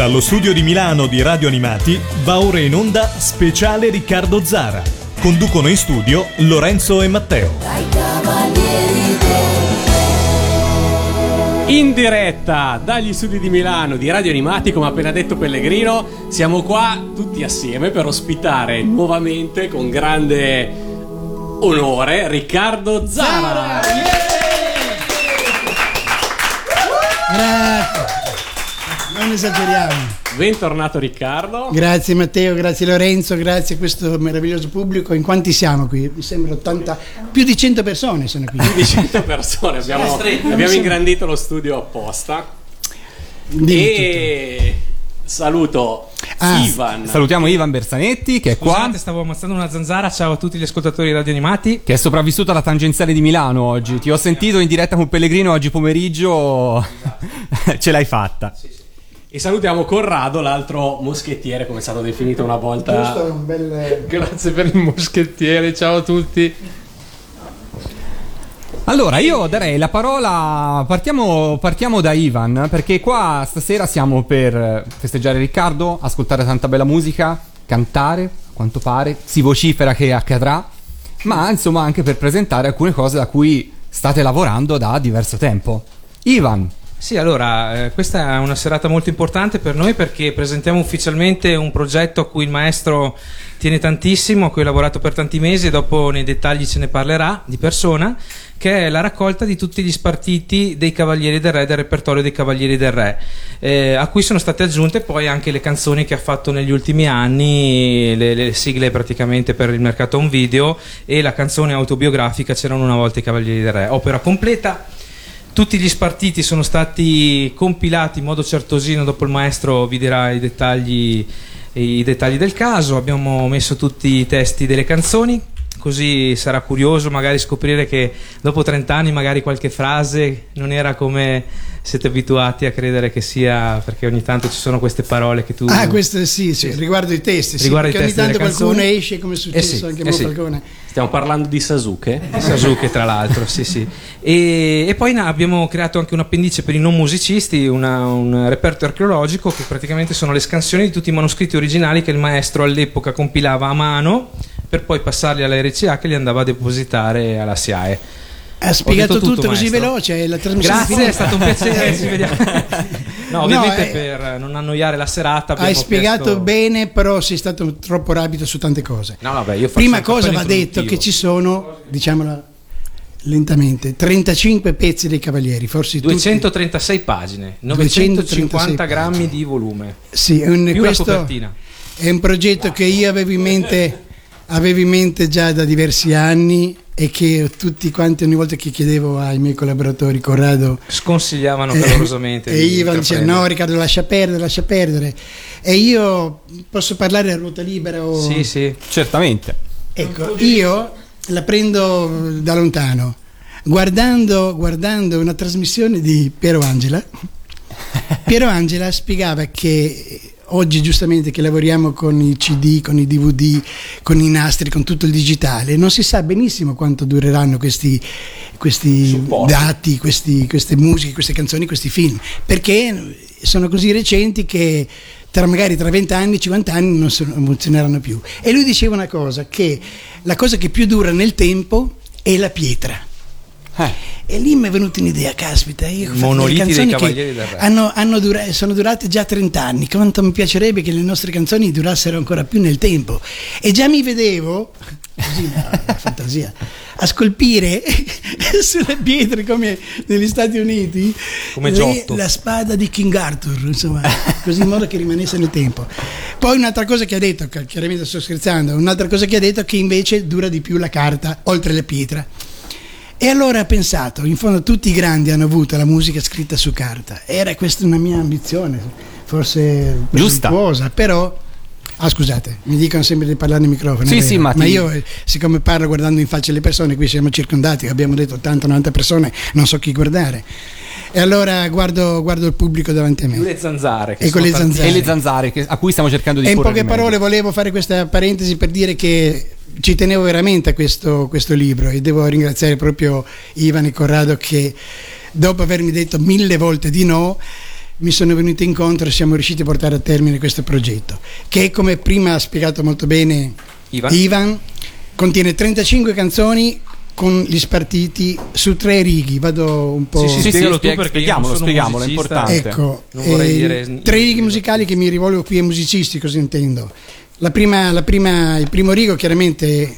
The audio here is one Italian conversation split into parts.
Dallo studio di Milano di Radio Animati va ora in onda speciale Riccardo Zara. Conducono in studio Lorenzo e Matteo. In diretta dagli studi di Milano di Radio Animati, come ha appena detto Pellegrino, siamo qua tutti assieme per ospitare nuovamente con grande onore Riccardo Zara. Grazie. Non esageriamo. Bentornato Riccardo. Grazie Matteo, grazie Lorenzo, grazie a questo meraviglioso pubblico. In quanti siamo qui? Mi sembra 80, più di 100 persone sono qui. Più di 100 persone, abbiamo, abbiamo ingrandito lo studio apposta. Dimmi E saluto Ah, Ivan. Salutiamo Ivan Bersanetti che è qua, stavo ammazzando una zanzara. Ciao a tutti gli ascoltatori di Radio Animati. che è sopravvissuto alla tangenziale di Milano oggi. Ti ho sentito in diretta con Pellegrino oggi pomeriggio, ce l'hai fatta. E salutiamo Corrado, l'altro moschettiere, come è stato definito una volta. Giusto, è un bel... Grazie per il moschettiere. Ciao a tutti. Allora, io darei la parola. Partiamo, partiamo da Ivan, perché qua stasera siamo per festeggiare Riccardo, ascoltare tanta bella musica, cantare, a quanto pare, si vocifera che accadrà, ma insomma anche per presentare alcune cose da cui state lavorando da diverso tempo. Ivan, Sì, allora, eh, questa è una serata molto importante per noi perché presentiamo ufficialmente un progetto a cui il maestro tiene tantissimo, a cui ha lavorato per tanti mesi e dopo nei dettagli ce ne parlerà di persona, che è la raccolta di tutti gli spartiti dei Cavalieri del Re, del repertorio dei Cavalieri del Re, eh, a cui sono state aggiunte poi anche le canzoni che ha fatto negli ultimi anni, le, le sigle praticamente per il mercato home video e la canzone autobiografica C'erano una volta i Cavalieri del Re, opera completa. Tutti gli spartiti sono stati compilati in modo certosino, dopo il maestro vi dirà i dettagli, i dettagli del caso. Abbiamo messo tutti i testi delle canzoni, così sarà curioso magari scoprire che dopo 30 anni magari qualche frase non era come siete abituati a credere che sia, perché ogni tanto ci sono queste parole che tu... Ah, questo sì, sì, riguardo i testi. Sì, Riguardo i perché ogni testi tanto qualcuno canzoni. esce come è Eh successo sì, anche a eh sì. Falcone. Stiamo parlando di Sasuke. Sasuke tra l'altro, sì sì. E, e poi na- abbiamo creato anche un appendice per i non musicisti, una- un reperto archeologico che praticamente sono le scansioni di tutti i manoscritti originali che il maestro all'epoca compilava a mano per poi passarli alla RCA che li andava a depositare alla SIAE. Ha spiegato tutto, tutto, così veloce, la trasmissione Grazie, è stato un piacere, ci vediamo. No, ovviamente eh, per non annoiare la serata Hai spiegato chiesto- bene, però sei stato troppo rapido su tante cose. No, vabbè, io faccio Prima cosa va detto che ci sono, diciamola lentamente, 35 pezzi dei Cavalieri, forse tutti. 236 pagine, 236 950 grammi di volume. Sì, un, questo è un progetto che io avevo in mente, avevo in mente già da diversi anni e che tutti quanti ogni volta che chiedevo ai miei collaboratori Corrado Sconsigliavano Eh, calorosamente. e di Ivan diceva no Riccardo lascia perdere, lascia perdere e io posso parlare a ruota libera o... Sì, sì. certamente. Ecco, io la prendo da lontano, guardando, guardando una trasmissione di Piero Angela. Piero Angela spiegava che oggi giustamente che lavoriamo con i CD, con i DVD, con i nastri, con tutto il digitale, non si sa benissimo quanto dureranno questi, questi dati, questi- queste musiche, queste canzoni, questi film, perché sono così recenti che tra magari tra 20 anni, 50 anni non funzioneranno più. E lui diceva una cosa, che la cosa che più dura nel tempo è la pietra. E lì mi è venuta un'idea, caspita, io ho delle Monoliti dei canzoni Cavalieri che hanno, hanno dura- sono durate già 30 anni, quanto mi piacerebbe che le nostre canzoni durassero ancora più nel tempo. E già mi vedevo, così, la fantasia, a scolpire sulle pietre come negli Stati Uniti le- la spada di King Arthur, insomma, così in modo che rimanesse nel tempo. Poi un'altra cosa che ha detto, chiaramente sto scherzando, un'altra cosa che ha detto è che invece dura di più la carta oltre la pietra. E allora ho pensato, in fondo tutti i grandi hanno avuto la musica scritta su carta. Era questa una mia ambizione, forse Giusta. presuntuosa, però... Ah scusate, mi dicono sempre di parlare nel microfono. Sì, sì, ma ma ti- io eh, siccome parlo guardando in faccia le persone, qui siamo circondati, abbiamo detto 80-90 persone, non so chi guardare. E allora guardo, guardo il pubblico davanti a me. Le zanzare. Che E le zanzare. E le zanzare che- a cui stiamo cercando di E in poche parole volevo fare questa parentesi per dire che ci tenevo veramente a questo, questo libro e devo ringraziare proprio Ivan e Corrado che dopo avermi detto mille volte di no mi sono venuti incontro e siamo riusciti a portare a termine questo progetto, che come prima ha spiegato molto bene Ivan. Ivan contiene 35 canzoni con gli spartiti su tre righi. Vado un po'. Sì, sì, Sì, tu perché spieghiamolo, spieghiamolo, è importante. Ecco, eh, dire- tre righe musicali che mi rivolgo qui ai musicisti, cosa intendo? La prima, la prima- il primo rigo chiaramente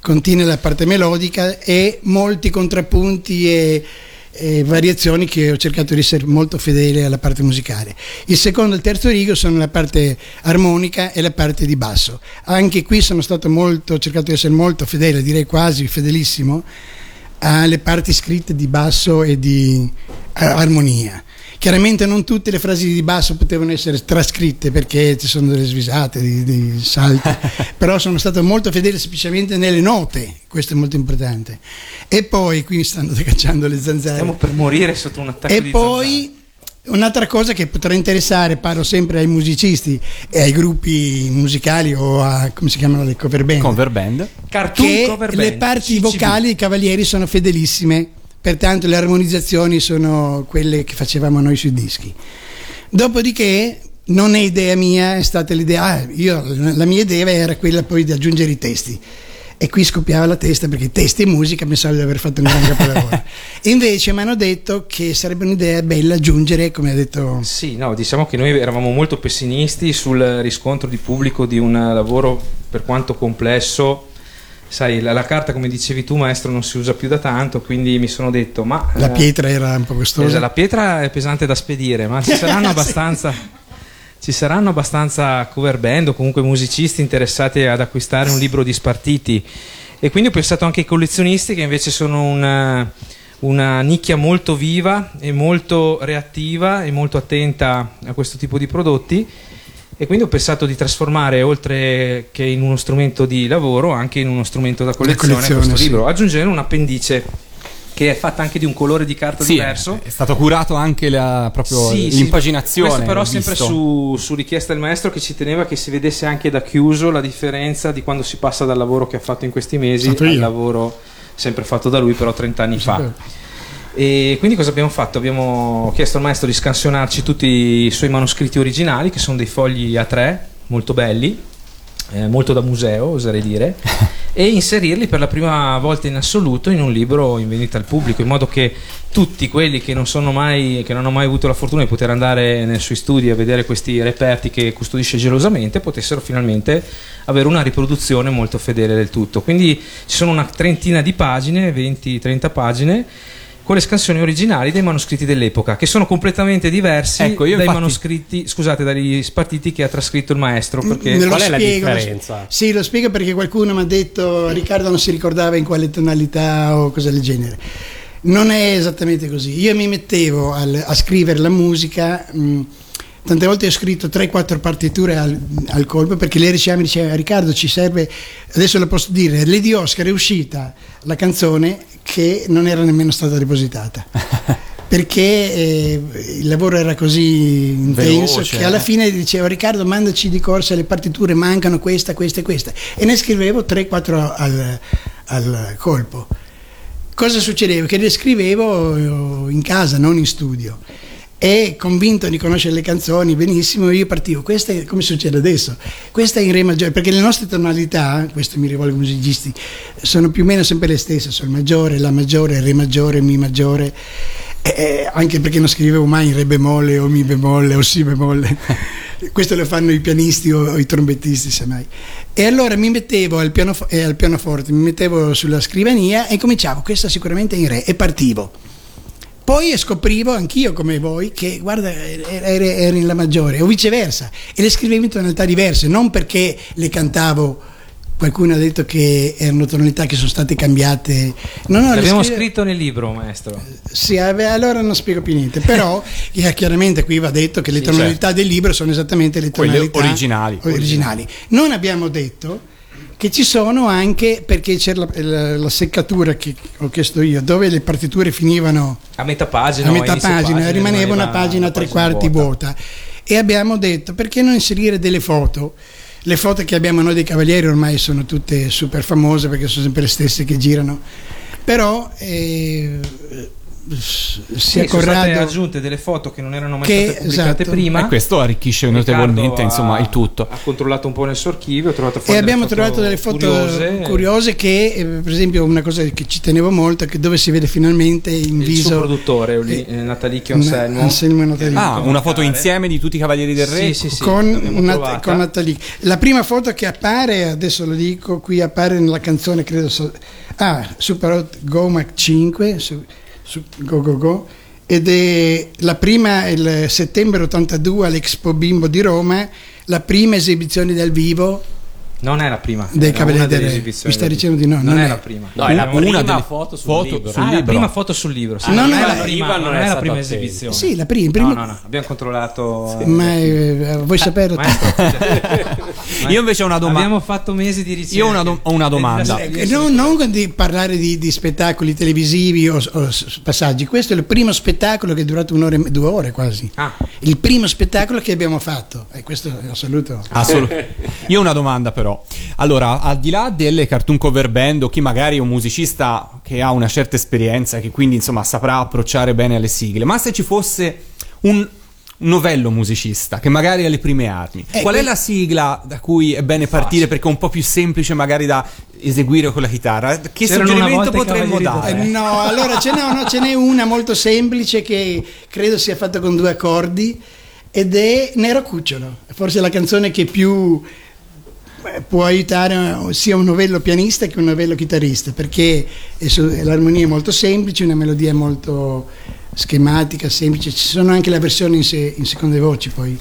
contiene la parte melodica e molti contrappunti e, e variazioni che ho cercato di essere molto fedele alla parte musicale. Il secondo e il terzo rigo sono la parte armonica e la parte di basso. Anche qui sono stato molto, ho cercato di essere molto fedele, direi quasi fedelissimo alle parti scritte di basso e di eh, armonia. Chiaramente non tutte le frasi di basso potevano essere trascritte perché ci sono delle svisate, dei, dei salti, però sono stato molto fedele semplicemente nelle note, questo è molto importante. E poi, qui mi stanno cacciando le zanzare. Stiamo per morire sotto un attacco E di poi un'altra cosa che potrà interessare, parlo sempre ai musicisti e ai gruppi musicali o a come si chiamano le cover band, Cover band. zanzare. Cartoon cover le band, parti CCB. vocali dei cavalieri sono fedelissime, pertanto le armonizzazioni sono quelle che facevamo noi sui dischi. Dopodiché non è idea mia, è stata l'idea, ah, io, la mia idea era quella poi di aggiungere i testi. E qui scoppiava la testa perché testi e musica pensavo di aver fatto un gran capolavoro. Invece mi hanno detto che sarebbe un'idea bella aggiungere, come ha detto Sì, no, diciamo che noi eravamo molto pessimisti sul riscontro di pubblico di un lavoro per quanto complesso. Sai, la, la carta, come dicevi tu, maestro, non si usa più da tanto, quindi mi sono detto, ma... la eh, pietra era un po' costosa. Esatto, la pietra è pesante da spedire, ma ci saranno abbastanza. Ci saranno abbastanza cover band o comunque musicisti interessati ad acquistare un libro di spartiti. E quindi ho pensato anche ai collezionisti che invece sono una, una nicchia molto viva e molto reattiva e molto attenta a questo tipo di prodotti. E quindi ho pensato di trasformare, oltre che in uno strumento di lavoro, anche in uno strumento da collezione, collezione, questo sì. libro, aggiungere un appendice che è fatta anche di un colore di carta Sì, diverso. è stato curato anche la, proprio Sì, sì, l'impaginazione. Questo però sempre su, su richiesta del maestro che ci teneva che si vedesse anche da chiuso la differenza di quando si passa dal lavoro che ha fatto in questi mesi al lavoro sempre fatto da lui però 30 anni fa. E quindi cosa abbiamo fatto? Abbiamo chiesto al maestro di scansionarci tutti i suoi manoscritti originali che sono dei fogli A3 molto belli, eh, molto da museo oserei dire, e inserirli per la prima volta in assoluto in un libro in vendita al pubblico, in modo che tutti quelli che non, sono mai, che non hanno mai avuto la fortuna di poter andare nei suoi studi a vedere questi reperti che custodisce gelosamente potessero finalmente avere una riproduzione molto fedele del tutto. Quindi ci sono una trentina di pagine, 20-30 pagine con le scansioni originali dei manoscritti dell'epoca, che sono completamente diversi Ecco, io dai infatti- manoscritti, scusate, dagli spartiti che ha trascritto il maestro. Perché Qual è la spiego, lo differenza? Sì, lo spiego perché qualcuno mi ha detto Riccardo non si ricordava in quale tonalità o cosa del genere. Non è esattamente così. Io mi mettevo al- a scrivere la musica, mh, tante volte ho scritto 3-4 partiture al, al colpo perché lei diceva, mi diceva Riccardo ci serve, adesso lo posso dire, Lady Oscar è uscita la canzone che non era nemmeno stata depositata. Perché eh, il lavoro era così intenso Veloce, che alla eh. fine dicevo Riccardo mandaci di corsa le partiture mancano questa, questa e questa e ne scrivevo 3-4 al, al colpo cosa succedeva? che le scrivevo eh, in casa non in studio e convinto di conoscere le canzoni benissimo io partivo. Questa è come succede adesso. Questa è in re maggiore perché le nostre tonalità questo mi rivolgo ai musicisti sono più o meno sempre le stesse sol maggiore, la maggiore, re maggiore, mi maggiore eh, anche perché non scrivevo mai in re bemolle o mi bemolle o si bemolle. Questo lo fanno i pianisti o, o i trombettisti semmai e allora mi mettevo al, pianof- eh, al pianoforte mi mettevo sulla scrivania e cominciavo. Questa sicuramente in re e partivo poi scoprivo anch'io come voi che guarda in la maggiore o viceversa e le scrivevo in tonalità diverse non perché le cantavo qualcuno ha detto che erano tonalità che sono state cambiate no, no, le L'abbiamo scrive- scritto nel libro, maestro. sì, vabbè, allora non spiego più niente, però eh, chiaramente qui va detto che le Sì, tonalità del libro sono esattamente le tonalità originali. originali. Non abbiamo detto che ci sono anche perché c'era la, la- la seccatura che ho chiesto io, dove le partiture finivano A metà pagina, a metà inizio pagina, rimaneva una pagina a tre quarti vuota. vuota. E abbiamo detto perché non inserire delle foto? Le foto che abbiamo noi dei cavalieri ormai sono tutte super famose perché sono sempre le stesse che girano. Però eh, sia Sì, sono state Corrado aggiunte delle foto che non erano mai Che- state pubblicate esatto. prima. E questo arricchisce notevolmente ha- insomma il tutto. Ha controllato un po' nel suo archivio, ho trovato fuori e abbiamo trovato delle foto curiose. curiose, che, eh, per esempio, una cosa che ci tenevo molto, è che dove si vede finalmente in Il viso suo produttore, lì, eh, eh, Natalicchio Anselmo. Anselmo e Natalicchio. Ah, una foto insieme di tutti i cavalieri del re. Sì, sì, sì. con, Nat- con Natalie. La prima foto che appare, adesso lo dico, qui appare nella canzone, credo, so- ah, Super Hot Go Mac 5, su, su Go Go Go, ed è la prima, il settembre 82 all'Expo Bimbo di Roma, la prima esibizione dal vivo Non è la prima. dei Cavalieri del Re. esibizioni Mi stai dicendo di no, Non, non è è. la prima. No, è la Una prima delle foto sul foto libro. sul Ah, è la libro. prima foto sul libro. Sì, Ah, non, no, è no, la la prima, prima non non è è la prima esibizione. Sì, la prima, il primo- No, no, no, abbiamo controllato. Ma eh, vuoi saperlo? Maestro, Io invece ho una domanda. Abbiamo fatto mesi di ricerca. Io ho una do- ho una domanda. Eh, Non, non di parlare di, di spettacoli televisivi o, o passaggi, questo è il primo spettacolo che è durato un'ora e due ore quasi. Ah. Il primo spettacolo che abbiamo fatto, e questo lo saluto. Assolut- Io ho una domanda però. Allora, al di là delle cartoon cover band o chi magari è un musicista che ha una certa esperienza, che quindi insomma saprà approcciare bene alle sigle, ma se ci fosse un un novello musicista che magari ha le prime armi, Eh, qual è la sigla da cui è bene partire perché è un po' più semplice magari da eseguire con la chitarra? Che una suggerimento potremmo dare? Eh, no, allora ce n'è, no, ce n'è una molto semplice che credo sia fatta con due accordi ed è Nero Cucciolo, forse la canzone che più può aiutare sia un novello pianista che un novello chitarrista perché l'armonia è molto semplice, una melodia molto schematica, semplice, ci sono anche le versioni in, se- in seconde voci poi.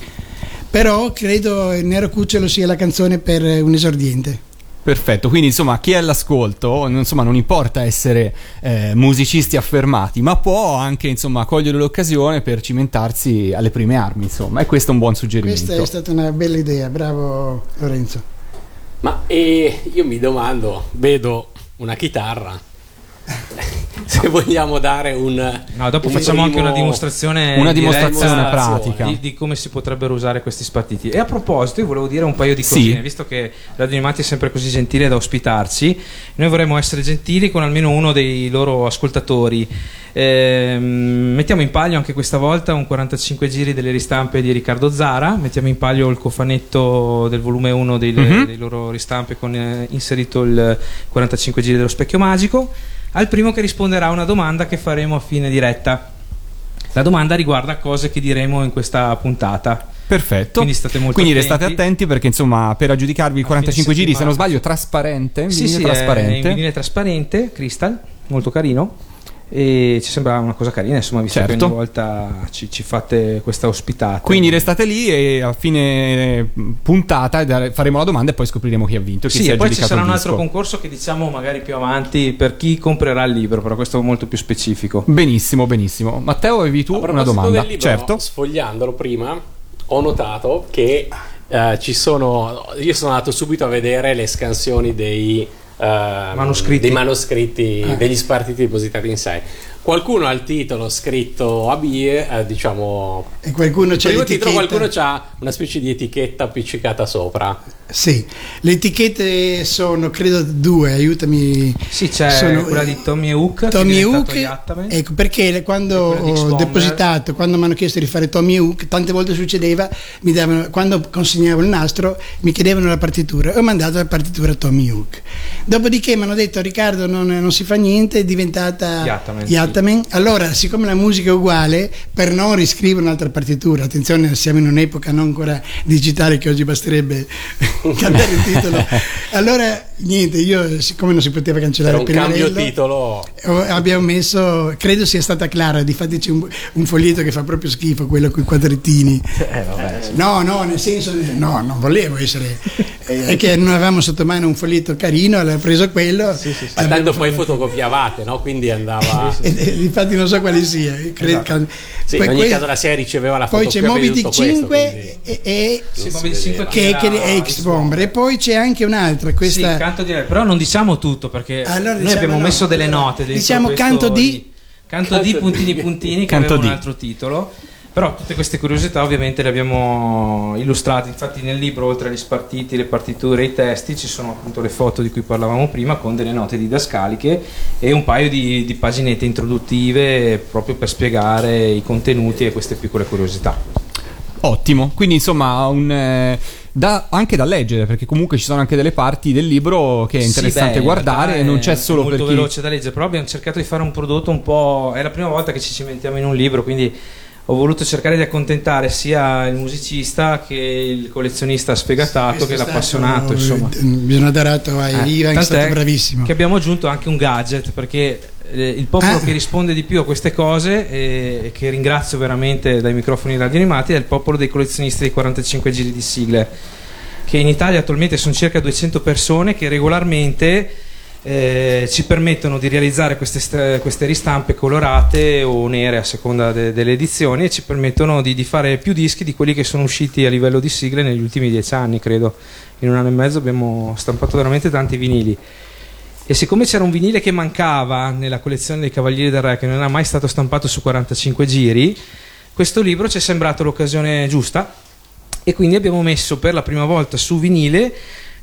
Però credo Nero Cucciolo sia la canzone per un esordiente. Perfetto, quindi insomma chi è all'ascolto, insomma non importa essere eh, musicisti affermati, ma può anche insomma cogliere l'occasione per cimentarsi alle prime armi, insomma, e questo è un buon suggerimento. Questa è stata una bella idea, bravo Lorenzo. Ma e io mi domando, vedo una chitarra. Se vogliamo dare un. No, dopo un facciamo anche primo- una dimostrazione, Una dimostrazione pratica. di, di come si potrebbero usare questi spartiti. E a proposito, io volevo dire un paio di Sì. cosine, visto che Radio Animati è sempre così gentile da ospitarci, noi vorremmo essere gentili con almeno uno dei loro ascoltatori. Ehm, mettiamo in palio anche questa volta un 45 giri delle ristampe di Riccardo Zara, mettiamo in palio il cofanetto del volume 1 dei, Mhm. dei loro ristampe con eh, inserito il 45 giri dello specchio magico, al primo che risponderà a una domanda che faremo a fine diretta. La domanda riguarda cose che diremo in questa puntata. Perfetto. Quindi state molto Quindi attenti. restate attenti perché insomma per aggiudicarvi il A 45 fine giri, se non sbaglio, trasparente, in Sì, vinile sì, è trasparente. in vinile trasparente, crystal, molto carino. E ci sembra una cosa carina, insomma, visto che Certo. ogni volta ci, ci fate questa ospitata. Quindi restate lì e a fine eh, puntata faremo la domanda e poi scopriremo chi ha vinto. Chi Sì, si è e poi ci sarà un altro concorso che diciamo magari più avanti per chi comprerà il libro, però questo è molto più specifico. Benissimo, benissimo. Matteo, avevi tu una domanda? libro, certo. Sfogliandolo prima, ho notato che eh, ci sono. Io sono andato subito a vedere le scansioni dei. Eh, Manoscritti. dei manoscritti Ah. degli spartiti depositati in sé. Qualcuno ha il titolo scritto a B, eh, diciamo. E qualcuno Il c'è primo titolo, qualcuno ha una specie di etichetta appiccicata sopra. Sì, le etichette sono credo due, aiutami. Sì, c'è Sono, quella eh, di Tommy Hook. Tommy Hook, ecco perché quando ho depositato, quando mi hanno chiesto di fare Tommy Hook, tante volte succedeva, mi davano, quando consegnavo il nastro mi chiedevano la partitura e ho mandato la partitura a Tommy Hook. Dopodiché mi hanno detto Riccardo non, non si fa niente, è diventata Yattaman, Yattaman. Allora, siccome la musica è uguale, per non riscrivere un'altra partitura, attenzione, siamo in un'epoca non ancora digitale che oggi basterebbe cambiare il titolo. Allora, niente, io siccome non si poteva cancellare il cambio titolo. Abbiamo messo, credo sia stata Clara, difatti c'è un, un foglietto che fa proprio schifo, quello con i quadrettini. No, no, nel senso, no, non volevo essere, eh, è che non avevamo sotto mano un foglietto carino, aveva preso quello. Ma tanto poi fotocopiavate, no? Quindi andava. E, e infatti non so quale sia. eh, credo che- Sì, poi in ogni que- caso la serie riceveva la poi c'è fotocopia Dick tutto questo, 5 quindi- e, e- Sì, Non Moby si Dick 5 che, che è X-Bomber e poi c'è anche un'altra, Sì, questa canto di però non diciamo tutto perché Allora noi diciamo abbiamo no. messo delle note Diciamo questo canto di- canto di puntini puntini che Canto aveva un altro titolo Però tutte queste curiosità ovviamente le abbiamo illustrate, infatti nel libro oltre agli spartiti, le partiture e i testi ci sono appunto le foto di cui parlavamo prima con delle note didascaliche e un paio di, di paginette introduttive proprio per spiegare i contenuti e queste piccole curiosità. Ottimo, quindi insomma un, eh, da- anche da leggere perché comunque ci sono anche delle parti del libro che è interessante Sì, beh, guardare e non è c'è solo molto per chi... veloce da leggere, però abbiamo cercato di fare un prodotto un po'... è la prima volta che ci cimentiamo in un libro, quindi ho voluto cercare di accontentare sia il musicista che il collezionista sfegatato Questo che l'appassionato, insomma. Bisogna dare atto a Eh, Ivan, è stato bravissimo. Che abbiamo aggiunto anche un gadget perché eh, il popolo Ah. che risponde di più a queste cose e, e che ringrazio veramente dai microfoni radio animati è il popolo dei collezionisti dei 45 giri di sigle che in Italia attualmente sono circa 200 persone che regolarmente eh, ci permettono di realizzare queste, st- queste ristampe colorate o nere a seconda de- delle edizioni e ci permettono di, di fare più dischi di quelli che sono usciti a livello di sigle negli ultimi dieci anni credo. In un anno e mezzo abbiamo stampato veramente tanti vinili. E siccome c'era un vinile che mancava nella collezione dei Cavalieri del Re, che non era mai stato stampato su 45 giri, questo libro ci è sembrato l'occasione giusta e quindi abbiamo messo per la prima volta su vinile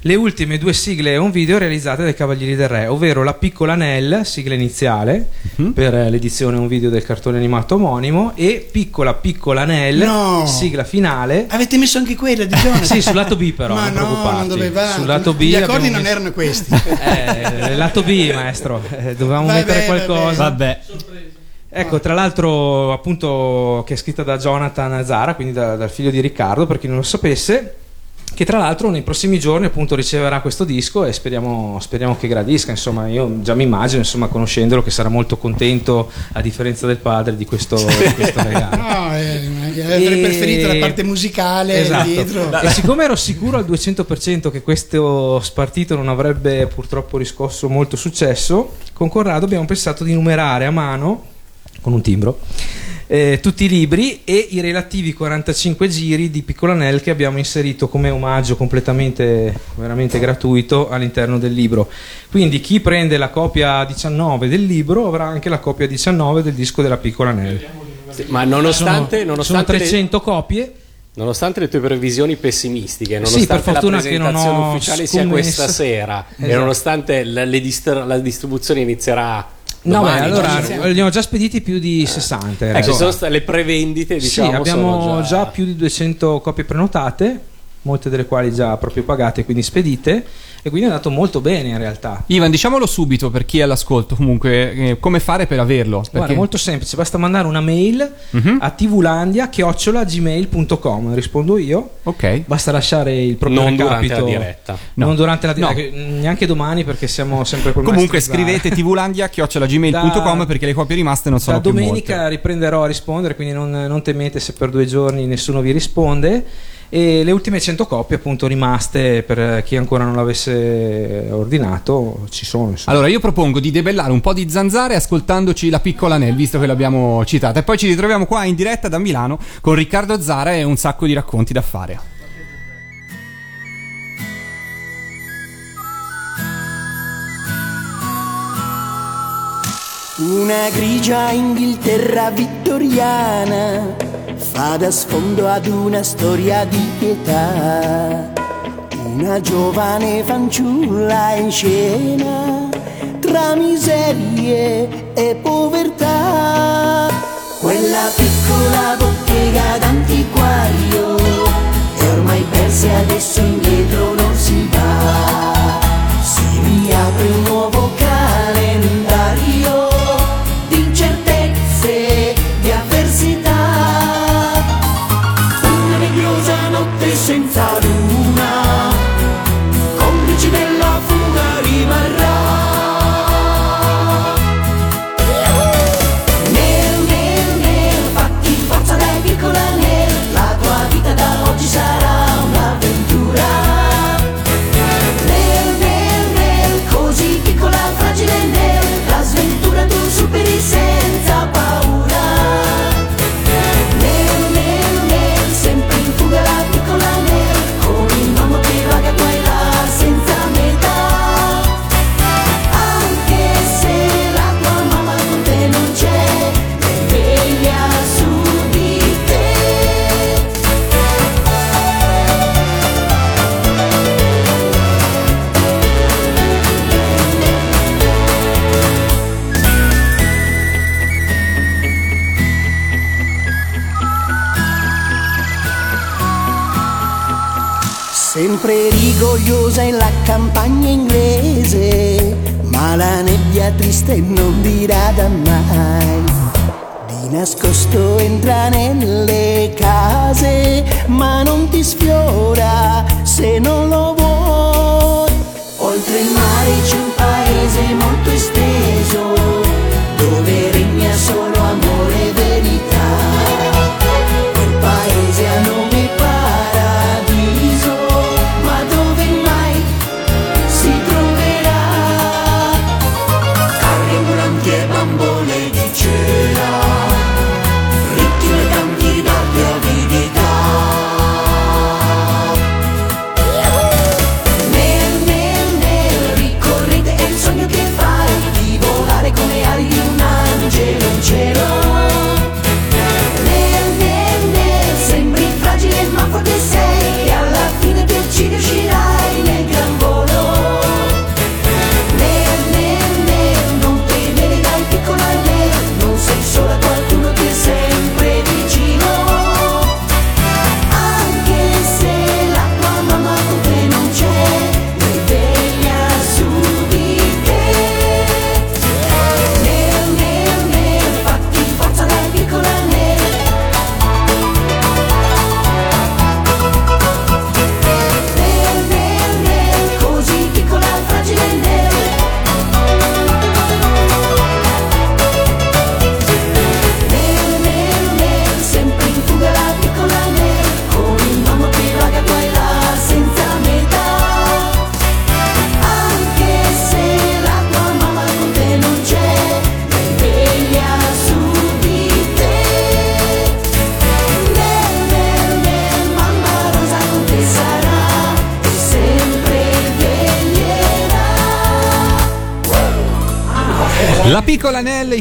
le ultime due sigle e un video realizzate dai Cavalieri del Re, ovvero La piccola Nell, sigla iniziale Mhm. per eh, l'edizione un video del cartone animato omonimo, e Piccola piccola Nell, No. sigla finale. Avete messo anche quella di Jonathan? Sì, sul lato B però, Ma non no, preoccuparti. non dovevate. Sul lato B Gli abbiamo accordi non messo- erano questi. Eh, lato B, maestro, eh, dovevamo Vabbè, mettere vabbè. qualcosa. Vabbè, Ecco, tra l'altro, appunto, che è scritta da Jonathan Zara, quindi da- dal figlio di Riccardo, per chi non lo sapesse, che tra l'altro nei prossimi giorni appunto riceverà questo disco e speriamo, speriamo che gradisca. Insomma, io già mi immagino, insomma, conoscendolo, che sarà molto contento, a differenza del padre, di questo, di questo regalo. No, eh, avrei E- preferito la parte musicale Esatto. dietro. E siccome ero sicuro al 200% che questo spartito non avrebbe purtroppo riscosso molto successo, con Corrado abbiamo pensato di numerare a mano, con un timbro, eh, tutti i libri e i relativi 45 giri di Piccolanel che abbiamo inserito come omaggio completamente veramente gratuito all'interno del libro. Quindi chi prende la copia 19 del libro avrà anche la copia 19 del disco della Piccolanel. Sì, ma nonostante, sono, nonostante, sono le, 300 copie. nonostante le tue previsioni pessimistiche, Sì, nonostante fortuna la presentazione ufficiale sia scommesso. questa sera e Esatto. nonostante la, le distr- la distribuzione inizierà No, beh, allora li ho già spediti più di 60. in ecco, sono state le prevendite, diciamo, sì, abbiamo sono già... più di 200 copie prenotate, molte delle quali già proprio pagate, quindi spedite, e quindi è andato molto bene in realtà. Ivan, diciamolo subito per chi è all'ascolto. Comunque, eh, come fare per averlo? Perché... Guarda, molto semplice, basta mandare una mail Mhm. a tvlandia@gmail.com, rispondo io. Ok. Basta lasciare il proprio non durante la recapito. diretta. No. Non durante la No. diretta, neanche domani perché siamo sempre col Comunque scrivete tvlandia.gmail.com perché le copie rimaste non sono Da più domenica molte. riprenderò a rispondere, quindi non, non temete se per due giorni nessuno vi risponde. E le ultime 100 copie, appunto, rimaste per chi ancora non l'avesse ordinato, ci sono. insomma. Allora io propongo di debellare un po' di zanzare ascoltandoci la piccola Nel, visto che l'abbiamo citata. E poi ci ritroviamo qua in diretta da Milano con Riccardo Zara e un sacco di racconti da fare. Una grigia Inghilterra vittoriana fa da sfondo ad una storia di pietà. Una giovane fanciulla in scena tra miserie e povertà. Quella piccola bottega d'antiquario è ormai persa e adesso indietro non si va.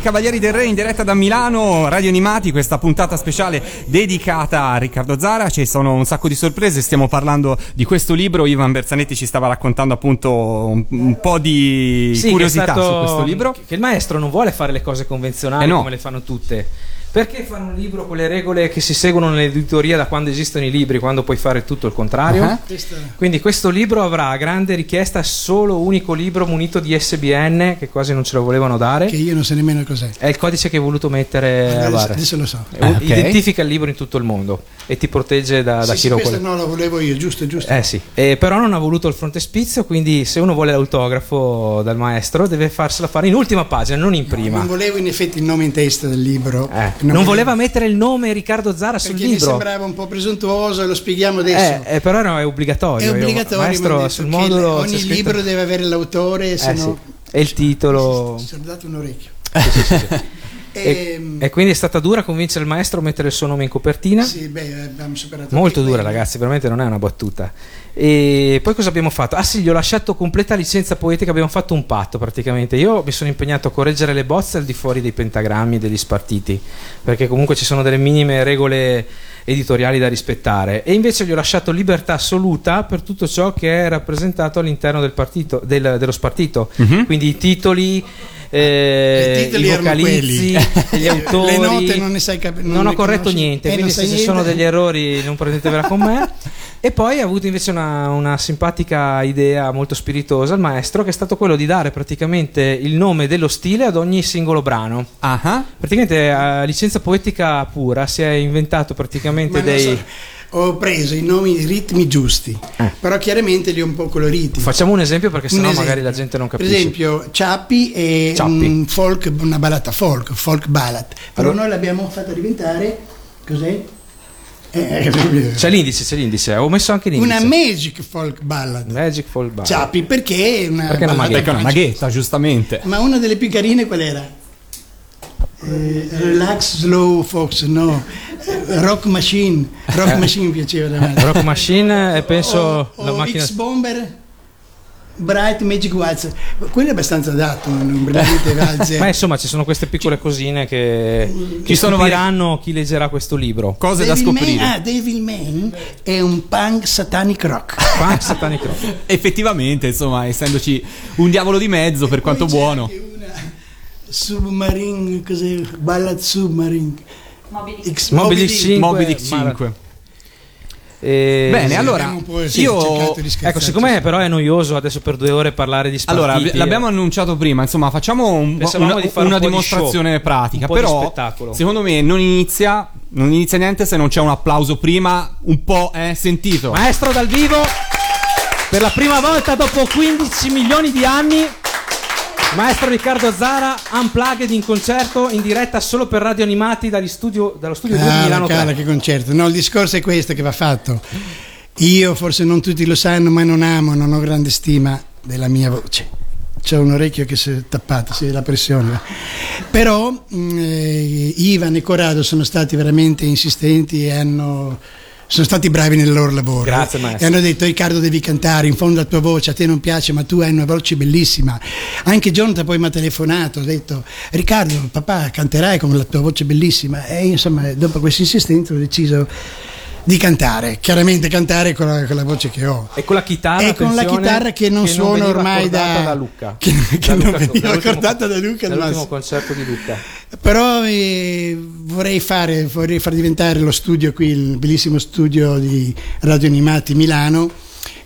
Cavalieri del Re in diretta da Milano, radio animati, questa puntata speciale dedicata a Riccardo Zara. Ci sono un sacco di sorprese, stiamo parlando di questo libro. Ivan Berzanetti ci stava raccontando appunto un, un po' di Sì, curiosità stato- su questo libro. Che il maestro non vuole fare le cose convenzionali Eh no. come le fanno tutte. Perché fare un libro con le regole che si seguono nell'editoria da quando esistono i libri, quando puoi fare tutto il contrario? Ah. Quindi questo libro avrà a grande richiesta solo unico libro munito di SBN, che quasi non ce lo volevano dare. Che io non so nemmeno cos'è. È il codice che hai voluto mettere a Adesso, barra. adesso lo so. Eh, Ah, ok. Identifica il libro in tutto il mondo e ti protegge da, da Sì, chi sì, lo questo vuole. no, lo volevo io, giusto, giusto. Eh sì, Eh, però non ha voluto il frontespizio, quindi se uno vuole l'autografo dal maestro deve farsela fare in ultima pagina, non in prima. Non volevo in effetti il nome in testa del libro. Eh, non, voleva mettere il nome Riccardo Zara sul perché mi libro. sembrava un po' presuntuoso, lo spieghiamo adesso. Eh, eh, però no, è obbligatorio. È Io- obbligatorio, mi maestro sul modulo ogni scritto- libro deve avere l'autore, se Eh, no sì. E il titolo. ci ho dato un orecchio. E, Ehm, e quindi è stata dura convincere il maestro a mettere il suo nome in copertina. sì, beh, abbiamo superato Molto dura, quello. ragazzi, veramente non è una battuta. E poi cosa abbiamo fatto? Ah sì, gli ho lasciato completa licenza poetica, abbiamo fatto un patto praticamente. Io mi sono impegnato a correggere le bozze al di fuori dei pentagrammi e degli spartiti, perché comunque ci sono delle minime regole editoriali da rispettare. E invece gli ho lasciato libertà assoluta per tutto ciò che è rappresentato all'interno del partito, del- dello spartito. Quindi i titoli. eh, I titoli i vocalizzi, gli autori. Le note non ne sai cap- non Non ho corretto conosci. niente, Eh, quindi se sai ci sono niente. degli errori non prendetevela con me. E poi ha avuto invece una, una simpatica idea molto spiritosa il maestro, che è stato quello di dare praticamente il nome dello stile ad ogni singolo brano. Ah. Praticamente a licenza poetica pura si è inventato praticamente Ma non dei... so, ho preso i nomi, i ritmi giusti, Eh. però chiaramente li ho un po' coloriti. Facciamo un esempio perché sennò esempio. magari la gente non capisce. Per esempio, Ciappi è Ciappi. un folk, una ballata folk, folk ballad. Però Allora- noi l'abbiamo fatto diventare cos'è? Eh, C'è l'indice, c'è l'indice. Ho messo anche l'indice. una magic folk ballad. Magic Fall Bar. Ciappi perché è una Perché una ballata maghetta? Perché è una magica. maghetta, giustamente. Ma una delle più carine qual era? Eh, relax Slow Fox, no. Eh, Rock Machine. Rock Machine mi piaceva davanti. Rock Machine e penso o, la o macchina... X-Bomber Bright Magic Waltz quello è abbastanza adatto non veramente valze Ma insomma ci sono queste piccole cosine che, che Ci sono stupiranno chi leggerà questo libro. Cose da Devil scoprire. Man, ah, Devil Man è un punk satanic rock Punk Satanic Rock. Effettivamente, insomma, essendoci un diavolo di mezzo, per quanto buono. Submarine cos'è? Ballad Submarine Dick. 5. Moby Dick Mara- 5. E- Bene, allora sì, io. Ecco, siccome però è noioso adesso per due ore parlare di spartiti allora v- l'abbiamo annunciato prima, insomma, facciamo un- una, di fare una un dimostrazione show, pratica, un però spettacolo. secondo me non inizia non inizia niente se non c'è un applauso prima, un po' eh, sentito. Maestro dal vivo, per la prima volta dopo 15 milioni di anni, Maestro Riccardo Zara, unplugged in concerto in diretta solo per radio animati dagli studio, dallo studio 2 di Ah, Milano 3. che concerto. No, il discorso è questo che va fatto. Io, forse non tutti lo sanno, ma non amo, non ho grande stima della mia voce. C'è un orecchio che si è tappato, sì, la pressione. Però mh, eh, Ivan e Corrado sono stati veramente insistenti e hanno sono stati bravi nel loro lavoro. Grazie, maestro. E hanno detto Riccardo devi cantare, in fondo la tua voce a te non piace, ma tu hai una voce bellissima. Anche Jonathan poi mi ha telefonato, ha detto Riccardo, papà canterai con la tua voce bellissima. E insomma, dopo questa insistenza ho deciso di cantare, chiaramente cantare con la, con la voce che ho. E con la chitarra, E con la chitarra che non suono veniva ormai da- da Lucca. che- che Da non Lucca- veniva accordata da Lucca, Dall'ultimo ma- concerto di Lucca. Però eh, vorrei, fare, vorrei far diventare lo studio qui, il bellissimo studio di Radio Animati Milano,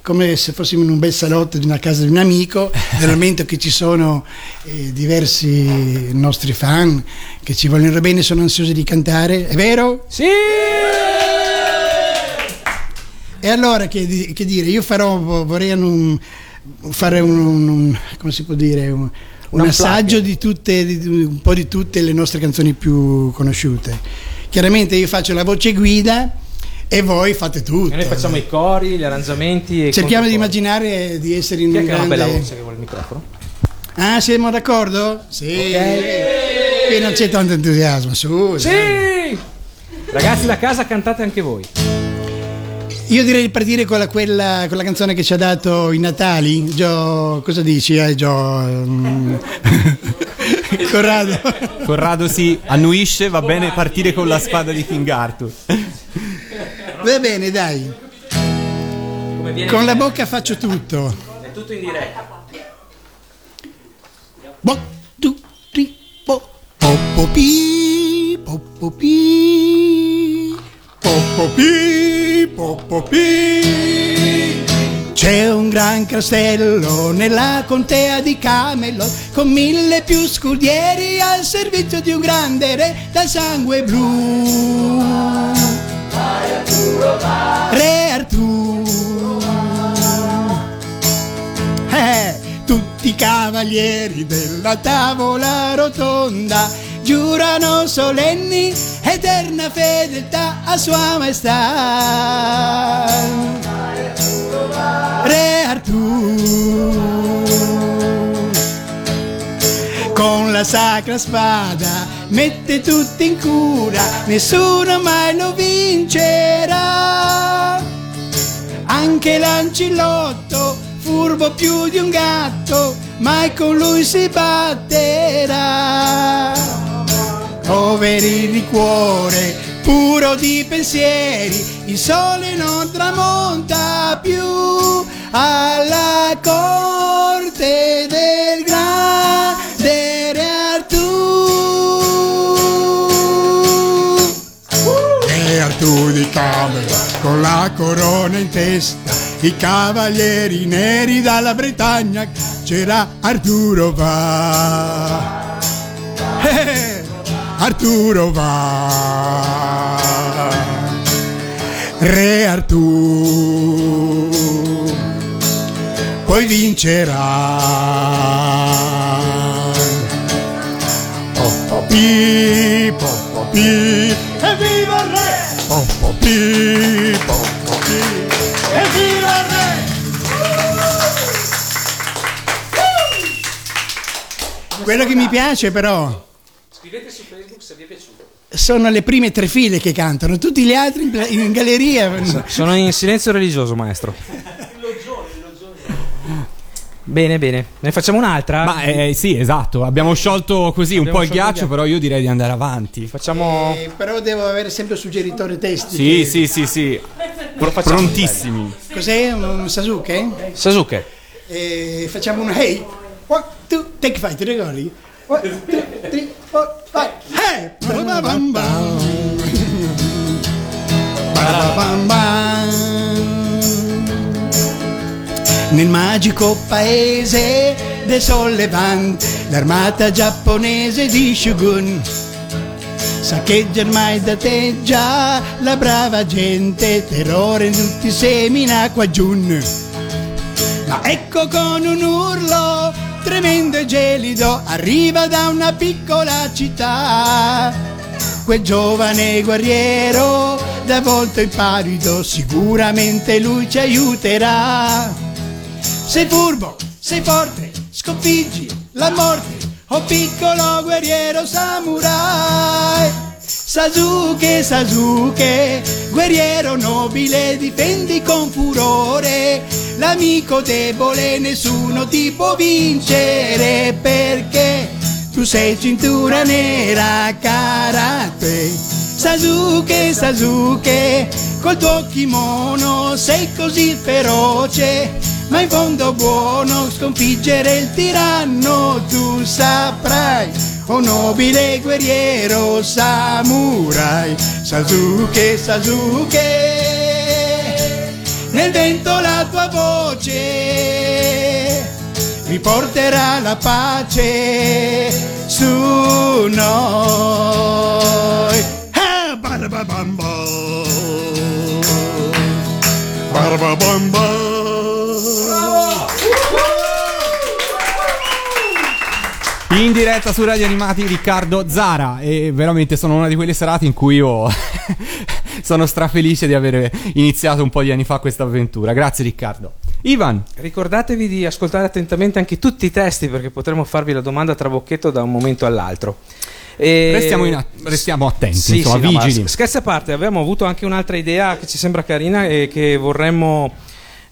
come se fossimo in un bel salotto di una casa di un amico, nel momento che ci sono eh, diversi nostri fan che ci vogliono bene, sono ansiosi di cantare, è vero? Sì! E allora che, che dire, io farò, vorrei un- fare un, un- un- come si può dire, un, un assaggio di tutte, di- un po' di tutte le nostre canzoni più conosciute. Chiaramente io faccio la voce guida e voi fate tutto. E noi facciamo i cori, gli arrangiamenti Cerchiamo di immaginare di essere in Chi è un che ha una grande... bella voce che vuole il microfono? Ah, siamo d'accordo? Sì. Qui non c'è tanto entusiasmo, su. Sì! Ragazzi da casa cantate anche voi. Io direi di partire con la, quella, con la canzone che ci ha dato i Natali. Gio, cosa dici? Eh, Gio? Mm. Corrado. Corrado si annuisce, va bene partire con la spada di King Arthur. Va bene, dai. Con la bocca faccio tutto. È tutto in diretta. One, two, three, four. Poppo pi, poppo pi, poppo pi, poppo pi. C'è un gran castello nella contea di Camelot con mille più scudieri al servizio di un grande re dal sangue blu. Re Artù. Eh, tutti i cavalieri della tavola rotonda giurano solenni eterna fedeltà a sua maestà. Re Artù. Con la sacra spada mette tutti in cura, nessuno mai lo vincerà. Anche l'ancillotto, furbo più di un gatto, mai con lui si batterà. Poveri di cuore, puro di pensieri, il sole non tramonta più alla corte del grande Re Artù. Re Artù di Camera, con la corona in testa, i cavalieri neri dalla Bretagna, c'era Arturo va. Eh, Arturo va. Re Artù, poi vincerà. Poppi, poppi, evviva il re! Poppi, poppi, evviva il re! Quello che mi piace però Scrivete su Facebook se vi è piaciuto. sono le prime tre file che cantano, tutti gli altri in, in galleria. Sono in silenzio religioso, maestro. Bene, bene. Ne facciamo un'altra? Ma eh, sì, esatto, abbiamo sciolto così un Abbiamo po' il ghiaccio, ghiaccio. però io direi di andare avanti. Facciamo... Eh, però devo avere sempre suggeritore testi. Sì, che- sì, sì, sì. Lo facciamo. Prontissimi. Cos'è? Un Sasuke? Sasuke. E facciamo un hey. One, two, take five, ti ricordi? One, two, three, four, five. Hey! Nel magico paese del sollevante l'armata giapponese di Shogun saccheggia ormai da te già la brava gente, terrore in tutti semina qua giù. Ma ecco con un urlo tremendo e gelido arriva da una piccola città. Quel giovane guerriero da volto impavido, sicuramente lui ci aiuterà. Sei furbo, sei forte, sconfiggi la morte, oh piccolo guerriero samurai. Sasuke, Sasuke, guerriero nobile, difendi con furore. L'amico debole nessuno ti può vincere perché tu sei cintura nera karate. Sasuke, Sasuke, col tuo kimono sei così feroce, ma in fondo buono sconfiggere il tiranno tu saprai. Oh nobile guerriero samurai, Sasuke, Sasuke, nel vento la tua voce riporterà la pace su noi. Ah, barababamba. In diretta su Radio Animati Riccardo Zara e veramente sono una di quelle serate in cui io sono strafelice di aver iniziato un po' di anni fa questa avventura. Grazie Riccardo. Ivan, Ricordatevi di ascoltare attentamente anche tutti i testi perché potremo farvi la domanda tra bocchetto da un momento all'altro. E- restiamo, a- restiamo attenti, Sì, insomma, sì, no, vigili. scherzi a parte, abbiamo avuto anche un'altra idea che ci sembra carina e che vorremmo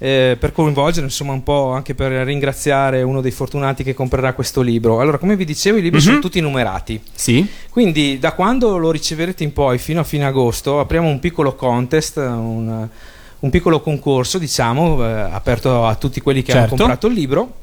eh, per coinvolgere, insomma, un po' anche per ringraziare uno dei fortunati che comprerà questo libro. Allora, come vi dicevo, i libri Mhm. sono tutti numerati. Sì? Quindi, da quando lo riceverete in poi fino a fine agosto, apriamo un piccolo contest, un, un piccolo concorso, diciamo, eh, aperto a tutti quelli che hanno Certo. comprato il libro.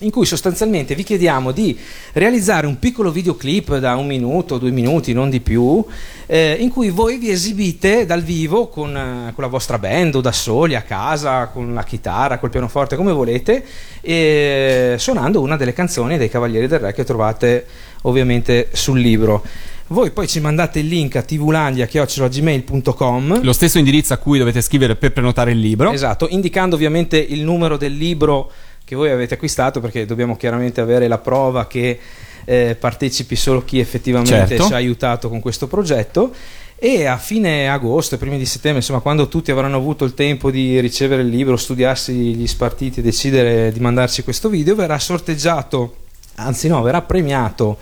In cui sostanzialmente vi chiediamo di realizzare un piccolo videoclip da un minuto, due minuti, non di più, eh, in cui voi vi esibite dal vivo con, eh, con la vostra band o da soli a casa, con la chitarra, col pianoforte, come volete, e suonando una delle canzoni dei Cavalieri del Re che trovate ovviamente sul libro. Voi poi ci mandate il link a tvlandia.gmail.com Lo stesso indirizzo a cui dovete scrivere per prenotare il libro. Esatto, indicando ovviamente il numero del libro che voi avete acquistato perché dobbiamo chiaramente avere la prova che eh, partecipi solo chi effettivamente Certo. ci ha aiutato con questo progetto e a fine agosto primi di settembre, insomma, quando tutti avranno avuto il tempo di ricevere il libro, studiarsi gli spartiti e decidere di mandarci questo video, verrà sorteggiato, anzi no, verrà premiato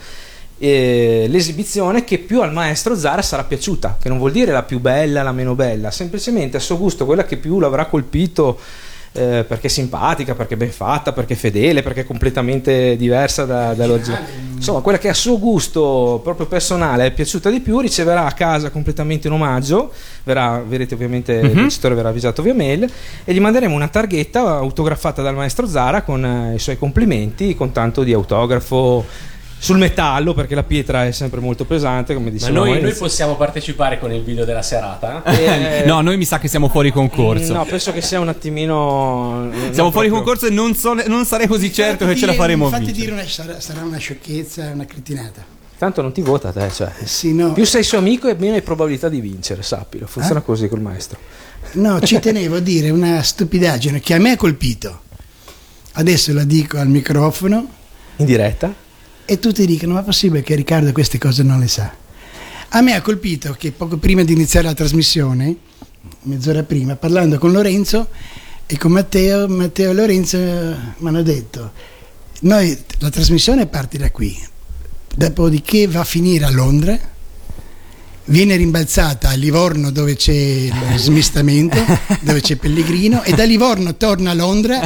eh, l'esibizione che più al maestro Zara sarà piaciuta, che non vuol dire la più bella, la meno bella, semplicemente a suo gusto quella che più l'avrà colpito eh, perché è simpatica, perché è ben fatta, perché è fedele, perché è completamente diversa da, dall'originale. Insomma, quella che a suo gusto proprio personale è piaciuta di più riceverà a casa completamente un omaggio, verrà, vedrete ovviamente, il Mhm. vincitore verrà avvisato via mail e gli manderemo una targhetta autografata dal maestro Zara con eh, i suoi complimenti, con tanto di autografo sul metallo perché la pietra è sempre molto pesante come Ma dicevamo noi, noi all'inizio. possiamo partecipare con il video della serata? Eh, no, noi mi sa che siamo fuori concorso. No, penso che sia un attimino. Siamo non fuori proprio- concorso e non, so- non sarei così certo che Infatti ce la dire- faremo Infatti vincere. dire una, sarà, sarà una sciocchezza, una cretinata. Tanto non ti vota te, cioè. Eh Sì, no, Più sei suo amico e meno hai probabilità di vincere, sappilo. Funziona Eh? così col maestro. no, ci tenevo a dire una stupidaggine che a me ha colpito. Adesso la dico al microfono In diretta? E tutti dicono: Ma è possibile che Riccardo queste cose non le sa? A me ha colpito che poco prima di iniziare la trasmissione, mezz'ora prima, parlando con Lorenzo e con Matteo, Matteo e Lorenzo eh, mi hanno detto: Noi la trasmissione parte da qui, dopodiché va a finire a Londra, viene rimbalzata a Livorno dove c'è il smistamento, dove c'è Pellegrino, e da Livorno torna a Londra,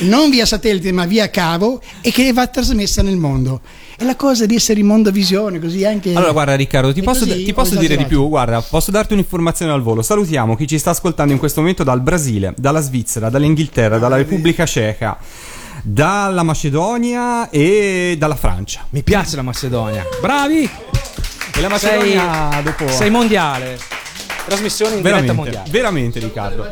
non via satellite ma via cavo, e che va trasmessa nel mondo. È la cosa di essere in mondovisione, così anche... Allora, guarda, Riccardo, ti posso, così ti posso dire di più. Guarda, posso darti un'informazione al volo. Salutiamo chi ci sta ascoltando in questo momento dal Brasile, dalla Svizzera, dall'Inghilterra, dalla Repubblica Ceca, dalla Macedonia e dalla Francia. Mi piace la Macedonia. Bravi! E la Macedonia dopo. Sei mondiale. trasmissione in diretta Veramente, mondiale. veramente Riccardo.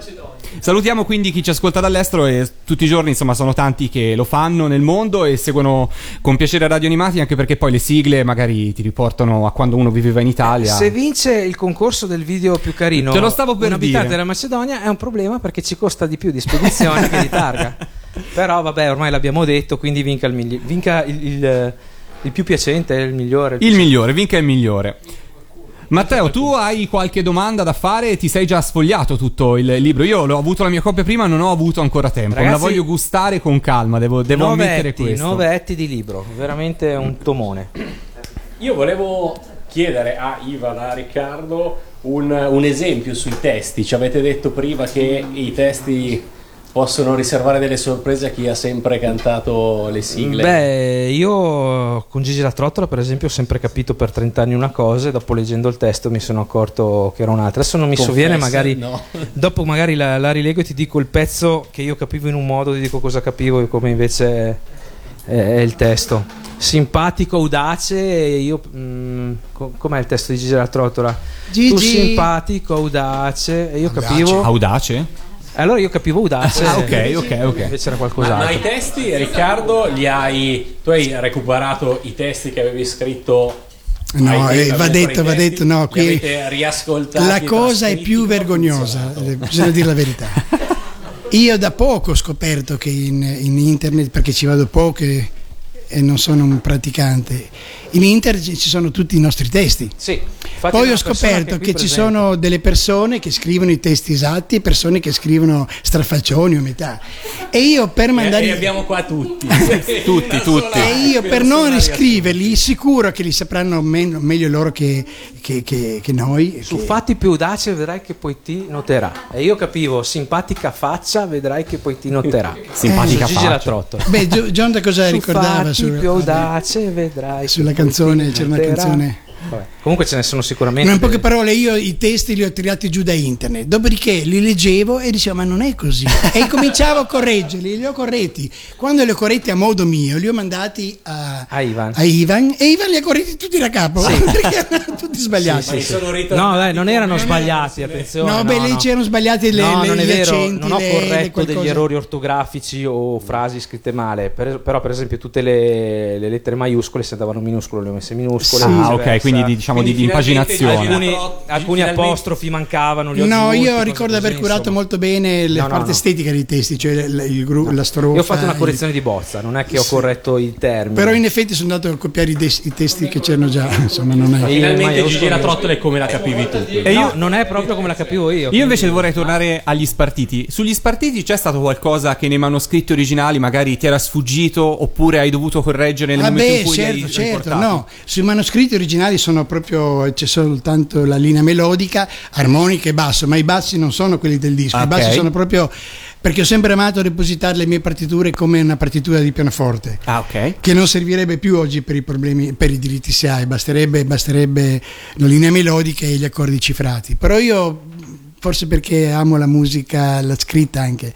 Salutiamo quindi chi ci ascolta dall'estero e tutti i giorni insomma sono tanti che lo fanno nel mondo e seguono con piacere Radio Animati anche perché poi le sigle magari ti riportano a quando uno viveva in Italia. Se vince il concorso del video più carino, Te lo stavo per un abitante dire. della Macedonia è un problema perché ci costa di più di spedizione che di targa. Però vabbè, ormai l'abbiamo detto, quindi vinca il, migli- vinca il, il- il più piacente, il migliore. Il migliore, vinca il migliore. Matteo, tu hai qualche domanda da fare? Ti sei già sfogliato tutto il libro? Io l'ho avuto la mia copia prima, non ho avuto ancora tempo. Me la Ragazzi, voglio gustare con calma, devo, devo nove ammettere etti, questo. nove etti di libro, veramente un tomone. Io volevo chiedere a Ivan, a Riccardo, un, un esempio sui testi. Ci avete detto prima che i testi possono riservare delle sorprese a chi ha sempre cantato le sigle. Beh, io con Gigi la Trottola, per esempio, ho sempre capito per 30 anni una cosa e dopo leggendo il testo mi sono accorto che era un'altra. Adesso non mi Confessa, sovviene, magari no. dopo magari la, la rilego e ti dico il pezzo che io capivo in un modo, ti dico cosa capivo e come invece è, è il testo. Simpatico, audace, e io... mm, co- com'è il testo di Gigi la Trottola? Gigi. Tu simpatico, audace, e io Audace. capivo... Audace? Allora io capivo audace. Ah, ok, ok, ok. Invece era Ma, qualcos'altro. ma i testi, Riccardo, li hai. Tu hai recuperato i testi che avevi scritto. No, eh, va detto, va detto, no, qui la cosa è più vergognosa, eh, bisogna dire la verità. Io da poco ho scoperto che in, in internet, perché ci vado poco e, e non sono un praticante, in internet ci sono tutti i nostri testi. Sì. Infatti Poi ho scoperto qui che ci sono delle persone che scrivono i testi esatti e persone che scrivono strafaccioni o metà. E io per mandare e abbiamo qua tutti. Tutti, tutti. e io per non riscriverli, sicuro che li sapranno men- meglio loro che, che- che- che noi. Su che- fatti più audaci vedrai che poi ti noterà. E io capivo, simpatica faccia, vedrai che poi ti noterà. Simpatica Su Gigi la faccia. Beh, John da cosa Su ricordava fatti sul- più audace vedrai. che sulla canzone, c'era una canzone. Vabbè, Comunque ce ne sono sicuramente. No, in poche parole, io i testi li ho tirati giù da internet, dopodiché li leggevo e dicevo: Ma non è così. E cominciavo a correggerli, li ho corretti. Quando li ho corretti a modo mio, li ho mandati a, A Ivan. a Ivan, e Ivan li ha corretti tutti da capo perché erano tutti sbagliati. Sono ritornati No, dai, non erano sbagliati, attenzione. No, beh, lì c'erano sbagliate le, no, le- non è gli vero, accenti, non ho corretto degli errori ortografici o frasi scritte male. Per- però, per esempio, tutte le, le lettere maiuscole se andavano minuscole le ho messe minuscole. Sì. Ah, ok, quindi di- diciamo di, di Quindi finalmente impaginazione. Alcuni, alcuni apostrofi mancavano. Li ho No, io ricordo così, aver curato insomma. molto bene la No, no, parte no. estetica dei testi, cioè il, il gru- la strofa. Io ho fatto una il- correzione di bozza, non è che ho Sì. corretto i termini. Però in effetti sono andato a copiare i, des- i testi che c'erano già, insomma non è... Finalmente Gigi la trottola è come la capivi tu. E No, io, non è proprio come la capivo io. io invece vorrei tornare agli spartiti. Sugli spartiti c'è stato qualcosa che nei manoscritti originali magari ti era sfuggito oppure hai dovuto correggere nel momento Vabbè, in cui certo, hai certo, no. Sui manoscritti originali sono proprio c'è soltanto la linea melodica, armonica e basso, ma i bassi non sono quelli del disco, Ok. i bassi sono proprio perché ho sempre amato ripositare le mie partiture come una partitura di pianoforte. Ah, ok. Che non servirebbe più oggi per i problemi, per i diritti SIAE, basterebbe, basterebbe la linea melodica e gli accordi cifrati. Però io, forse perché amo la musica, la scritta anche,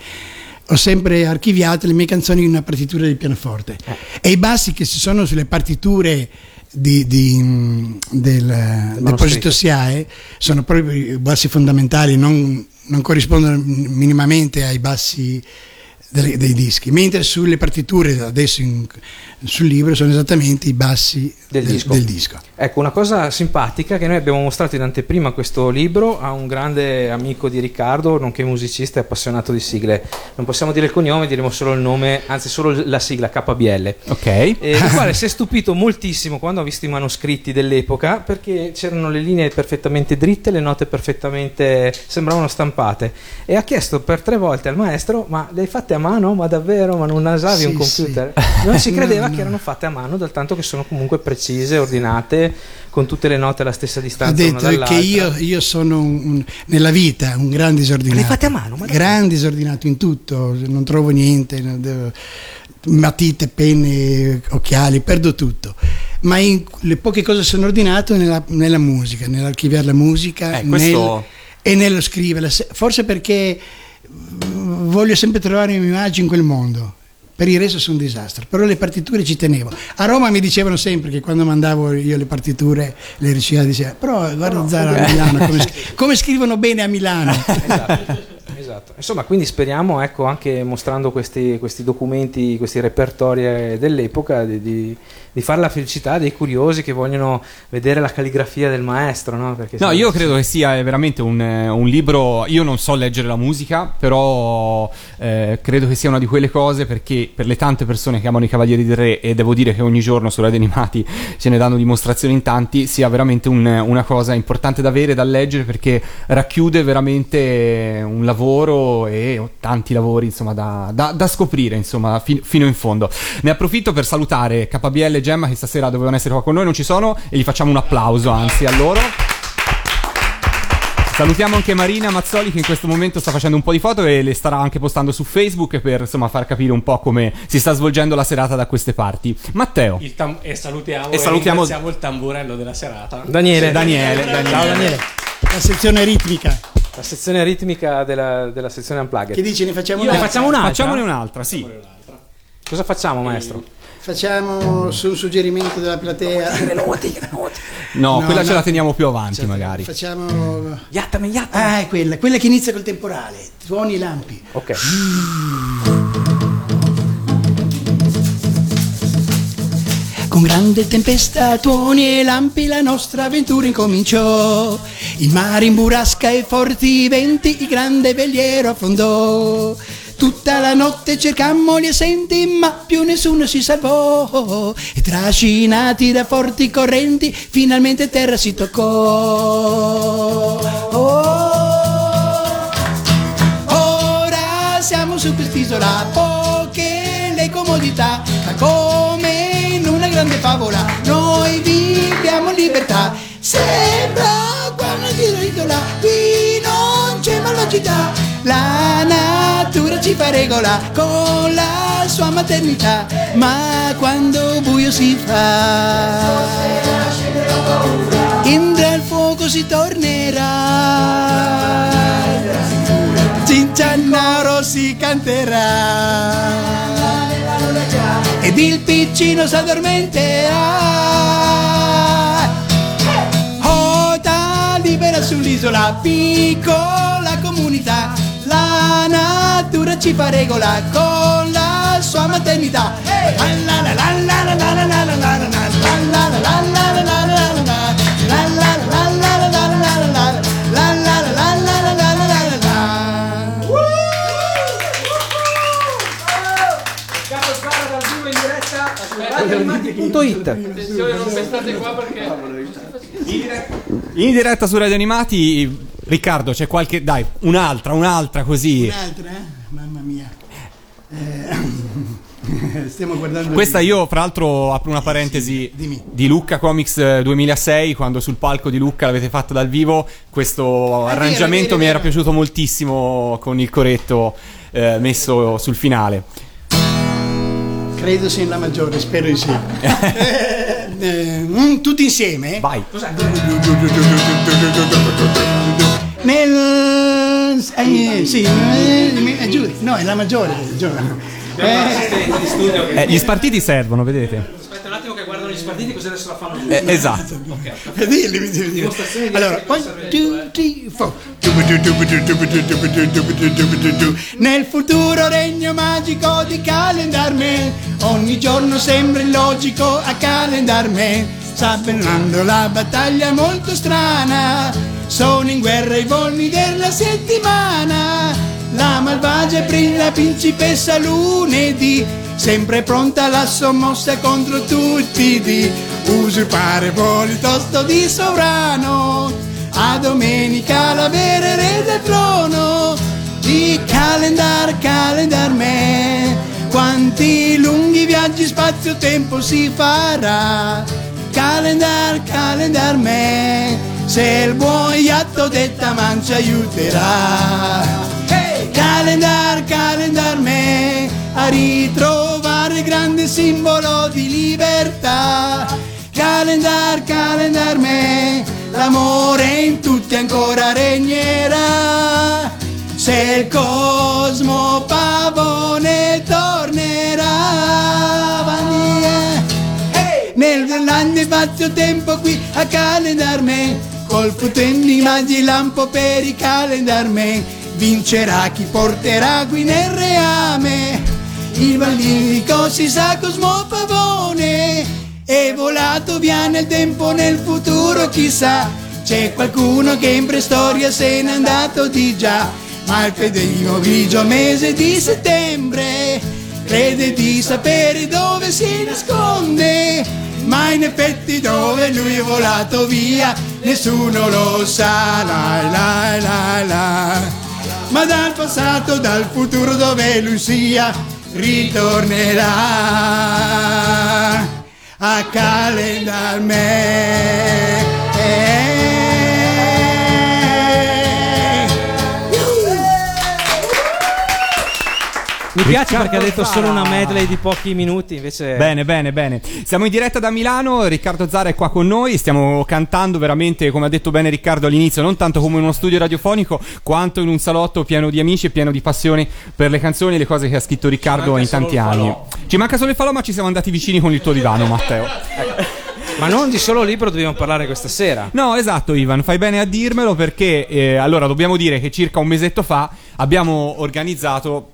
ho sempre archiviato le mie canzoni in una partitura di pianoforte. E i bassi che ci sono sulle partiture di- di, del deposito SIAE sono proprio i bassi fondamentali, non, non corrispondono minimamente ai bassi delle- dei dischi, mentre sulle partiture adesso in- sul libro sono esattamente i bassi Del del, disco. del disco. Ecco, una cosa simpatica che noi abbiamo mostrato in anteprima questo libro a un grande amico di Riccardo, nonché musicista e appassionato di sigle. Non possiamo dire il cognome, diremo solo il nome, anzi solo la sigla KBL. Ok. E il quale si è stupito moltissimo quando ha visto i manoscritti dell'epoca perché c'erano le linee perfettamente dritte, le note perfettamente sembravano stampate e ha chiesto per tre volte al maestro ma le hai fatte a mano? Ma davvero? Ma non usavi Sì, un computer? Non si credeva no. che erano fatte a mano dal tanto che sono comunque precise, ordinate con tutte le note alla stessa distanza una detto che io, io sono un- un- nella vita un gran disordinato. Le fate a mano? Ma gran disordinato in tutto, non trovo niente, non devo- matite, penne, occhiali, perdo tutto. Ma in le poche cose sono ordinato nella, nella musica, nell'archiviare la musica Eh, questo- nel- e nello scriverla. Se- Forse perché voglio sempre trovare un'immagine in quel mondo. Per il resto sono un disastro, però le partiture ci tenevo. A Roma mi dicevano sempre che quando mandavo io le partiture, le ricerche diceva, però guarda Zara a Milano, come, come scrivono bene a Milano. Esatto. Esatto. Insomma, quindi speriamo, ecco, anche mostrando questi, questi documenti, questi repertori eh, dell'epoca, di, di- di fare la felicità dei curiosi che vogliono vedere la calligrafia del maestro, no? No, io credo che sia veramente un, eh, un libro. Io non so leggere la musica, però eh, credo che sia una di quelle cose perché per le tante persone che amano i Cavalieri del Re, e devo dire che ogni giorno su Radio Animati ce ne danno dimostrazioni in tanti, sia veramente un- una cosa importante da avere, da leggere perché racchiude veramente un lavoro e tanti lavori insomma da, da- da scoprire insomma fin- fino in fondo. Ne approfitto per salutare KBL Gemma che stasera dovevano essere qua con noi, non ci sono e gli facciamo un applauso anzi a loro. Salutiamo anche Marina Mazzoli che in questo momento sta facendo un po' di foto e le starà anche postando su Facebook per insomma far capire un po' come si sta svolgendo la serata da queste parti. Matteo. Il tam- e salutiamo E salutiamo- ringraziamo il tamburello della serata. Daniele, Daniele, Daniele. Ciao Daniele. La sezione ritmica. La sezione ritmica della, della sezione Unplugged. Che dici, ne facciamo Ne una? facciamo un'altra? Facciamone un'altra, sì. Cosa facciamo, maestro? Facciamo su un suggerimento della platea. No, No, quella no. ce la teniamo più avanti Cioè, magari. Facciamo... Yattame, yattame. Ah, è quella, quella che inizia col temporale. Tuoni i lampi. Ok. Con grande tempesta, tuoni e lampi la nostra avventura incominciò. Il mare in burrasca e forti venti, il grande veliero affondò. Tutta la notte cercammo gli assenti, ma più nessuno si salvò. E trascinati da forti correnti, finalmente terra si toccò. Oh. Ora siamo su quest'isola, poche le comodità, ma come in una grande favola, noi viviamo in libertà. Sembra qua una isola, malvagità, la natura ci fa regola con la sua maternità, ma quando buio si fa, Indra il fuoco si tornerà. Cinciannaro si canterà ed il piccino s'addormenterà. Libera sull'isola, piccola comunità, la natura ci fa regola con la sua maternità. La la la la la la la in diretta su Radio Animati, Riccardo, c'è qualche. Dai, un'altra, un'altra così. Un'altra? Eh? Mamma mia. Eh, stiamo guardando. Questa io, fra l'altro, apro una eh, parentesi sì, di Lucca Comics eh, 2006, quando sul palco di Lucca l'avete fatta dal vivo. Questo ah, è arrangiamento vero, vero, mi era piaciuto moltissimo con il coretto eh, messo sul finale. Credo sia in la maggiore, spero di sì. Eh, eh, mm, tutti insieme? Vai. Nel. eh, sì, eh, è giù. No, è la maggiore. Eh. Eh, gli spartiti servono, vedete? Aspetta un attimo che guardano gli spartiti così adesso la fanno giù. Eh, esatto. dilli, dilli, dilli. Dimostrazione di Allora, one, two, three, four. Nel futuro regno magico di Calendarme, ogni giorno sembra illogico a Calendarme. Sta avvenendo la battaglia molto strana, sono in guerra i volni della settimana. La malvagia brilla principessa lunedì, sempre pronta alla sommossa contro tutti di usurpare voli tosto di sovrano. A domenica l'avere re del trono di calendar, calendar me. Quanti lunghi viaggi spazio-tempo si farà? Calendar, calendar me. Se il buon iatto detta mancia aiuterà calendar, calendar me, a ritrovare il grande simbolo di libertà. Calendar, calendar me, l'amore in tutti ancora regnerà. Se il cosmo pavone tornerà, bandiera. Eh. Hey! nel grande spazio-tempo qui a calendar me, col futuro in immagini lampo per i calendar me Vincerà chi porterà qui nel reame. Il baldinico si sa Cosmo Pavone. È volato via nel tempo nel futuro chissà. C'è qualcuno che in preistoria se n'è andato di già. Ma il pedino grigio mese di settembre crede di sapere dove si nasconde, ma in effetti dove lui è volato via nessuno lo sa. La, la, la, la. Ma dal passato, dal futuro dove lui sia, ritornerà a calendar Mi piace Riccardo perché ha detto solo una Zara. medley di pochi minuti, invece Bene, bene, bene. Siamo in diretta da Milano, Riccardo Zara è qua con noi, stiamo cantando veramente, come ha detto bene Riccardo all'inizio, non tanto come in uno studio radiofonico, quanto in un salotto pieno di amici e pieno di passione per le canzoni e le cose che ha scritto Riccardo in tanti anni. Ci manca solo il falò, ma ci siamo andati vicini con il tuo divano, Matteo. Ma non di solo libro dobbiamo parlare questa sera. No, esatto, Ivan, fai bene a dirmelo perché eh, allora dobbiamo dire che circa un mesetto fa abbiamo organizzato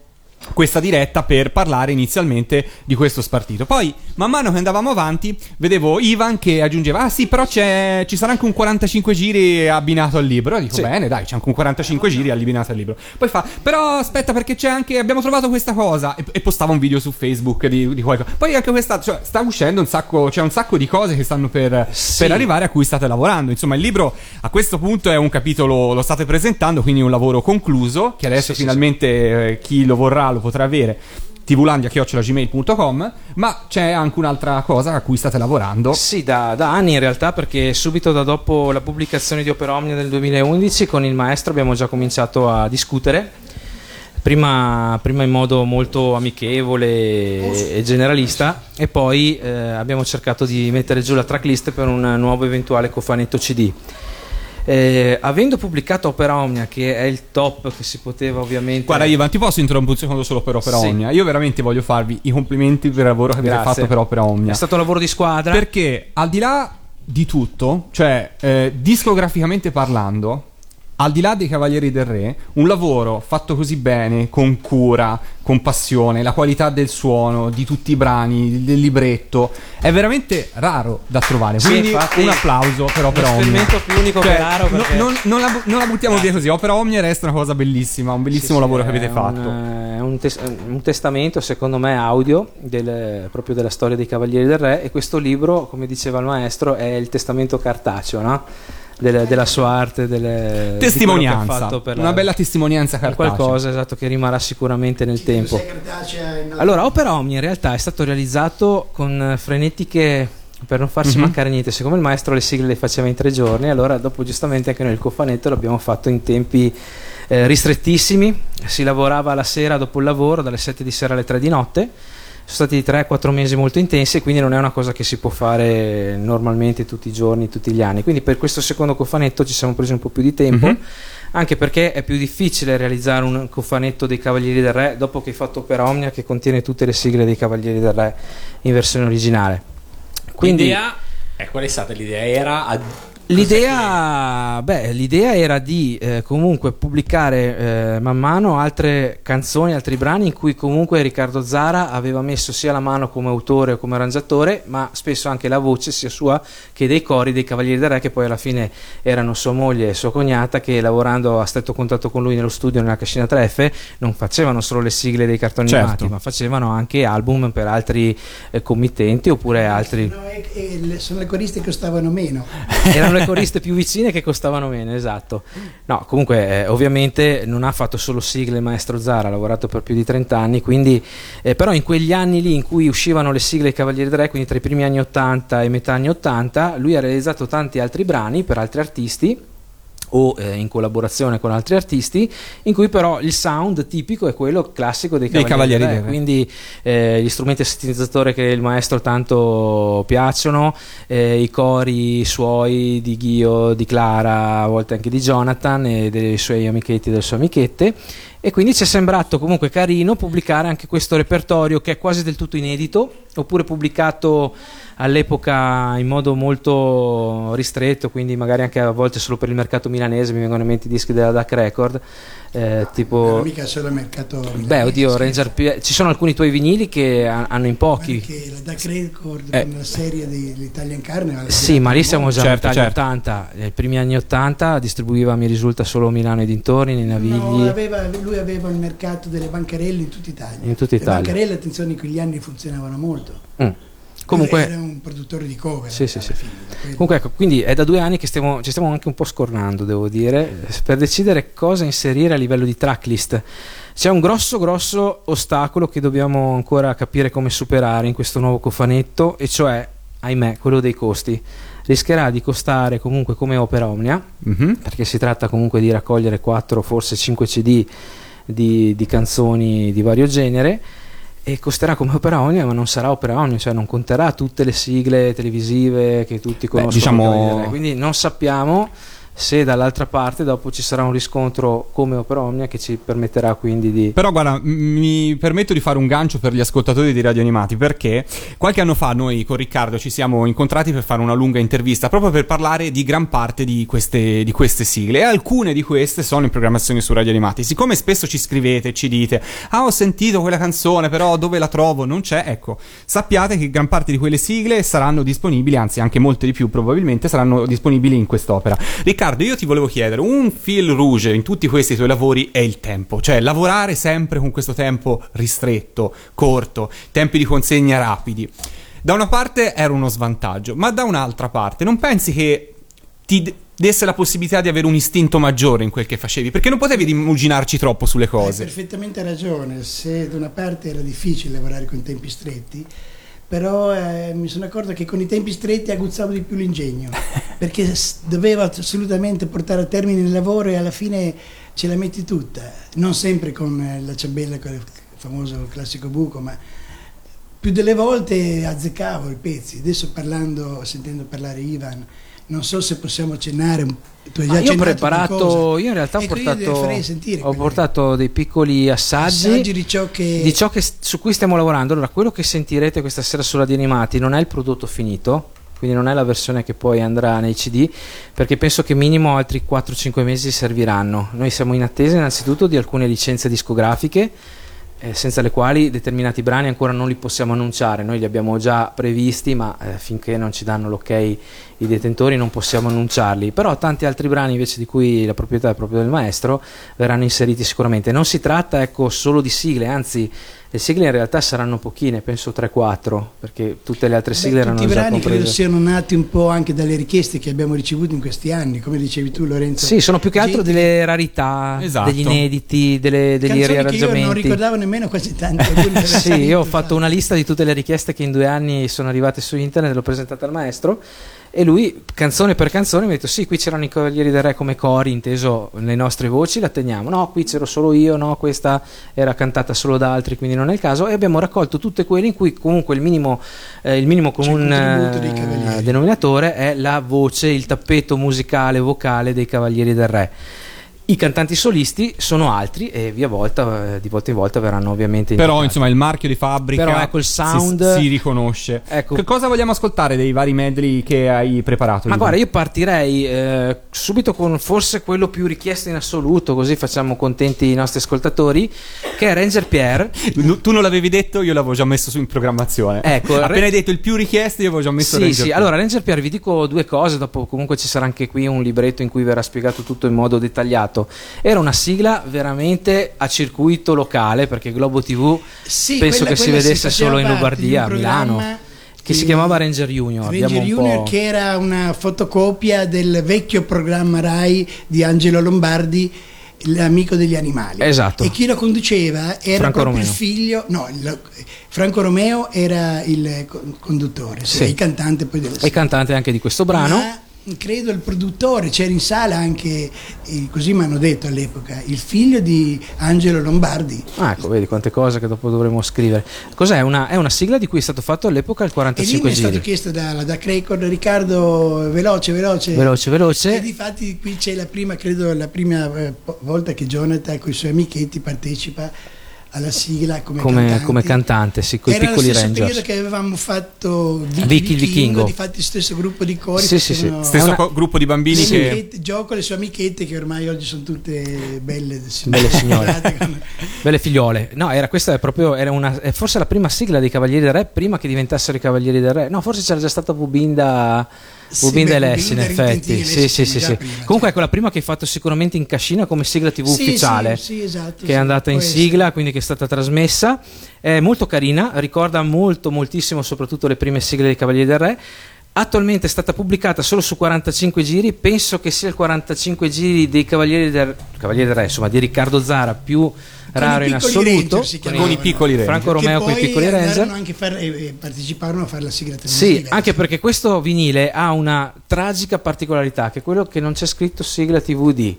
questa diretta per parlare inizialmente di questo spartito. Poi, man mano che andavamo avanti, vedevo Ivan che aggiungeva: Ah, sì, però c'è, ci sarà anche un 45 giri abbinato al libro. E dico: Sì. Bene, dai, c'è anche un 45 giri abbinato al libro. Poi fa: Però aspetta, perché c'è anche. Abbiamo trovato questa cosa. E, e postava un video su Facebook di, di qualcosa. Poi anche questa. Cioè, sta uscendo un sacco. C'è un sacco di cose che stanno per, Sì. per arrivare a cui state lavorando. Insomma, il libro a questo punto è un capitolo, lo state presentando, quindi un lavoro concluso. Che adesso sì, finalmente eh, chi lo vorrà lo potrà avere. tvulandia.gmail.com ma c'è anche un'altra cosa a cui state lavorando Sì, da, da anni in realtà, perché subito da dopo la pubblicazione di Opera Omnia del 2011 con il maestro abbiamo già cominciato a discutere. Prima, prima in modo molto amichevole e, e generalista e poi eh, abbiamo cercato di mettere giù la tracklist per un nuovo eventuale cofanetto CD. Eh, avendo pubblicato Opera Omnia, che è il top che si poteva ovviamente... Guarda Ivan, ti posso interrompere un secondo solo per Opera Sì. Omnia? Io veramente voglio farvi i complimenti per il lavoro che avete fatto per Opera Omnia. È stato un lavoro di squadra. Perché al di là di tutto, cioè eh, discograficamente parlando, al di là dei Cavalieri del Re, un lavoro fatto così bene, con cura, con passione, la qualità del suono, di tutti i brani, del libretto, è veramente raro da trovare. Sì, Quindi un applauso per Opera lo Omnia. strumento più unico che raro no- perché- non, non la, non la buttiamo via così. Opera Omnia resta una cosa bellissima, un bellissimo Sì, sì, lavoro che è avete fatto. eh, È un, tes- un testamento, secondo me, audio del- proprio della storia dei Cavalieri del Re. E questo libro, come diceva il maestro, è il testamento cartaceo no? Del- della sua arte, delle, Testimonianza, quello che ha fatto per la- una bella testimonianza per cartacea. qualcosa esatto, che rimarrà sicuramente nel tempo. Allora, Opera Omnia in realtà è stato realizzato con eh, frenetiche per non farsi Mhm. mancare niente. Siccome il maestro le sigle le faceva in tre giorni, allora dopo giustamente anche noi il cofanetto l'abbiamo fatto in tempi eh, ristrettissimi. Si lavorava la sera dopo il lavoro, dalle 7 di sera alle 3 di notte. Sono stati 3-4 mesi molto intensi, quindi non è una cosa che si può fare normalmente tutti i giorni, tutti gli anni. Quindi per questo secondo cofanetto ci siamo presi un po' più di tempo Mhm. anche perché è più difficile realizzare un cofanetto dei Cavalieri del Re dopo che hai fatto Opera Omnia che contiene tutte le sigle dei Cavalieri del Re in versione originale. Quindi l'idea è qual è stata l'idea? Era l'idea, beh, l'idea era di eh, comunque pubblicare eh, man mano altre canzoni, altri brani in cui comunque Riccardo Zara aveva messo sia la mano come autore o come arrangiatore, ma spesso anche la voce sia sua che dei cori dei Cavalieri del Re che poi alla fine erano sua moglie e sua cognata che lavorando a stretto contatto con lui nello studio nella cascina 3F non facevano solo le sigle dei cartoni Certo. animati ma facevano anche album per altri eh, committenti oppure altri No, e- e le- sono le coriste che costavano meno. erano le coriste più vicine che costavano meno esatto. No comunque eh, ovviamente non ha fatto solo sigle maestro Zara ha lavorato per più di 30 anni quindi eh, però in quegli anni lì in cui uscivano le sigle Cavalieri del Re quindi tra i primi anni 80 e metà anni 80 lui ha realizzato tanti altri brani per altri artisti o eh, in collaborazione con altri artisti, in cui però il sound tipico è quello classico dei Dei Cavalieri, Cavalieri del Re. Re. quindi eh, gli strumenti a sintetizzatori che il maestro tanto piacciono, eh, i cori suoi di Ghio, di Clara, a volte anche di Jonathan e dei suoi amichetti e delle sue amichette E quindi ci è sembrato comunque carino pubblicare anche questo repertorio che è quasi del tutto inedito, oppure pubblicato all'epoca in modo molto ristretto, quindi magari anche a volte solo per il mercato milanese, mi vengono in mente i dischi della DAC Record, eh, tipo... Non mica solo al mercato Beh, oddio. Ranger P- ci sono alcuni tuoi vinili che ha- hanno in pochi. Che la Duck Record Eh. la serie dell'Italian Carnival Sì, ma lì siamo già Certo, negli anni certo. 80, nei primi anni 80 distribuiva, mi risulta, solo Milano e dintorni, nei Navigli. No, aveva- lui aveva il mercato delle bancarelle in tutta Italia. In tutta Le Italia. bancarelle, attenzione, in quegli anni funzionavano molto. Mm. Comunque, era un produttore di cover. Sì, sì, sì. fine. Comunque ecco, quindi è da due anni che stiamo, ci stiamo anche un po' scornando, devo dire, per decidere cosa inserire a livello di tracklist. C'è un grosso, grosso ostacolo che dobbiamo ancora capire come superare in questo nuovo cofanetto, e cioè, ahimè, quello dei costi. Rischierà di costare comunque come Opera Omnia, Mhm. perché si tratta comunque di raccogliere 4, forse 5 CD di, di canzoni di vario genere e costerà come Opera Omnia, ma non sarà Opera Omnia, cioè non conterà tutte le sigle televisive che tutti conoscono. diciamo- Cavalieri Re. Quindi non sappiamo se dall'altra parte dopo ci sarà un riscontro come Opera Omnia che ci permetterà quindi di... Però guarda, mi permetto di fare un gancio per gli ascoltatori di Radio Animati perché qualche anno fa noi con Riccardo ci siamo incontrati per fare una lunga intervista proprio per parlare di gran parte di queste, di queste sigle e alcune di queste sono in programmazione su Radio Animati. Siccome spesso ci scrivete ci dite ah ho sentito quella canzone però dove la trovo? Non c'è, ecco sappiate che gran parte di quelle sigle saranno disponibili, anzi anche molte di più probabilmente saranno disponibili in quest'opera. Riccardo, io ti volevo chiedere, un fil rouge in tutti questi tuoi lavori è il tempo, cioè lavorare sempre con questo tempo ristretto, corto, tempi di consegna rapidi. Da una parte era uno svantaggio, ma da un'altra parte non pensi che ti d- desse la possibilità di avere un istinto maggiore in quel che facevi? Perché non potevi rimuginarci troppo sulle Hai cose. perfettamente ragione, se da una parte era difficile lavorare con tempi stretti, però eh, mi sono accorto che con i tempi stretti aguzzavo di più l'ingegno, perché dovevo assolutamente portare a termine il lavoro e alla fine ce la metti tutta, non sempre con eh, la ciambella, con il famoso classico buco, ma più delle volte azzeccavo i pezzi. Adesso parlando, sentendo parlare Ivan, non so se possiamo accennare, un- tu hai già io ho preparato, io in realtà ho portato, sentire ho portato dei piccoli assaggi, assaggi di ciò che di ciò che- su cui stiamo lavorando. Allora, quello che sentirete questa sera su Radio Animati non è il prodotto finito, quindi non è la versione che poi andrà nei CD, perché penso che minimo altri 4-5 mesi serviranno. Noi siamo in attesa innanzitutto di alcune licenze discografiche. eh, senza le quali determinati brani ancora non li possiamo annunciare, noi li abbiamo già previsti, ma eh, finché non ci danno l'ok i detentori non possiamo annunciarli. Però tanti altri brani invece di cui la proprietà è proprio del maestro verranno inseriti sicuramente. Non si tratta ecco, solo di sigle, anzi le sigle in realtà saranno pochine, penso 3-4, perché tutte le altre Beh, sigle erano tutti i già brani credo comprese. siano nati un po' anche dalle richieste che abbiamo ricevuto in questi anni, come dicevi tu Lorenzo. Sì, sono più che altro Gente- delle rarità, Esatto. degli inediti, delle- degli canzoni che io non riarrangiamenti. ricordavo nemmeno quasi delle sì, io ho fatto una lista di tutte le richieste che in due anni sono arrivate su internet, l'ho presentata al maestro e lui, canzone per canzone, mi ha detto sì, qui c'erano i Cavalieri del Re come cori, inteso le nostre voci, la teniamo. No, qui c'ero solo io, no, questa era cantata solo da altri, quindi non è il caso. E abbiamo raccolto tutte quelle in cui comunque il minimo, eh, il minimo il comune Cavalieri. denominatore è la voce, il tappeto musicale, vocale dei Cavalieri del Re. I cantanti solisti sono altri e via volta, eh, di volta in volta verranno ovviamente Però indicati. insomma il marchio di fabbrica Però, ecco, il si- sound- si, riconosce. Ecco. Che cosa vogliamo ascoltare dei vari medley che hai preparato? Ma Ivan? guarda, io partirei eh, subito con forse quello più richiesto in assoluto, così facciamo contenti i nostri ascoltatori, che è Ranger Pierre. Tu non l'avevi detto, io l'avevo già messo su in programmazione. Ecco, appena hai detto il più richiesto, io avevo già messo Sì, Ranger sì, Pierre. allora Ranger Pierre vi dico due cose, dopo comunque ci sarà anche qui un libretto in cui verrà spiegato tutto in modo dettagliato. Era una sigla veramente a circuito locale, perché Globo TV Sì, penso quella- che si vedesse faceva solo in Lombardia, a Milano, che si chiamava Ranger Junior. Ranger Abbiamo un Junior po'- che era una fotocopia del vecchio programma Rai di Angelo Lombardi l'amico degli animali Esatto. e chi lo conduceva era Franco proprio il Romeo. figlio no, il- Franco Romeo era il co- conduttore sì, Sì. il cantante poi del e cantante anche di questo brano. Ma credo il produttore, c'era in sala anche, eh, così mi hanno detto all'epoca, il figlio di Angelo Lombardi. Ah, ecco, vedi quante cose che dopo dovremo scrivere. Cos'è? Una, è una sigla di cui è stato fatto all'epoca il E lì 45 mi è stato giri. chiesto da, da Record, Riccardo, veloce, veloce. Veloce, E veloce. difatti qui c'è la prima, credo, la prima eh, volta che Jonathan con i suoi amichetti partecipa alla sigla come, Come, cantante. come cantante, sì, con i Era piccoli lo stesso Rangers. periodo che avevamo fatto Vicky, Vichingo, Vichingo. difatti stesso gruppo di cori. Sì, sì, sì. Stesso una- gruppo di bambini le che... gioco le sue amichette che ormai oggi sono tutte belle, Belle signore. Belle figliole. No, era questa è proprio era una, è forse la prima sigla dei Cavalieri del Re prima che diventassero i Cavalieri del Re. No, forse c'era già stata Bubinda E Lessi in effetti. Sì, sì, sì, sì. prima, Comunque è quella prima che hai fatto sicuramente in cascina come sigla TV Sì, ufficiale. sì, sì, esatto, che è andata in sigla, quindi che è stata trasmessa. È molto carina, ricorda molto, moltissimo soprattutto le prime sigle dei Cavalieri del Re. Attualmente è stata pubblicata solo su 45 giri, penso che sia il 45 giri dei Cavalieri del, Cavalieri del Re, insomma di Riccardo Zara più raro in assoluto. Con i piccoli Ranger. Franco Romeo con i poi piccoli Ranger. anche a fare- eh, parteciparono a fare la sigla Sì, anche perché questo vinile ha una tragica particolarità, che è quello che non c'è scritto sigla TV di.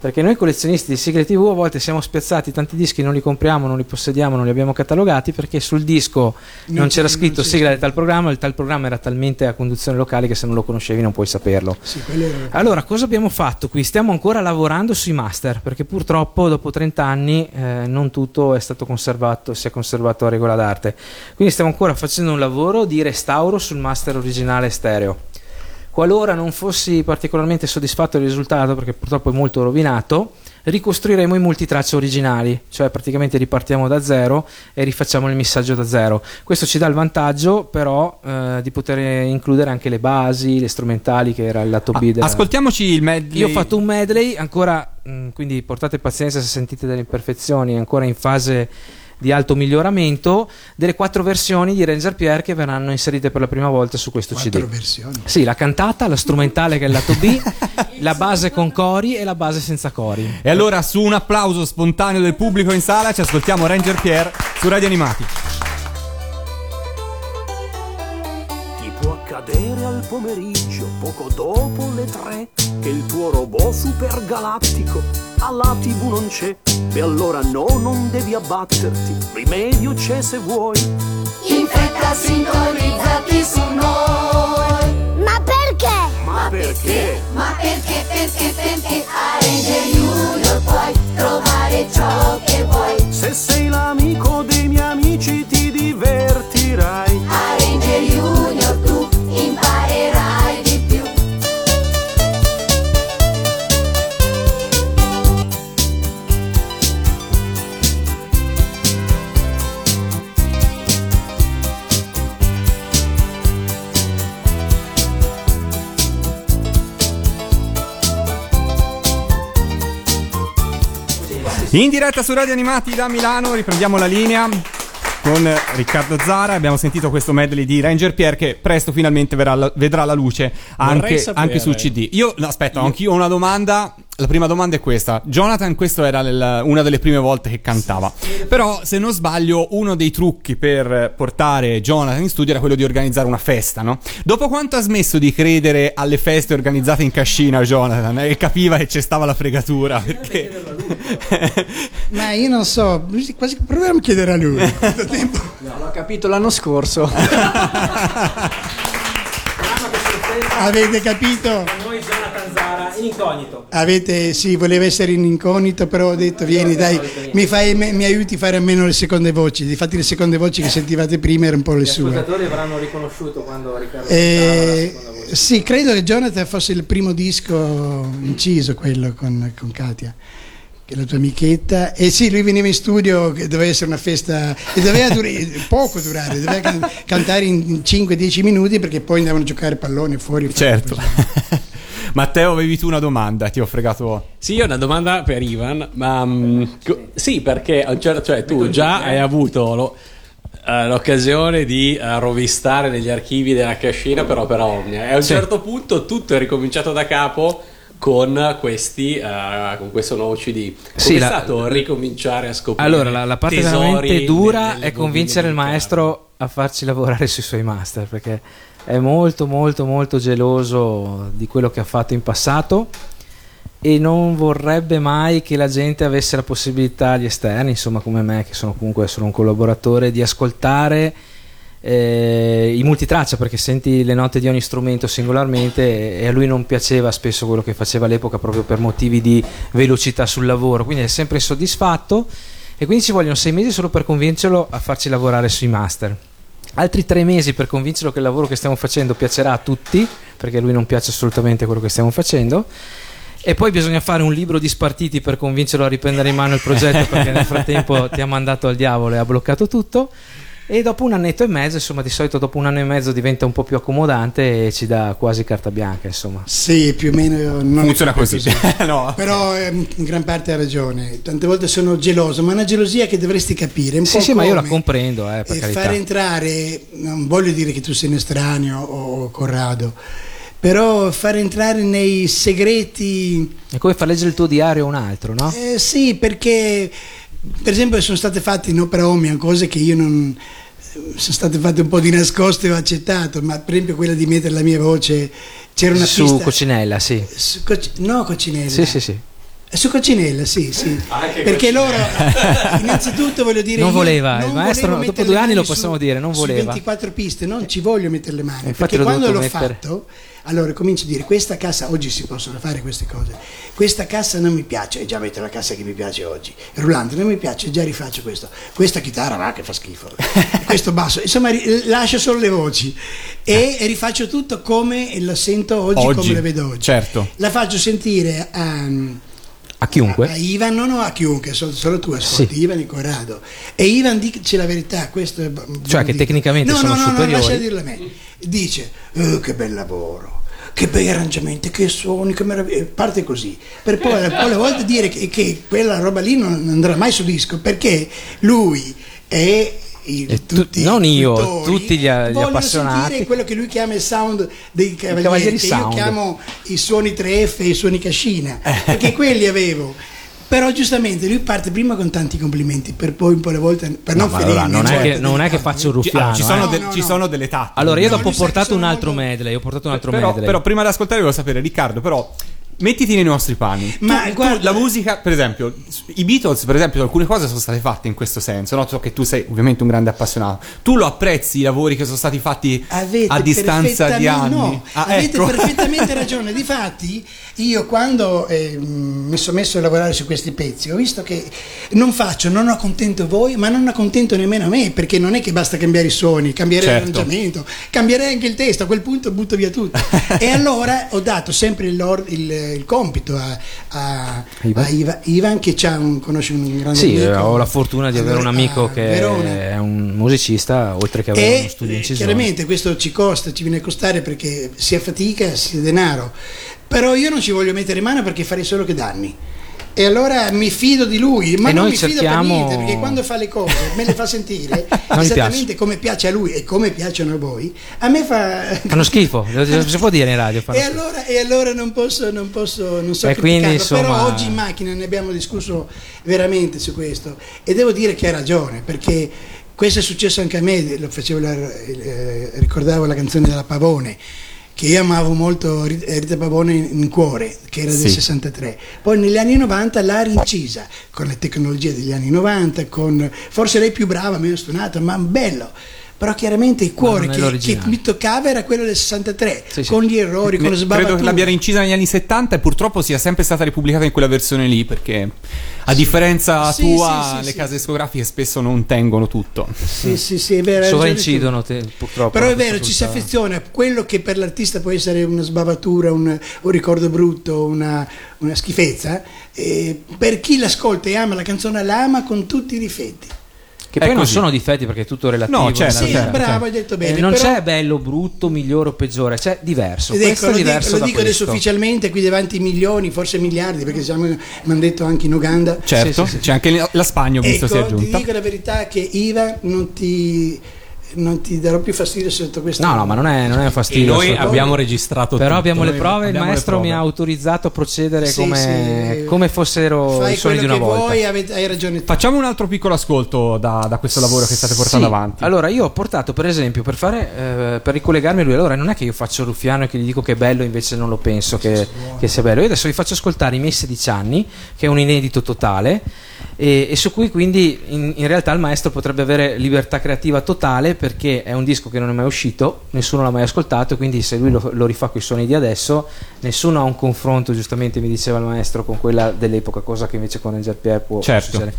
Perché noi collezionisti di sigle TV a volte siamo spiazzati, tanti dischi non li compriamo, non li possediamo, non li abbiamo catalogati perché sul disco non, Non c'era scritto non sigla di tal programma, il tal programma era talmente a conduzione locale che se non lo conoscevi non puoi saperlo. Sì, Allora, cosa abbiamo fatto qui? Stiamo ancora lavorando sui master, perché purtroppo dopo 30 anni eh, non tutto è stato conservato, si è conservato a regola d'arte. Quindi stiamo ancora facendo un lavoro di restauro sul master originale stereo. Qualora non fossi particolarmente soddisfatto del risultato, perché purtroppo è molto rovinato, ricostruiremo i multitracce originali, cioè praticamente ripartiamo da zero e rifacciamo il missaggio da zero. Questo ci dà il vantaggio però eh, di poter includere anche le basi, le strumentali che era il lato B. Ah, della- ascoltiamoci il medley. io ho fatto un medley, ancora, mh, quindi portate pazienza se sentite delle imperfezioni, è ancora in fase di alto miglioramento, delle quattro versioni di Ranger Pierre che verranno inserite per la prima volta su questo quattro CD. versioni. Sì, la cantata, la strumentale che è il lato B, la base con cori e la base senza cori. E allora su un applauso spontaneo del pubblico in sala ci ascoltiamo Ranger Pierre su Radio Animati. Pomeriggio, poco dopo le tre, che il tuo robot supergalattico alla tv non c'è. E allora no, non devi abbatterti, rimedio c'è se vuoi. In fretta sintonizzati su noi. Ma perché? Ma perché? Ma perché, perché, perché a Ranger Junior puoi trovare ciò che vuoi. Se sei l'amico dei miei amici ti In diretta su Radio Animati da Milano riprendiamo la linea con Riccardo Zara. Abbiamo sentito questo medley di Ranger Pierre che presto finalmente verrà vedrà la luce anche, anche sul CD. Io, no, aspetta, anch'io ho una domanda. La prima domanda è questa. Jonathan, questa era nel- una delle prime volte che cantava. Però, se non sbaglio, uno dei trucchi per portare Jonathan in studio era quello di organizzare una festa, no? Dopo quanto ha smesso di credere alle feste organizzate in cascina, Jonathan? E capiva che c'è stava la fregatura? Perché... Ma io non so, quasi proviamo a chiedere a lui. Quanto tempo? L'ho capito l'anno scorso. Avete capito? In incognito. Avete, sì, voleva essere in incognito, però ho detto vieni dai, mi, fai, mi, aiuti a fare almeno le seconde voci. Difatti le seconde voci che sentivate prima erano un po' le Gli sue. ascoltatori avranno riconosciuto quando Riccardo Eh, cantava la seconda voce. sì, credo che Jonathan fosse il primo disco inciso, quello con, con Katia, che è la tua amichetta. E sì, lui veniva in studio, che doveva essere una festa, e doveva durare, poco durare, doveva can- cantare in 5-10 minuti perché poi andavano a giocare pallone fuori. Certo. Matteo, avevi tu una domanda, ti ho fregato. Sì, io ho una domanda per Ivan, ma co- sì, perché un certo- cioè, tu già hai avuto lo- eh, l'occasione di eh, rovistare negli archivi della cascina per opera omnia e a un certo punto tutto è ricominciato da capo con questi eh, con questo nuovo CD. Come Sì, è la- stato ricominciare a scoprire Allora, la, la parte veramente dura è convincere il maestro a farci lavorare sui suoi master perché è molto molto molto geloso di quello che ha fatto in passato e non vorrebbe mai che la gente avesse la possibilità, gli esterni, insomma come me che sono comunque solo un collaboratore, di ascoltare eh, i multitraccia perché senti le note di ogni strumento singolarmente e a lui non piaceva spesso quello che faceva all'epoca proprio per motivi di velocità sul lavoro, quindi è sempre insoddisfatto e quindi ci vogliono sei mesi solo per convincerlo a farci lavorare sui master. Altri tre mesi per convincerlo che il lavoro che stiamo facendo piacerà a tutti, perché lui non piace assolutamente quello che stiamo facendo. E poi bisogna fare un libro di spartiti per convincerlo a riprendere in mano il progetto, perché nel frattempo ti ha mandato al diavolo e ha bloccato tutto. E dopo un annetto e mezzo, insomma, di solito dopo un anno e mezzo diventa un po' più accomodante e ci dà quasi carta bianca, insomma. Sì, più o meno non Funziona così. no. Però eh, in gran parte ha ragione. Tante volte sono geloso, ma è una gelosia che dovresti capire. Un Sì, po' sì, ma io la comprendo, eh, per eh, carità. fare entrare, non voglio dire che tu sei un estraneo o Corrado, però fare entrare nei segreti È come far leggere il tuo diario a un altro, no? Eh, sì, perché per esempio sono state fatte in opera Omian cose che io non sono state fatte un po' di nascosto e ho accettato, ma per esempio quella di mettere la mia voce c'era una Su pista Cocinella, sì. su no Cocinella. Sì, sì, sì. Su Cocinella, sì, sì. Anche Perché Cocinella. loro innanzitutto voglio dire Non voleva, il non maestro, volevo dopo due anni lo possiamo su- dire, non su voleva. 24 piste, non ci voglio mettere le mani, Infatti perché quando l'ho mettere. fatto allora comincio a dire questa cassa oggi si possono fare queste cose. Questa cassa non mi piace e già metto la cassa che mi piace oggi. Il rullante non mi piace già rifaccio questo. Questa chitarra va che fa schifo. Questo basso insomma lascio solo le voci. E rifaccio tutto come lo sento oggi, Oggi, come lo vedo oggi. certo. la faccio sentire a, A chiunque. a Ivan no no a chiunque solo, solo tu ascolti Sì. Ivan e Corrado e Ivan dice la verità questo è Cioè, che tecnicamente no, sono no, no, superiori. no, lascia dirlo a me dice "Eh, che bel lavoro che bei arrangiamenti, che suoni, che meraviglia. Parte così, per poi, poi alle volte dire che, che quella roba lì non andrà mai su disco perché lui è. Il- E tu- tutti non io, cultori tutti gli- gli appassionati. sentire quello che lui chiama il sound dei cavalieri, cavalieri che sound. io chiamo i suoni 3F e i suoni cascina, Eh. perché quelli avevo. Però giustamente lui parte prima con tanti complimenti, per poi un po' le volte per non ma ferire. allora, non, è certo, che, non è che faccio il Ci, ruffiano. ah, ci sono, eh. de- no, ci no. sono delle tappe. Allora, io No, dopo ho portato un altro molto- medley. Ho portato un altro però, medley. però prima di ascoltare volevo sapere, Riccardo, però mettiti nei nostri panni. Ma Tu- guarda- la musica, per esempio, i Beatles, per esempio, alcune cose sono state fatte in questo senso. No? So che tu sei ovviamente un grande appassionato. Tu lo apprezzi i lavori che sono stati fatti Avete a distanza di anni? no, Ah, avete ecco. perfettamente ragione. Difatti, io quando eh, mi sono messo a lavorare su questi pezzi, ho visto che non faccio, non accontento voi, ma non accontento nemmeno me, perché non è che basta cambiare i suoni, cambiare Certo. l'arrangiamento, cambiare anche il testo, a quel punto butto via tutto. e allora ho dato sempre il, il- il compito a, a- Ivan? a Iva- Ivan che c'ha un, conosce un grande Sì, amico. eh, ho la fortuna di avere un amico che Verona. è un musicista, oltre che avere uno E studio in eh, incisione. chiaramente questo ci costa, ci viene a costare perché sia fatica sia denaro. Però io non ci voglio mettere mano perché farei solo che danni. E allora mi fido di lui, ma E non mi fido cerchiamo- per niente, perché quando fa le cose me le fa sentire esattamente come piace a lui e come piacciono a voi, a me fa... Fanno schifo, si può dire in radio. E allora, e allora non posso, non posso, non so quindi, criticarlo, però insomma- oggi in macchina ne abbiamo discusso veramente su questo. E devo dire che ha ragione perché questo è successo anche a me, lo facevo la- eh, ricordavo la canzone della Pavone che io amavo molto eh, Rita Pavone in, in cuore, che era del Sì. 63. Poi negli anni 90 l'ha rincisa con le tecnologie degli anni 90, con, forse lei più brava, meno stonata, ma bello. Però chiaramente il cuore che, che mi toccava era quello del 63, Sì, sì. con gli errori, con le Credo sbavature. che l'abbia rincisa negli anni 70 e purtroppo sia sempre stata ripubblicata in quella versione lì perché a differenza Sì, tua sì, sì, le sì. case discografiche spesso non tengono tutto. Sì, sì, sì, è vero. Sovraincidono, te- purtroppo. Però è vero, ci si affeziona a quello che per l'artista può essere una sbavatura, un, un ricordo brutto, una, una schifezza. e per chi l'ascolta e ama la canzone, la ama con tutti i difetti. Che poi non sono difetti perché è tutto relativo. No, certo, sì, vita. bravo, hai detto Eh, bene. non però- c'è bello, brutto, migliore o peggiore, c'è diverso. Ed questo ecco, è lo, diverso dico, lo dico adesso ufficialmente qui davanti milioni, forse miliardi, perché siamo, mi hanno detto anche in Uganda. Certo, sì, sì. c'è anche la Spagna, ho visto, si è Ecco, ti aggiunta. dico la verità che Iva non ti non ti darò più fastidio sotto questo. No, no, ma non è, non è un E fastidio. noi assolutamente. abbiamo registrato Però tutto. abbiamo le Noi prove, il abbiamo le maestro mi prove. ha autorizzato a procedere Sì, come, sì. come fossero Fai i suoni di una che volta. vuoi, avete- hai ragione tu. Facciamo un altro piccolo ascolto da, da questo lavoro che state portando Sì. avanti. Allora, io ho portato, per esempio, per fare eh, per ricollegarmi a lui, allora non è che io faccio il ruffiano e che gli dico che è bello, invece non lo penso che, che sia bello. Io adesso vi faccio ascoltare i miei 16 anni, che è un inedito totale. E, e su cui quindi in, in realtà il maestro potrebbe avere libertà creativa totale perché è un disco che non è mai uscito, nessuno l'ha mai ascoltato, quindi se lui lo, lo rifà con i suoni di adesso, nessuno ha un confronto, giustamente mi diceva il maestro, con quella dell'epoca, cosa che invece con Angel Pierre può Certo. succedere.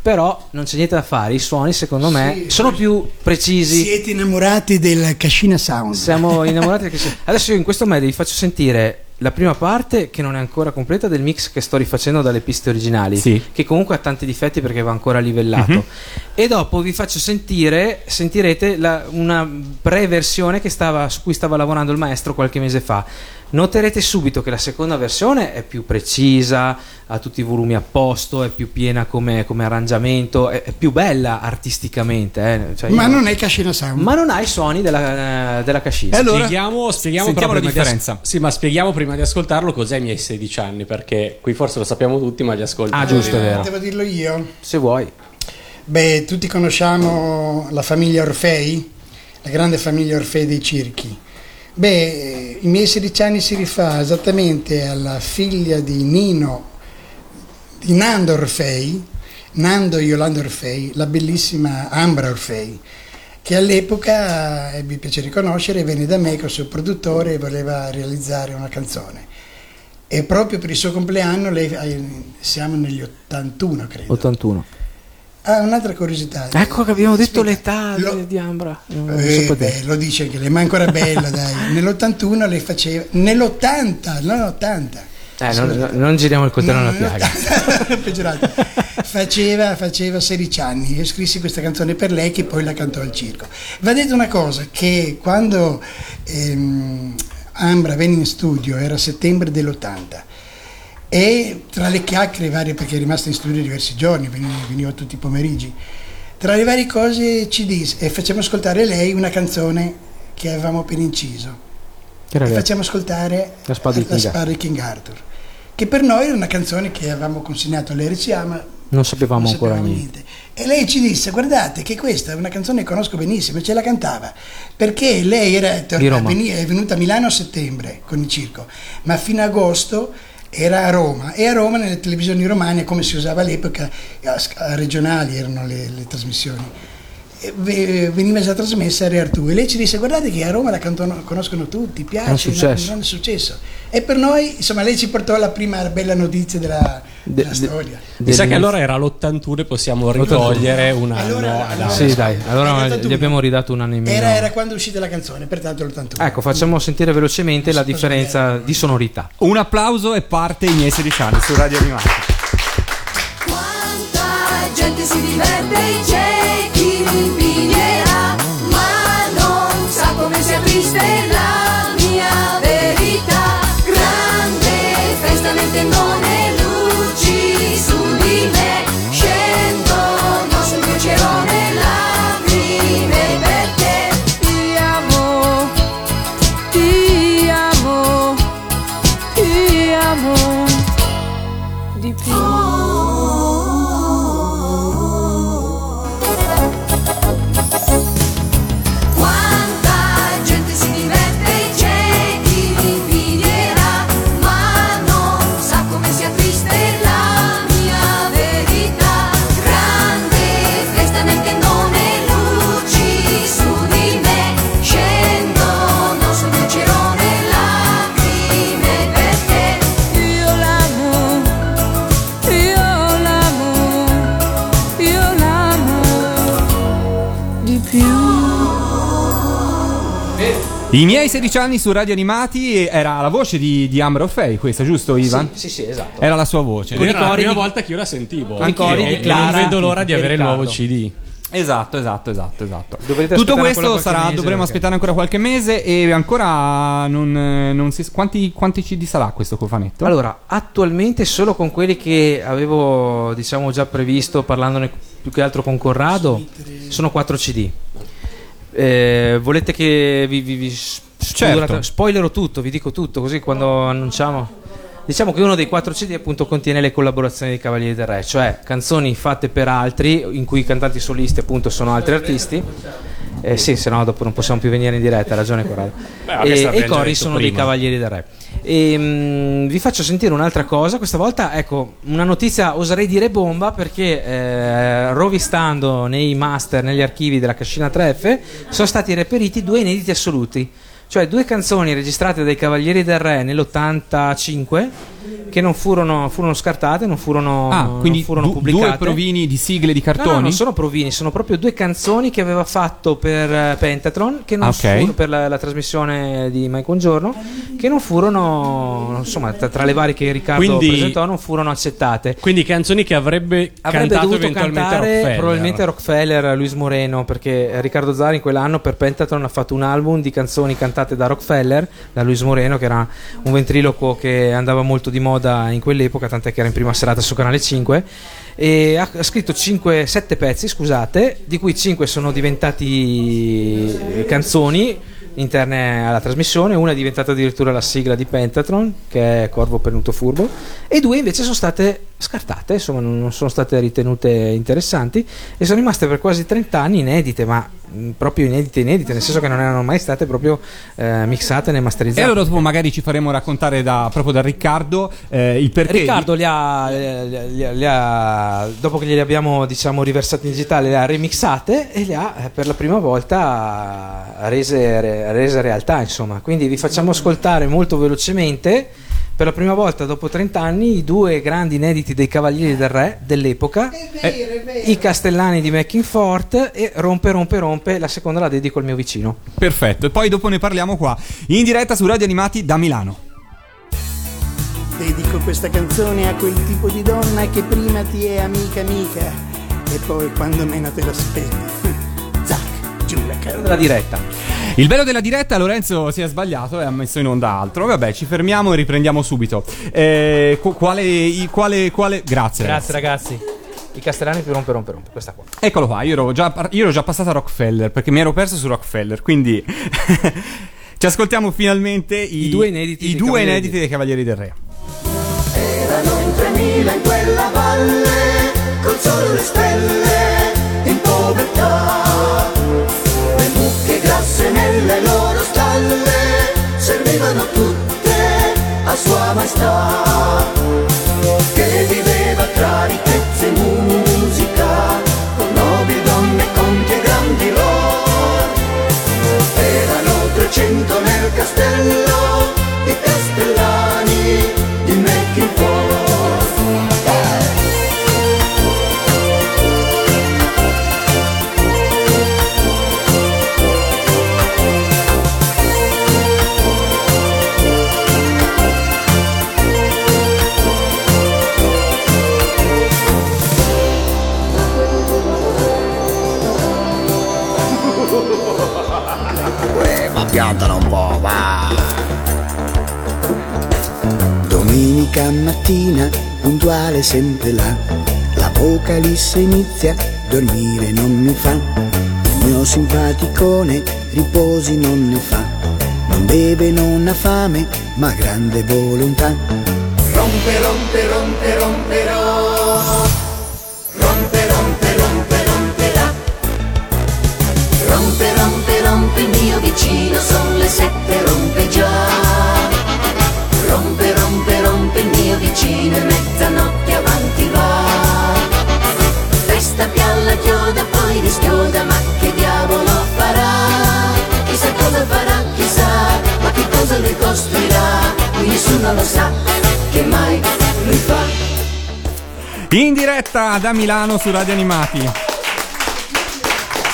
Però non c'è niente da fare, i suoni secondo me Sì, sono più precisi. Siete innamorati del Cascina Sound. Siamo innamorati. Che si- Adesso io in questo medio vi faccio sentire la prima parte che non è ancora completa del mix che sto rifacendo dalle piste originali, Sì. che comunque ha tanti difetti perché va ancora livellato. E dopo vi faccio sentire, sentirete la- una pre-versione che stava- su cui stava lavorando il maestro qualche mese fa. Noterete subito che la seconda versione è più precisa, ha tutti i volumi a posto, è più piena come, come arrangiamento, è, è più bella artisticamente. eh. Cioè, Ma io- non è Cascina Sound. ma non ha i suoni della, della cascina. E allora? Spieghiamo, spieghiamo Sentiamo però la prima di as- differenza. sì, ma spieghiamo prima di ascoltarlo cos'è i miei 16 anni, perché qui forse lo sappiamo tutti, ma gli ascolti. Ah, giusto, è vero. Devo dirlo io? Se vuoi. Beh, tutti conosciamo la famiglia Orfei, la grande famiglia Orfei dei circhi. Beh, i miei 16 anni si rifà esattamente alla figlia di Nino, di Nando Orfei, Nando Yolanda Orfei, la bellissima Ambra Orfei, che all'epoca ebbe il piacere di conoscere, venne da me col suo produttore e voleva realizzare una canzone. E proprio per il suo compleanno, lei, eh, siamo negli 81 credo, 81. Ah, un'altra curiosità. Ecco che abbiamo detto l'età lo- di- Ambra. Eh, beh, lo dice anche lei, ma è ancora bella, dai. Nell'81 lei faceva. Nell'80, non 80. Eh, non, non- non giriamo il coltello no, piaga. faceva, faceva 16 anni. Io scrissi questa canzone per lei che poi la cantò al circo. Va detto una cosa, che quando ehm, Ambra venne in studio era settembre dell'80 e tra le chiacchiere varie, perché è rimasta in studio diversi giorni, veniva, veniva tutti i pomeriggi, tra le varie cose ci disse e facciamo ascoltare lei una canzone che avevamo appena inciso. E facciamo ascoltare La spada di King di King Arthur che per noi era una canzone che avevamo consegnato all'RCA ma Non sapevamo non ancora sapevamo niente. e lei ci disse guardate che questa è una canzone che conosco benissimo e ce la cantava. Perché lei era tor- Di Roma. veni- è venuta a Milano a settembre con il circo ma fino a agosto era a Roma e a Roma nelle televisioni romane come si usava all'epoca regionali erano le, le trasmissioni ve- veniva già trasmessa a Re Artù e lei ci disse guardate che a Roma la cantano- conoscono tutti piace È un successo. un grande successo e per noi insomma lei ci portò la prima bella notizia della, De- della de- storia Mi sa che allora era l'81 e possiamo ricogliere un anno. Allora- allora- Sì, dai, allora gli abbiamo ridato un anno in meno. era, era quando è uscita la canzone pertanto l'81 Ecco, facciamo sentire velocemente la differenza di sonorità. Un applauso e parte i miei 16 anni su Radio Animati. Quanta gente si diverte, c'è chi mi invidierà, ma non sa come sia triste la di I miei 16 anni su Radio Animati era la voce di, di Amber O'Fay, questa, giusto Ivan? Sì, sì, esatto. Era la sua voce. Era la prima volta che io la sentivo. Cori E- di Clara non vedo l'ora di avere il nuovo. CD. Esatto, esatto, esatto, esatto. Dovrete Tutto aspettare questo ancora qualche sarà, mese, dovremo perché- aspettare ancora qualche mese e ancora non, eh, non si quanti, quanti CD sarà questo cofanetto? Allora, attualmente solo con quelli che avevo, diciamo, già previsto, parlandone più che altro con Corrado, sono 4 CD. Eh, volete che vi, vi, vi Certo. spoilerò tutto, vi dico tutto, così quando annunciamo. Diciamo che uno dei quattro CD appunto contiene le collaborazioni dei Cavalieri del Re, cioè canzoni fatte per altri, in cui i cantanti solisti appunto sono altri artisti. Eh sì, se no dopo non possiamo più venire in diretta, ha ragione Corrado. ma e, e i cori sono dei prima. Cavalieri del Re. E, mm, vi faccio sentire un'altra cosa, questa volta ecco una notizia oserei dire bomba perché eh, rovistando nei master, negli archivi della Cascina 3F sono stati reperiti due inediti assoluti, cioè due canzoni registrate dai Cavalieri del Re nell'85 che non furono, furono scartate, non furono, Ah, quindi non furono du- pubblicate. due provini di sigle di No, no, cartoni? non sono provini, sono proprio due canzoni che aveva fatto per eh, Pentatron, che non Ah, ok. furono per la, la trasmissione di Mai un giorno, che non furono, insomma, tra, tra le varie che Riccardo Quindi- presentò, non furono accettate. Quindi canzoni che avrebbe, Avrebbe cantato dovuto eventualmente cantare Rockefeller. probabilmente Rockefeller, Luis Moreno, perché Riccardo Zari in quell'anno per Pentatron ha fatto un album di canzoni cantate da Rockefeller, da Luis Moreno, che era un ventriloquo che andava molto di moda in quell'epoca, tant'è che era in prima serata su Canale 5. E ha, ha scritto 5, 7 pezzi, scusate, di cui 5 sono diventati eh, canzoni interne alla trasmissione, una è diventata addirittura la sigla di Pentatron, che è Corvo Penuto Furbo, e due invece sono state scartate, insomma non sono state ritenute interessanti e sono rimaste per quasi 30 anni inedite, ma proprio inedite inedite, nel senso che non erano mai state proprio eh, mixate né E masterizzate. allora dopo magari ci faremo raccontare da, proprio da Riccardo eh, il perché. Riccardo li ha, li ha- li ha- dopo che glieli abbiamo diciamo riversati in digitale, le ha remixate e le ha eh, per la prima volta rese, re- rese realtà. Insomma, quindi vi facciamo ascoltare molto velocemente. Per la prima volta dopo 30 anni i due grandi inediti dei Cavalieri del Re dell'epoca, eh, i Castellani di Mackingfort e Rompe Rompe Rompe, la seconda la dedico al mio vicino. Perfetto, e poi dopo ne parliamo qua, in diretta su Radio Animati da Milano. Dedico questa canzone a quel tipo di donna che prima ti è amica amica e poi quando meno te l'aspetti, zac, giù la carne. La diretta. Il bello della diretta, Lorenzo si è sbagliato e ha messo in onda altro. Vabbè, ci fermiamo e riprendiamo subito. Eh, qu- quale, quale, quale... Grazie. Grazie ragazzi. I Castellani più Rompe Rompe Rompe, questa qua. Eccolo qua, io ero già, io ero già passato a Rockefeller perché mi ero perso su Rockefeller, quindi ci ascoltiamo finalmente i, I due inediti i dei due Cavalieri inediti dei Cavalieri del Re. Erano in tremila in quella valle, col sole e le stelle, grasse nelle loro stalle, servivano tutte a sua maestà. Che viveva tra ricchezza piantano un po', va! Domenica mattina, puntuale sempre là, l'apocalisse inizia, dormire non mi fa. Il mio simpaticone riposi non ne fa, non beve, non ha fame, ma grande volontà. Rompe, rompe, rompe, romperò. Diretta da Milano su Radio Animati.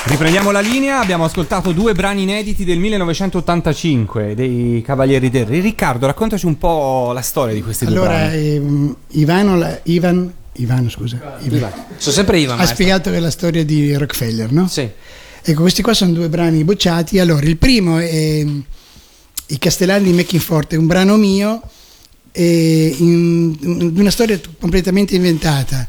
Riprendiamo la linea, abbiamo ascoltato due brani inediti del 1985 dei Cavalieri del Re. Riccardo, raccontaci un po' la storia di questi due Allora, brani. ehm, Ivano, Ivan, Ivano, scusa, Ivan, Sono sempre Ivan, ha maestro. spiegato che è la storia di Rockefeller, no? Sì. Ecco, questi qua sono due brani bocciati. Allora, il primo è mm, I Castellani di Mackingfort, è un brano mio, di una storia completamente inventata.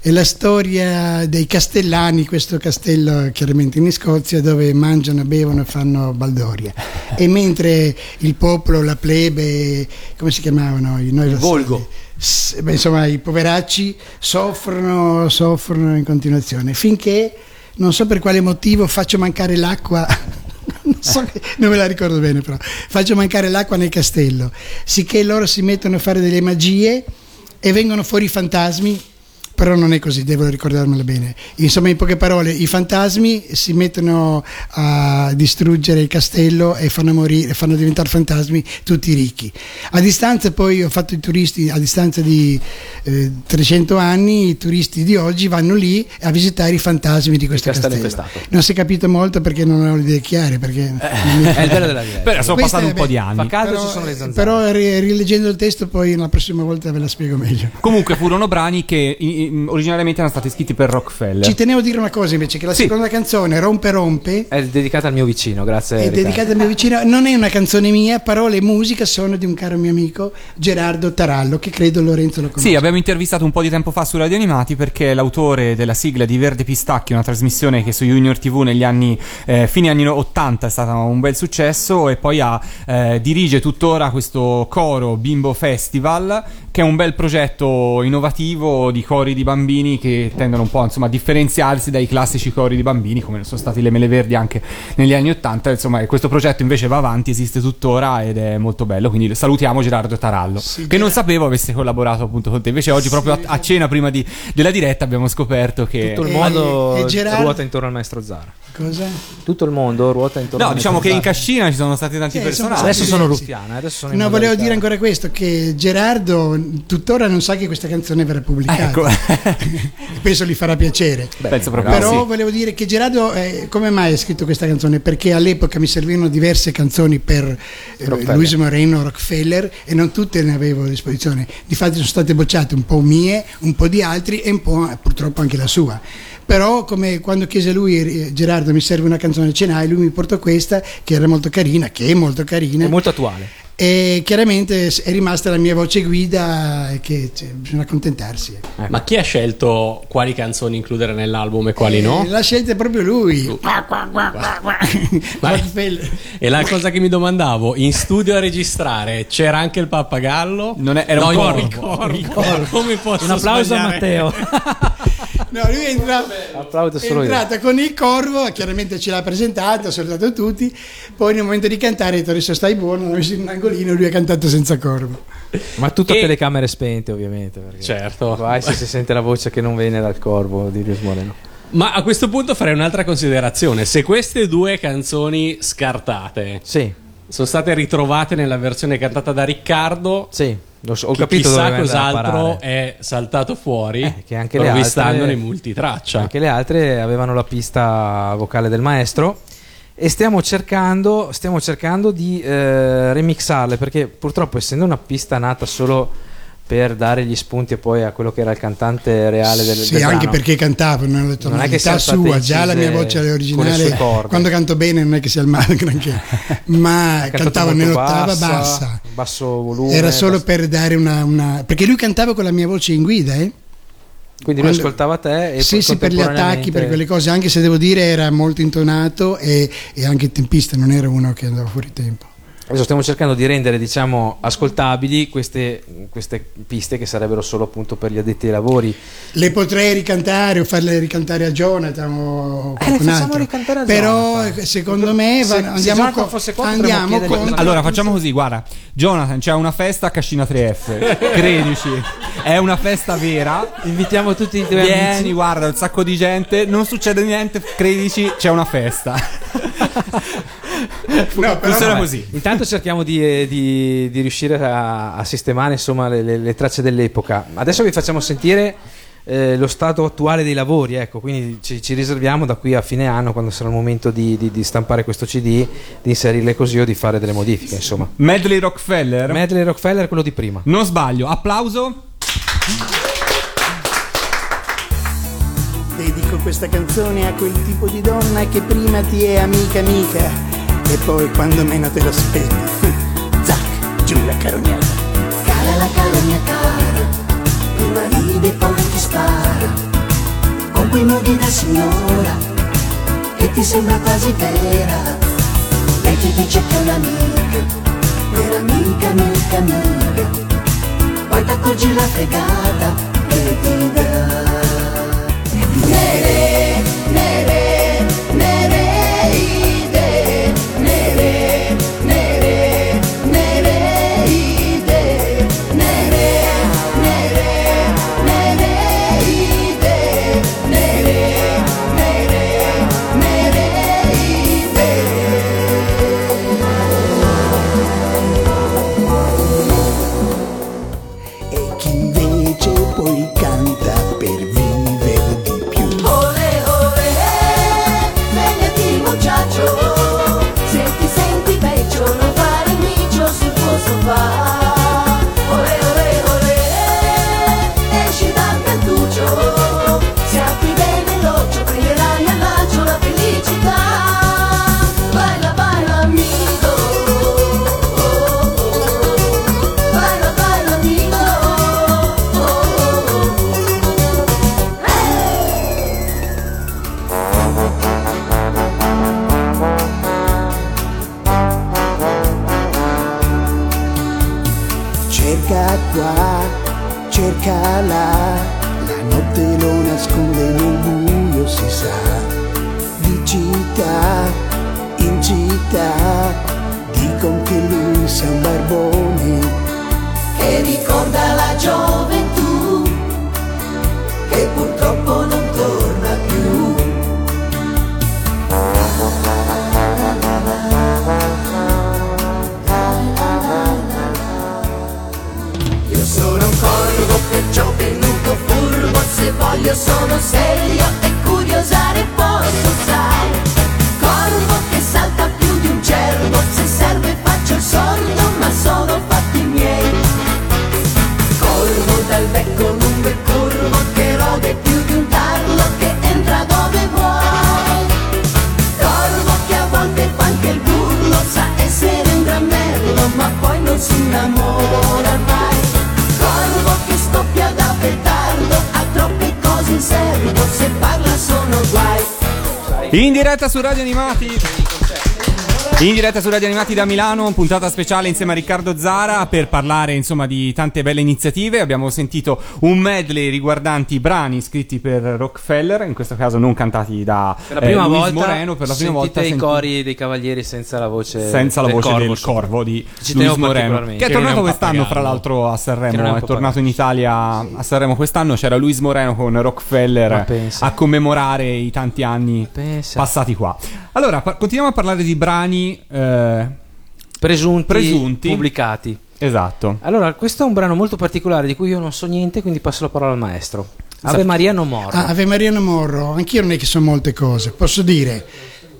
è la storia dei castellani, questo castello chiaramente in Scozia dove mangiano, bevono e fanno baldoria. E mentre il popolo, la plebe, come si chiamavano? I, noi Il volgo. S- beh, insomma, i poveracci soffrono, soffrono in continuazione finché non so per quale motivo faccio mancare l'acqua. So che- non me la ricordo bene, però faccio mancare l'acqua nel castello, sicché loro si mettono a fare delle magie e vengono fuori i fantasmi. Però non è così, devo ricordarmelo bene. Insomma, in poche parole, i fantasmi si mettono a distruggere il castello e fanno morire, fanno diventare fantasmi tutti i ricchi. A distanza, poi ho fatto i turisti, a distanza di eh, 300 anni, i turisti di oggi vanno lì a visitare i fantasmi di questo castello castello. Non si è capito molto perché non ho le idee chiare. Perché non mi- È il bello della diretta. Però sono passati è un po' di anni. Però, ci sono le zanzare. però ri- rileggendo il testo poi la prossima volta ve la spiego meglio. Comunque furono brani che i- i- originariamente erano stati scritti per Rockefeller. Ci tenevo a dire una cosa invece, che la Sì. seconda canzone, Rompe Rompe, È dedicata al mio vicino, grazie. è Riccardo. dedicata al mio vicino, non è una canzone mia, parole e musica sono di un caro mio amico Gerardo Tarallo, che credo Lorenzo lo conosca. Sì, abbiamo intervistato un po' di tempo fa su Radio Animati perché è l'autore della sigla di Verde Pistacchio, una trasmissione che su Junior TV negli anni eh, fine anni 80 è stata un bel successo e poi ha, eh, dirige tuttora questo coro Bimbo Festival che è un bel progetto innovativo di cori di bambini che tendono un po' insomma a differenziarsi dai classici cori di bambini come sono stati le Mele Verdi anche negli anni 80 insomma e questo progetto invece va avanti esiste tuttora ed è molto bello quindi salutiamo Gerardo Tarallo Sì, che non sapevo avesse collaborato appunto con te invece oggi proprio a, a cena prima di- della diretta abbiamo scoperto che Tutto il E- mondo e Gerardo- ruota intorno al maestro Zara. Cosa? Tutto il mondo ruota intorno No, al diciamo che maestro in Zara. cascina ci sono stati tanti Sì, personaggi. Adesso Sì, sono sì. ruffiane, adesso sono in No, volevo dire ancora questo, che Gerardo tuttora non sa che questa canzone verrà pubblicata. Ecco. Penso gli farà piacere. Penso proprio Però sì. volevo dire che Gerardo, eh, come mai ha scritto questa canzone? Perché all'epoca mi servivano diverse canzoni per eh. Luis Moreno Rockefeller e non tutte ne avevo a disposizione. Difatti sono state bocciate un po' mie, un po' di altri e un po' eh, purtroppo anche la sua. Però come quando chiese lui eh, Gerardo mi serve una canzone ce n'hai, lui mi portò questa che era molto carina, che è molto carina. È molto attuale. E chiaramente è rimasta la mia voce guida e che cioè, bisogna accontentarsi. ecco. Ma chi ha scelto quali canzoni includere nell'album e quali no? Eh, La scelta è proprio lui. Ma- Rockefeller. E la cosa che mi domandavo, in studio a registrare c'era anche il pappagallo? Non è- era un No, corvo. il corvo. Corvo. Come posso Un applauso a sbagliare? Matteo. No, lui è entrato, Applaudo è solo io. entrato con il corvo, chiaramente ce l'ha presentato, ha salutato tutti, poi nel momento di cantare ha detto adesso stai buono, l'ha messo in un angolino lui ha cantato senza corvo. Ma tutto E- a telecamere spente, ovviamente. Perché Certo. Vai se si sente la voce che non viene dal corvo di Luis Moreno. Ma a questo punto farei un'altra considerazione. Se queste due canzoni scartate Sì, sono state ritrovate nella versione cantata da Riccardo, sì, so- ho chi- capito chissà cos'altro è saltato fuori, Eh, che anche le altre- nei multitraccia. Anche le altre avevano la pista vocale del maestro. E stiamo cercando, stiamo cercando di eh, remixarle perché purtroppo, essendo una pista nata solo per dare gli spunti poi a quello che era il cantante reale del, Sì, del anche perché cantavo nella Non è che state sua, già la mia voce originale, quando canto bene non è che sia il male granché, ma molto nell'ottava bassa. basso volume. Era solo basso- per dare una, una- perché lui cantava con la mia voce in guida, eh? Quindi lui quando- ascoltava te e sì, sì, per gli attacchi, per quelle cose, anche se devo dire era molto intonato e, e anche tempista, non era uno che andava fuori tempo. Adesso stiamo cercando di rendere, diciamo, ascoltabili queste, queste piste che sarebbero solo appunto per gli addetti ai lavori. Le potrei ricantare o farle ricantare a Jonathan o Eh, le qualcun facciamo altro. ricantare a Però Jonathan. secondo me Se- va- se andiamo, co- fosse qua, potremmo andiamo contro Allora facciamo così, guarda, Jonathan, c'è una festa a Cascina 3F, credici, è una festa vera. Invitiamo tutti i tuoi Vieni, amici. guarda, un sacco di gente, non succede niente, credici, c'è una festa. No, però Funziona no, così. Intanto cerchiamo di, eh, di- di riuscire a, a sistemare insomma, le, le- le tracce dell'epoca. Adesso vi facciamo sentire eh, lo stato attuale dei lavori, ecco, quindi ci, ci riserviamo da qui a fine anno, quando sarà il momento di, di- di stampare questo CD, di inserirle così o di fare delle modifiche. Insomma, Medley Rockefeller. Medley Rockefeller è quello di prima. non sbaglio, applauso. Dedico questa canzone a quel tipo di donna che prima ti è amica amica e poi quando meno te l'aspetti, zac, giù la carognata. Cara la calogna cara, prima ride e poi ti spara. con quei modi da signora che ti sembra quasi vera. Lei ti dice che è un'amica, vera amica, amica, amica. Poi t'accorgi la fregata che ti su Radio Animati. In diretta su Radio Animati da Milano, puntata speciale insieme a Riccardo Zara per parlare insomma di tante belle iniziative. Abbiamo sentito un medley riguardanti brani scritti per Rockefeller, in questo caso non cantati da Per la prima eh, Luis volta Moreno. Per la prima sentite volta i senti- cori dei cavalieri senza la voce senza la del voce corvo, del corvo. di Ci Luis Moreno che è Che è tornato quest'anno fra l'altro a è Sanremo un è tornato in Italia a Sanremo quest'anno. C'era Luis Moreno con Rockefeller a commemorare i tanti anni passati qua allora pa- continuiamo a parlare di brani eh, presunti, Presunti. pubblicati. esatto Allora, questo è un brano molto particolare di cui io non so niente, quindi passo la parola al maestro. Ave Esatto. Maria non morro. Ah, Ave Maria non morro, anch'io non è che so molte cose, posso dire.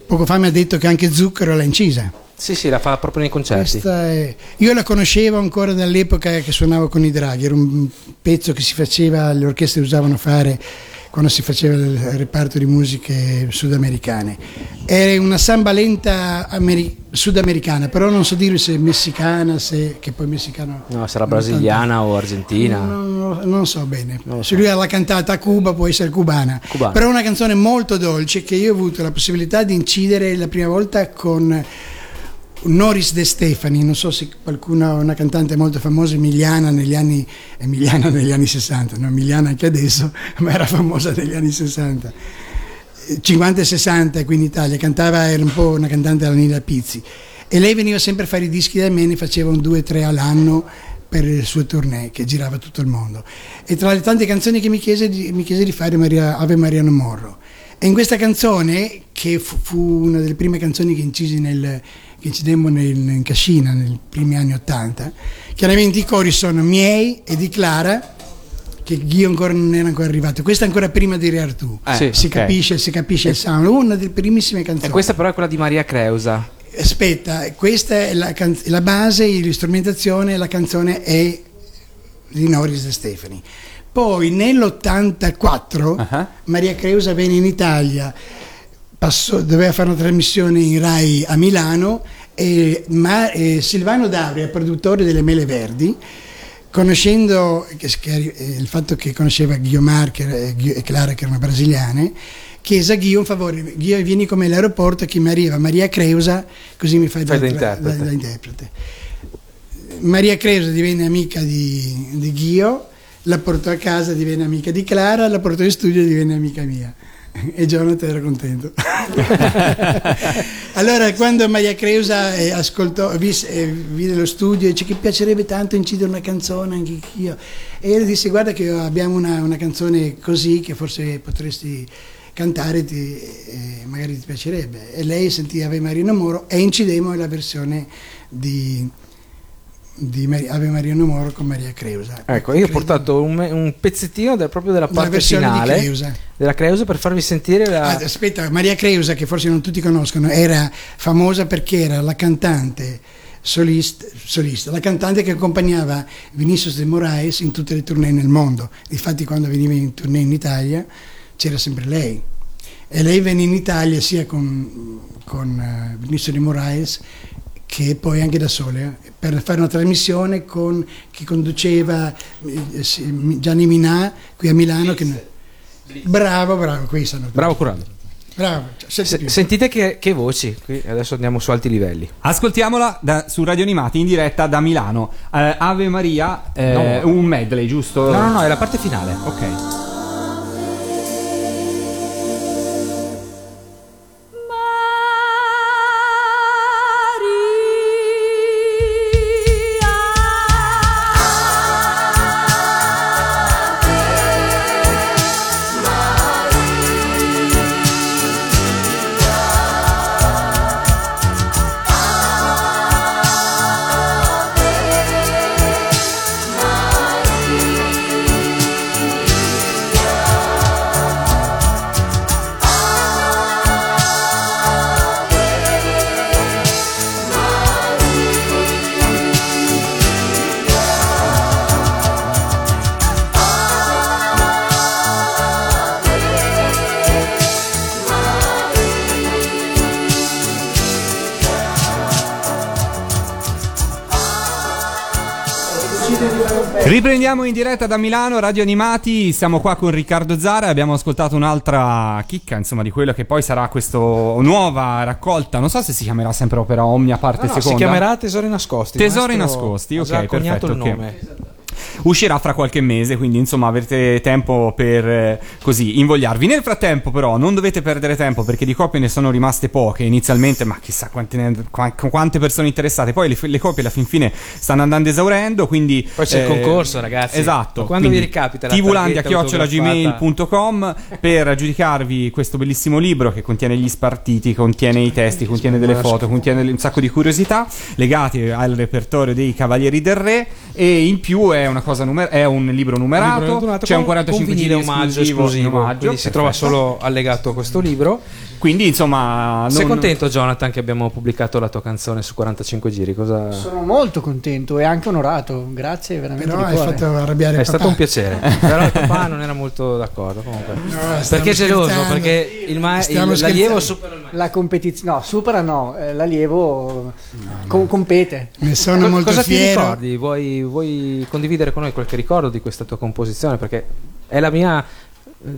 Poco fa mi ha detto che anche Zucchero l'ha incisa. Sì, sì, la fa proprio nei concerti. È- Io la conoscevo ancora dall'epoca che suonavo con i draghi, era un pezzo che si faceva, le orchestre usavano fare quando si faceva il reparto di musiche sudamericane. È una samba lenta ameri- sudamericana, però non so dire se è messicana, se, che poi messicano... No, sarà brasiliana o argentina. non, non- non so bene. Non lo Se so. lui l'ha cantata a Cuba può essere cubana. Cubana. Però è una canzone molto dolce che io ho avuto la possibilità di incidere la prima volta con Norris De Stefani, non so se qualcuno, una cantante molto famosa, emiliana negli anni, emiliana negli anni 60, non emiliana anche adesso, ma era famosa negli anni 60. Eh, 50 e 60 qui in Italia, cantava, era un po' una cantante della Nina Pizzi e lei veniva sempre a fare i dischi da me, ne faceva un 2-3 all'anno per il suo tournée che girava tutto il mondo. E tra le tante canzoni che mi chiese mi chiese di fare Maria, Ave Maria non morro. E in questa canzone, che fu, fu una delle prime canzoni che incisi nel, che incidemmo nel, in Cascina nei primi anni Ottanta, chiaramente i cori sono miei e di Clara, che Ghio ancora non era ancora arrivato. Questa è ancora prima di Re Artù. Eh, sì, si, ok. capisce, si capisce il sound, una delle primissime canzoni. E questa però è quella di Maria Creusa. Aspetta, questa è la, can- la base, l'istrumentazione, la canzone è di Norris De Stefani. Poi nell'84 Ah. Maria Creusa venne in Italia, passò- doveva fare una trasmissione in Rai a Milano e, Ma- e Silvano Davria, produttore delle Mele Verdi, conoscendo che- che- eh, il fatto che conosceva Guiomar che era- e Clara che erano brasiliane, chiese a Ghio un favore, Ghio vieni con me all'aeroporto che mi arriva Maria Creusa, così mi fai, Fai da da, interprete. da- da interprete. Maria Creusa divenne amica di, di Ghio, la portò a casa, divenne amica di Clara, la portò in studio e divenne amica mia. E Jonathan era contento. allora, quando Maria Creusa eh, ascoltò, vis- eh, vide lo studio, dice che piacerebbe tanto incidere una canzone anche io. E io disse: Guarda, che abbiamo una, una canzone così che forse potresti cantare, ti- eh, magari ti piacerebbe. E lei sentì Ave Maria in Moro e incidemmo la versione di, di Mari- Ave Maria Moro con Maria Creusa. Ecco, io ho portato un, un pezzettino del- proprio della La parte finale Creusa. della Creusa per farvi sentire la... Ah, aspetta, Maria Creusa, che forse non tutti conoscono, era famosa perché era la cantante solista, solista, la cantante che accompagnava Vinicius de Moraes in tutte le tournée nel mondo. Infatti quando veniva in tournée in Italia c'era sempre lei. E lei venne in Italia sia con, con eh, Vinicius de Moraes che poi anche da sola eh, per fare una trasmissione con chi conduceva eh, Gianni Minà qui a Milano. Che, bravo, bravo, qui stanno tutti. Bravo Curando. Bravo, cioè, senti sentite che, che voci, qui adesso andiamo su alti livelli. Ascoltiamola da- su Radio Animati in diretta da Milano. Eh, Ave Maria, eh, No. un medley, giusto? No, no, no, è la parte finale. Ok. Riprendiamo in diretta da Milano, Radio Animati, siamo qua con Riccardo Zara abbiamo ascoltato un'altra chicca, insomma, di quello che poi sarà questa nuova raccolta, non so se si chiamerà sempre Opera Omnia parte No, no, si seconda. chiamerà Tesori nascosti. Tesori nascosti, ok, perfetto, il nome. Uscirà fra qualche mese, quindi insomma avrete tempo per eh, così invogliarvi. Nel frattempo, però, non dovete perdere tempo perché di copie ne sono rimaste poche inizialmente, ma chissà quante, ne- qua- quante persone interessate. Poi le, le copie alla fin fine stanno andando esaurendo, quindi Poi c'è il concorso, ragazzi. Esatto. Ma quando vi ricapita la tvlandia@gmail.com per aggiudicarvi questo bellissimo libro che contiene gli spartiti, contiene i testi, contiene delle foto, contiene un sacco di curiosità legate al repertorio dei Cavalieri del Re e in più è una cosa numer- è un libro numerato, Libro donato c'è un con- 45 con vinile giri omaggio esclusivo, esclusivo, omaggio, si trova solo allegato a questo libro. Quindi insomma Sei non- contento Jonathan che abbiamo pubblicato la tua canzone su 45 giri? Cosa... Sono molto contento e anche onorato. Grazie veramente Però di hai cuore. fatto arrabbiare È il stato papà. un piacere. Però il papà non era molto d'accordo comunque. stiamo perché è geloso, scherzando. perché il, ma- il- l'allievo supera il La competizione, no, supera no, eh, l'allievo co- compete. Ne sono Co- molto cosa ti fiero. ricordi? Vuoi, vuoi condividere con noi qualche ricordo di questa tua composizione? Perché è la mia.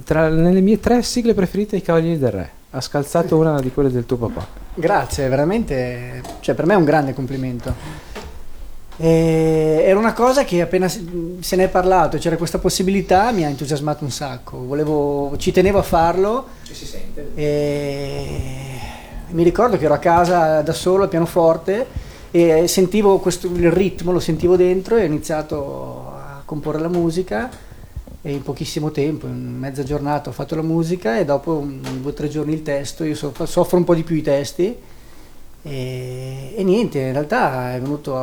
Tra nelle mie tre sigle preferite i Cavalieri del Re. Ha scalzato una di quelle del tuo papà. Grazie, veramente, cioè per me è un grande complimento. E era una cosa che appena se ne è parlato, c'era questa possibilità, mi ha entusiasmato un sacco. Volevo, ci tenevo a farlo. E mi ricordo che ero a casa da solo al pianoforte e sentivo questo, il ritmo, lo sentivo dentro e ho iniziato a comporre la musica e in pochissimo tempo, in mezza giornata ho fatto la musica e dopo due o tre giorni il testo, io so- soffro un po' di più i testi e, e niente, in realtà è venuto,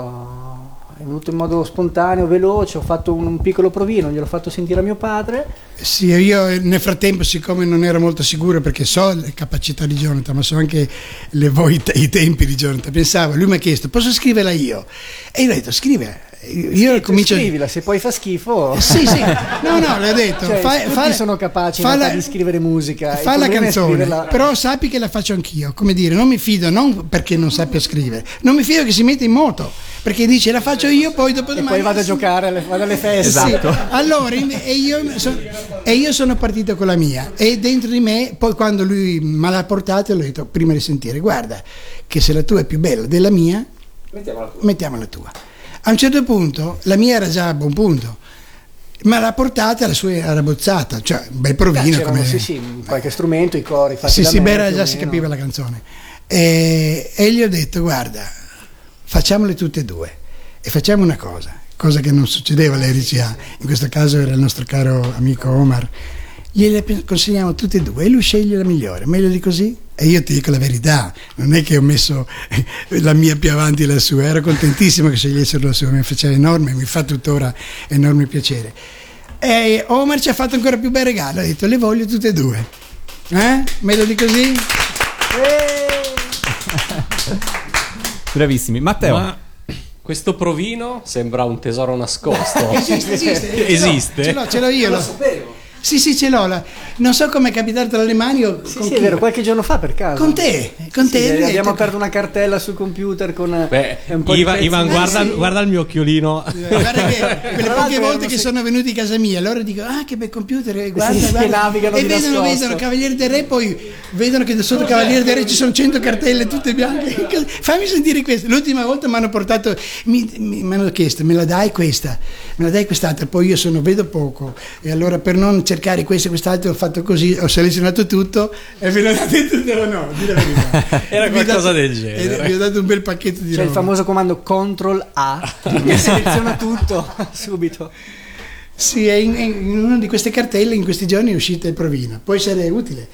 è venuto in modo spontaneo, veloce, ho fatto un, un piccolo provino, gliel'ho fatto sentire a mio padre Sì, io nel frattempo, siccome non ero molto sicuro perché so le capacità di Jonathan, ma so anche le i tempi di Jonathan, pensavo, lui mi ha chiesto, posso scriverla io? E io ho detto, scrive. Io comincio Scrivila, se poi fa schifo. Sì, sì. No, no, l'ho detto. Cioè, Fa- tutti fa- sono capaci la- di scrivere musica. Fa la canzone, scriverla- però sappi che la faccio anch'io. Come dire, non mi fido, non perché non sappia scrivere, non mi fido che si mette in moto. Perché dice la faccio io, poi dopo E domani. poi vado a giocare, alle, vado alle feste. Sì. Allora, e io, so- e io sono partito con la mia e dentro di me, poi quando lui me l'ha portata, l'ho detto prima di sentire, guarda che se la tua è più bella della mia, mettiamo la tua. A un certo punto la mia era già a buon punto, ma l'ha portata, la sua era bozzata, cioè un bel Beh, provino. c'erano, come... sì, sì, qualche strumento, i cori fatti Sì, da sì, me, beh, era già si capiva la canzone. E, e gli ho detto, guarda, facciamole tutte e due e facciamo una cosa, cosa che non succedeva all'RCA, in questo caso era il nostro caro amico Omar, gliele consigliamo tutte e due e lui sceglie la migliore, meglio di così? E io ti dico la verità, non è che ho messo la mia più avanti e la sua, ero contentissimo che scegliessero la sua, mi faceva enorme, mi fa tuttora enorme piacere. E Omar ci ha fatto ancora più bel regalo, ha detto le voglio tutte e due. Eh? Meglio di così? Bravissimi. Matteo. Ma questo provino sembra un tesoro nascosto. Esiste, esiste. Esiste? Ce l'ho, ce l'ho io. lo- Sì, sì, ce l'ho. la- Non so come è capitato tra le mani. o Sì, con sì, chi. è vero, qualche giorno fa per caso. Con te, con Sì, te. abbiamo detto- aperto una cartella sul computer con Beh, un po' di Ivan. Ivan, Eh, guarda, sì. guarda il mio occhiolino. Guarda che quelle poche volte che se- sono venuti a casa mia, allora dico: Ah, che bel computer! eh, Guarda, Sì, guarda. e vedono, nascosto. vedono Cavaliere del Re, poi vedono che sotto Cavaliere del Re ci sono 100 cartelle tutte bianche. Fammi sentire questa. L'ultima volta mi hanno portato, mi, mi- mi hanno chiesto: Me la dai questa? Me la dai quest'altra? Poi io sono, vedo poco, e allora per non cercare questa e quest'altra ho fatto così, ho selezionato tutto e ve l'ho detto o no, di la verità. Era qualcosa dato- del genere. Vi ho dato un bel pacchetto di C'è il roba. famoso comando CTRL A che seleziona tutto subito. Sì, è in, è in una di queste cartelle in questi giorni è uscita il provino. Può essere utile.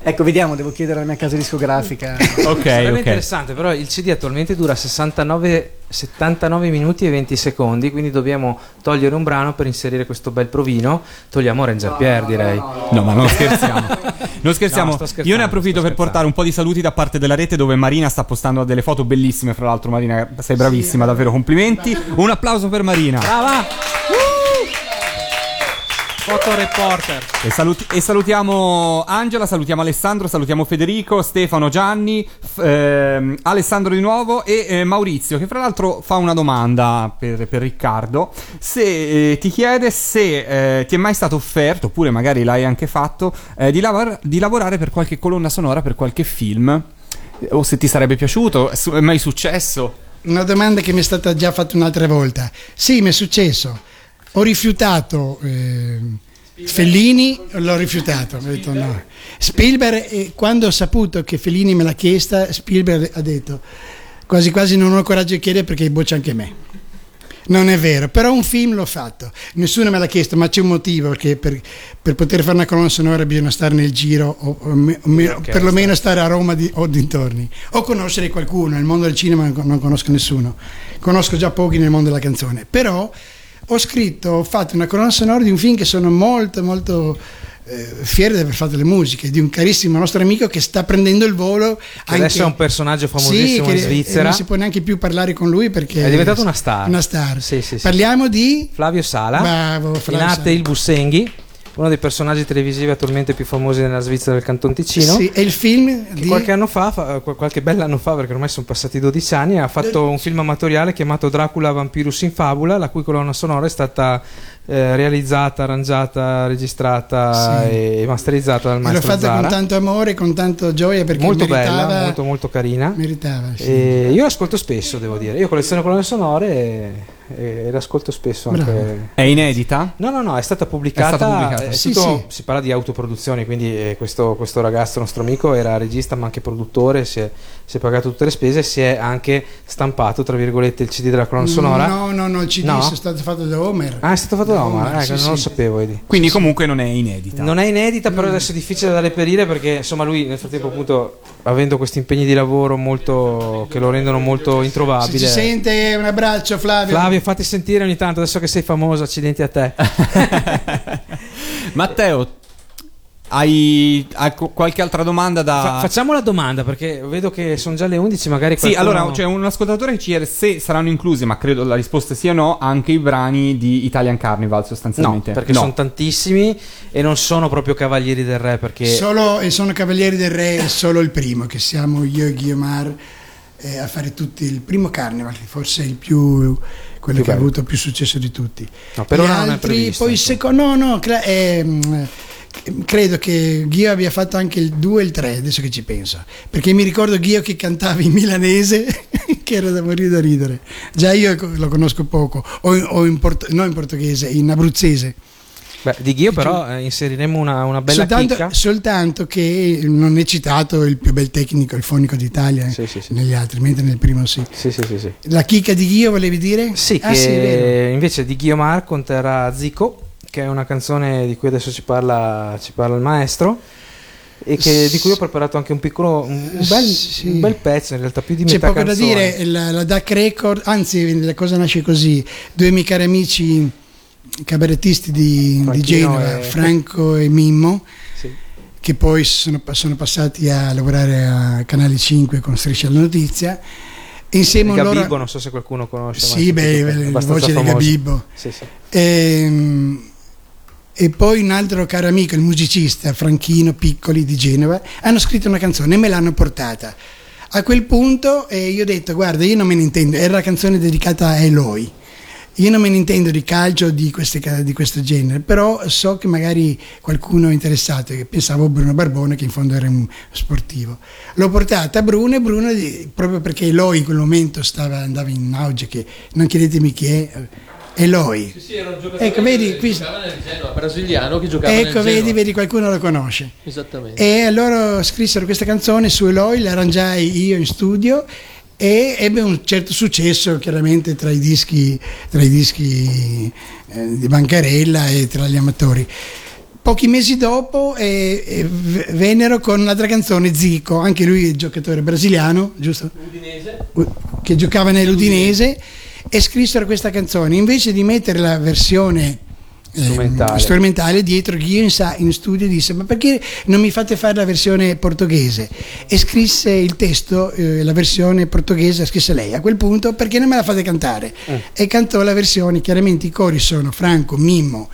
Ecco, vediamo, devo chiedere alla mia casa discografica. Ok, Sarebbe ok. interessante, però il CD attualmente dura 69, 79 minuti e 20 secondi, quindi dobbiamo togliere un brano per inserire questo bel provino. Togliamo Ranger Pierre, direi. No, ma non scherziamo. Non scherziamo. No, Io ne approfitto per portare un po' di saluti da parte della rete dove Marina sta postando delle foto bellissime. Fra l'altro, Marina, sei bravissima, davvero complimenti. Un applauso per Marina. Brava! Fotoreporter. E, saluti- e salutiamo Angela, salutiamo Alessandro, salutiamo Federico, Stefano, Gianni, f- ehm, Alessandro di nuovo e eh, Maurizio che fra l'altro fa una domanda per, per Riccardo. Se eh, ti chiede se eh, ti è mai stato offerto, oppure magari l'hai anche fatto, eh, di, lavar- di lavorare per qualche colonna sonora, per qualche film. Eh, O se ti sarebbe piaciuto, è mai successo? Una domanda che mi è stata già fatta un'altra volta. Sì, mi è successo. Ho rifiutato eh, Fellini, l'ho rifiutato. Ho detto no. Spielberg, eh, quando ho saputo che Fellini me l'ha chiesta, Spielberg ha detto quasi quasi non ho coraggio di chiedere perché boccia anche me. Non è vero, però un film l'ho fatto. Nessuno me l'ha chiesto, ma c'è un motivo perché per, per poter fare una colonna sonora bisogna stare nel giro o, o me- o me- o perlomeno stare a Roma di- o dintorni o conoscere qualcuno. Nel mondo del cinema non conosco nessuno, conosco già pochi nel mondo della canzone. Però ho scritto, ho fatto una colonna sonora di un film che sono molto, molto eh, fiero di aver fatto le musiche, di un carissimo nostro amico che sta prendendo il volo. Che adesso è un personaggio famosissimo Sì, in Svizzera. Non si può neanche più parlare con lui perché È diventato una star. Una star. Sì, sì. Parliamo di Flavio Sala, Bravo, Flavio Sala. il Bussenghi, uno dei personaggi televisivi attualmente più famosi nella Svizzera del Canton Ticino. Sì, è il film di qualche anno fa, fa- qual- qualche bell'anno fa, perché ormai sono passati 12 anni, ha fatto un film amatoriale chiamato Dracula Vampirus in Fabula, la cui colonna sonora è stata eh, realizzata, arrangiata, registrata Sì. e masterizzata dal l'ho maestro fatta Zara. con tanto amore, con tanto gioia perché molto meritava, bella, molto molto carina. meritava. sì. E io l'ascolto spesso, devo dire. Io colleziono colonne sonore e, e l'ascolto spesso anche. È inedita? No, no, no, è stata pubblicata. È stata pubblicata. è Sì, tutto- sì. Si parla di autoproduzione, quindi eh, questo, questo ragazzo, nostro amico, era regista ma anche produttore, si è, si è pagato tutte le spese, si è anche stampato, tra virgolette, il CD della colonna sonora. No, no, no, il CD No? è stato fatto da Homer. Ah, è stato fatto da Omar, ecco, sì, non sì. lo sapevo, vedi. Quindi comunque non è inedita. Non è inedita, però adesso è difficile da reperire perché insomma lui nel frattempo appunto avendo questi impegni di lavoro molto che lo rendono molto introvabile. ci sente un abbraccio Flavio. Flavio, fatti sentire ogni tanto, adesso che sei famoso, accidenti a te. Matteo, Hai, hai qualche altra domanda da... Fa- facciamo la domanda perché vedo che sono già le 11, magari Sì, qualcuno- allora c'è un ascoltatore che ci chiede se saranno inclusi, ma credo la risposta sia no, anche i brani di Italian Carnival No, sostanzialmente. perché sono tantissimi e non sono proprio cavalieri del re perché Solo, e sono Cavalieri del Re solo il primo, che siamo io e Guiomar eh, a fare tutti il primo Carnival, che forse è il più quello che ha avuto più successo di tutti. No, per Gli ora non è altri, previsto, poi secondo, no, no, cla- ehm, credo che Ghio abbia fatto anche il 2 e il 3, adesso che ci penso, perché mi ricordo Ghio che cantava in milanese, che era da morire da ridere. Già io lo conosco poco, o, in- o in porto- no in portoghese, in abruzzese. Beh, di Ghio però eh, inseriremo una, una bella soltanto, chicca. soltanto che non è citato il più bel tecnico, il fonico d'Italia Sì, sì, sì. negli altri, mentre nel primo sì. Sì, sì, sì, sì. La chicca di Ghio volevi dire? Sì, Ah, invece di Guiomar conterrà Zico, che è una canzone di cui adesso ci parla, ci parla il maestro. E che- di cui ho preparato anche un piccolo, un, bel, Sì. un bel pezzo, in realtà più di C'è metà poco da canzone. dire, la, la DAC Record, anzi la cosa nasce così, due miei cari amici cabarettisti di, di Genova, e- Franco e Mimmo, Sì. che poi sono, sono passati a lavorare a Canale 5 con Striscia la Notizia, e insieme a loro... Gabibbo, non so se qualcuno conosce. Sì, beh, voci del famoso. Gabibbo. Sì, sì. Ehm, E, poi un altro caro amico, il musicista Franchino Piccoli di Genova, hanno scritto una canzone e me l'hanno portata. A quel punto eh, io ho detto, guarda, io non me ne intendo, era la canzone dedicata a Eloi. Io non me ne intendo di calcio di, queste di questo genere, però so che magari qualcuno è interessato, e pensavo Bruno Barbone che in fondo era un sportivo. L'ho portata a Bruno e Bruno, proprio perché Eloi in quel momento stava, andava in auge, che non chiedetemi chi è, Eloi. Sì, era un giocatore Ecco, vedi, che qui- giocava nel Genoa, brasiliano che giocava Ecco, vedi, vedi, qualcuno lo conosce. Esattamente. E allora scrissero questa canzone su Eloi, la arrangiai io in studio e ebbe un certo successo chiaramente tra i dischi, tra i dischi eh, di Bancarella e tra gli amatori. Pochi mesi dopo eh, eh, vennero con un'altra canzone, Zico, anche lui è giocatore brasiliano, giusto? U- Che giocava nell'Udinese e scrissero questa canzone. Invece di mettere la versione eh, Strumentale. strumentale dietro. Ghio in, sa- in studio disse ma perché non mi fate fare la versione portoghese? E scrisse il testo eh, la versione portoghese scrisse lei. A quel punto perché non me la fate cantare? E cantò la versione chiaramente i cori sono Franco, Mimmo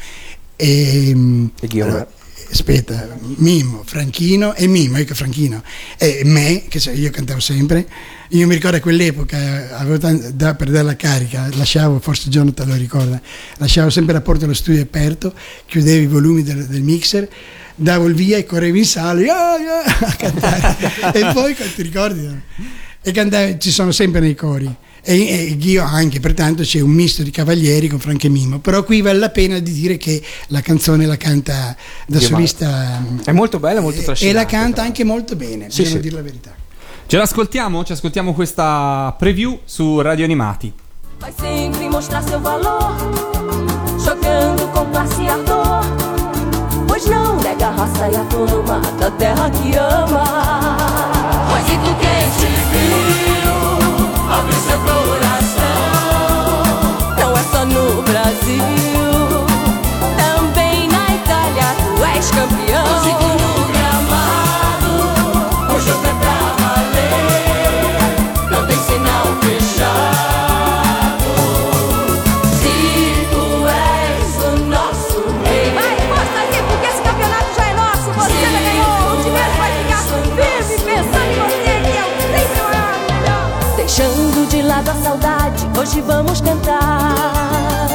e, E Guillaume. allora, aspetta Mimmo, Franchino e Mimmo ecco Franchino e me che io cantavo sempre. Io mi ricordo a quell'epoca avevo tan- da- per dare la carica lasciavo forse Jonathan lo ricorda lasciavo sempre la porta dello studio aperto chiudevo i volumi del, del mixer davo il via e correvo in sala "Ah, ah", a cantare. E poi ti ricordi? E cantavo, ci sono sempre nei cori e, e io anche pertanto c'è un misto di cavalieri con Franco e Mimmo però qui vale la pena di dire che la canzone la canta da Dio, solista È molto bella, molto e- e trascinante. la canta anche molto bene Sì, bisogna sì. dire la verità Ce l'ascoltiamo? Ci ascoltiamo questa preview su Radio Animati. Vai sempre mostrar seu valor, jogando com classe e ardor. Pois não nega a raça e a fama da terra que ama. Pois e tu quem és campeão. Músico no gramado, o jogo é pra valer. Não tem sinal fechado. Se tu és o nosso rei. Vai, mostra aí, porque esse campeonato já é nosso. Você já ganhou. O time vai ficar firme pensando em você, que é o sempre o melhor. Deixando de lado a saudade, hoje vamos cantar.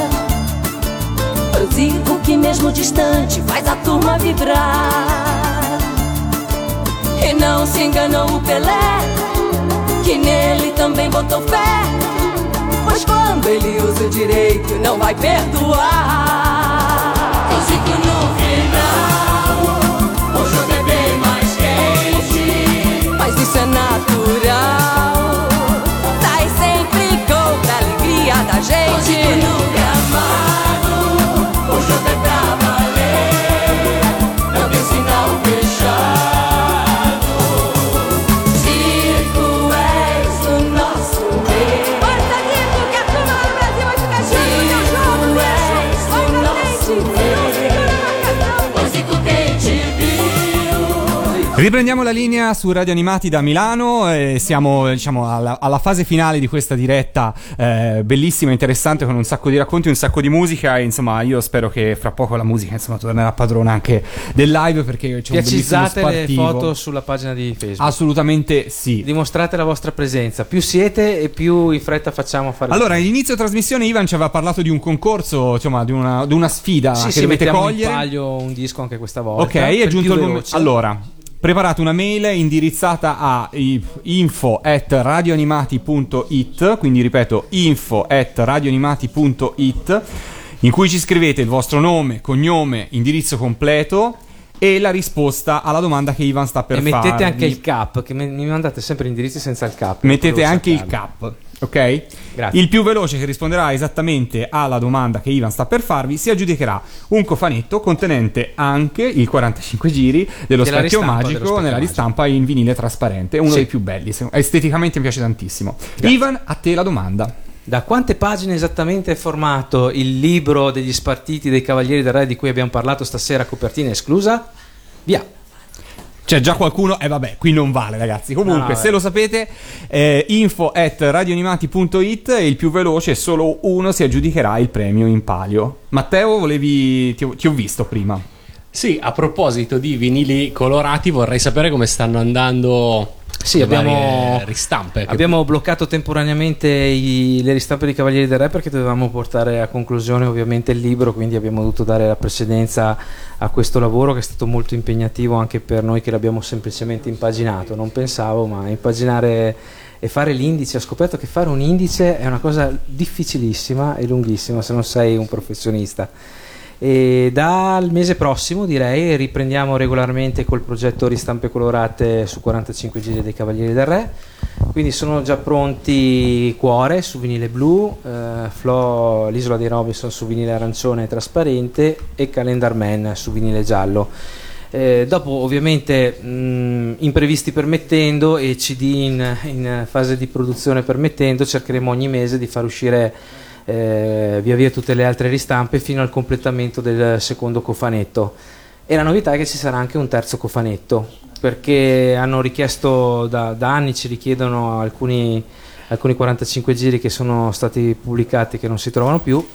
Pro Zico que mesmo distante faz a turma vibrar. E não se enganou o Pelé, que nele também botou fé. Pois quando ele usa o direito, não vai perdoar. Zico no final, o jogo é mais quente. Mas isso é natural. Sai sempre gol pra alegria da gente. Riprendiamo la linea su Radio Animati da Milano e siamo diciamo, alla, alla fase finale di questa diretta eh, bellissima, interessante con un sacco di racconti, un sacco di musica e insomma io spero che fra poco la musica insomma, tornerà padrona anche del live perché c'è un bellissimo Piacizzate le spartivo. foto sulla pagina di Facebook. Assolutamente sì. Dimostrate la vostra presenza. Più siete e più in fretta facciamo a fare. Allora, all'inizio trasmissione Ivan ci aveva parlato di un concorso, insomma, di una, di una sfida sì, che sì, dovete mettiamo cogliere. in palio un disco anche questa volta. Ok, è giunto il momento. Allora, preparate una mail indirizzata a info at radioanimati.it, quindi ripeto info at radioanimati.it, in cui ci scrivete il vostro nome, cognome, indirizzo completo e la risposta alla domanda che Ivan sta per e mettete farvi. anche il cap, che mi mandate sempre indirizzi senza il cap. Mettete anche il sappiarlo. cap, ok? Grazie. Il più veloce che risponderà esattamente alla domanda che Ivan sta per farvi si aggiudicherà un cofanetto contenente anche il 45 giri dello Della specchio ristampa, magico dello specchio nella magico. ristampa in vinile trasparente, uno Sì. dei più belli, esteticamente mi piace tantissimo. Ivan, a te la domanda. Da quante pagine esattamente è formato il libro degli spartiti dei Cavalieri del Re di cui abbiamo parlato stasera, copertina esclusa? Via. C'è già qualcuno, e vabbè, qui non vale ragazzi. Comunque, no, se vabbè. lo sapete, eh, info at radioanimati.it il più veloce, solo uno si aggiudicherà il premio in palio. Matteo, volevi... ti ho, ti ho visto prima. Sì, a proposito di vinili colorati, vorrei sapere come stanno andando Sì, abbiamo- ristampe. Abbiamo bloccato temporaneamente i- le ristampe dei Cavalieri del Re perché dovevamo portare a conclusione ovviamente il libro, quindi abbiamo dovuto dare la precedenza a questo lavoro che è stato molto impegnativo anche per noi che l'abbiamo semplicemente impaginato. Non pensavo, ma impaginare e fare l'indice, ho scoperto che fare un indice è una cosa difficilissima e lunghissima se non sei un professionista. E dal mese prossimo direi riprendiamo regolarmente col progetto Ristampe Colorate su 45 giri dei Cavalieri del Re. Quindi sono già pronti Cuore su vinile blu, eh, Flo, l'Isola dei Robinson su vinile arancione e trasparente e Calendar Man su vinile giallo. Eh, dopo ovviamente mh, imprevisti permettendo e CD in, in fase di produzione permettendo cercheremo ogni mese di far uscire eh, via via tutte le altre ristampe fino al completamento del secondo cofanetto. E la novità è che ci sarà anche un terzo cofanetto, perché hanno richiesto da, da anni, ci richiedono alcuni, alcuni 45 giri che sono stati pubblicati che non si trovano più.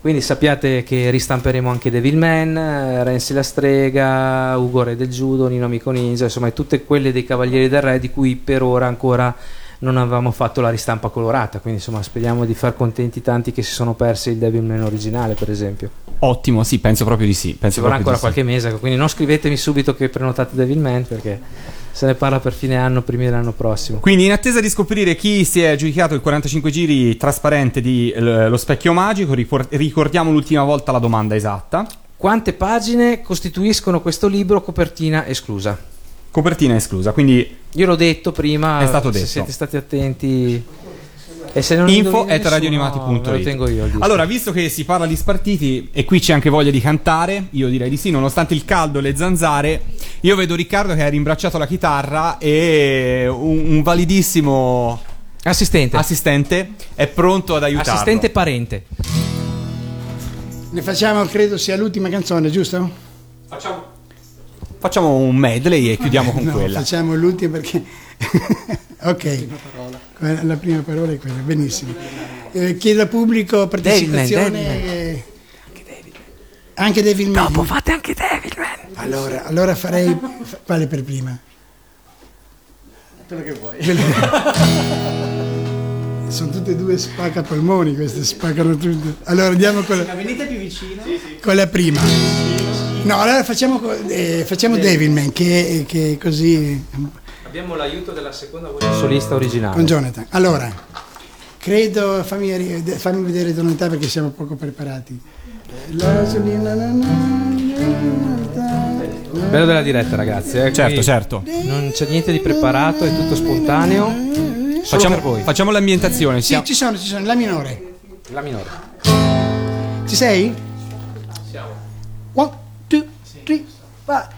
Quindi sappiate che ristamperemo anche Devilman, eh, Renzi la strega, Ugo Re del Judo, Nino Amico Ninja, insomma tutte quelle dei Cavalieri del Re di cui per ora ancora non avevamo fatto la ristampa colorata. Quindi insomma speriamo di far contenti tanti che si sono persi il Devilman originale per esempio. Ottimo, sì, penso proprio di sì. Penso Ci vorrà ancora di sì. qualche mese, quindi non scrivetemi subito che prenotate Devilman perché se ne parla per fine anno, primi dell'anno prossimo. Quindi, in attesa di scoprire chi si è aggiudicato il 45 giri trasparente di eh, Lo Specchio Magico, ricordiamo l'ultima volta la domanda esatta. Quante pagine costituiscono questo libro copertina esclusa? Copertina esclusa, quindi Io l'ho detto prima, È stato se detto. siete stati attenti. E se non info at radioanimati.it. Allora, visto che si parla di spartiti e qui c'è anche voglia di cantare, io direi di sì, nonostante il caldo e le zanzare, io vedo Riccardo che ha rimbracciato la chitarra e un, un validissimo assistente. assistente è pronto ad aiutarlo. Assistente parente. Ne facciamo, credo sia l'ultima canzone, giusto? Facciamo un medley e chiudiamo con no, quella. facciamo l'ultima perché... ok, Quella- la prima parola è quella, benissimo. Eh, chiedo al pubblico partecipazione. Devilman, eh, Anche Devilman. Dopo fate anche Devilman. Allora, allora farei... fa- Quale per prima? Quello che vuoi. Sono tutte e due spaccapolmoni queste, spaccano tutte. Allora andiamo con la, Venite più vicino. con la prima. No, allora facciamo, eh, facciamo Devilman che, che è così Abbiamo l'aiuto della seconda voce solista originale. con Jonathan. Allora, credo, fammi, fammi vedere tonalità perché siamo poco preparati. Bello della diretta, ragazzi. eh, Certo, certo. Non c'è niente di preparato, è tutto spontaneo. Facciamo, per voi. facciamo l'ambientazione. Sì, siamo- ci sono, ci sono, la minore. La minore. Ci sei? Siamo. One, two, three, five.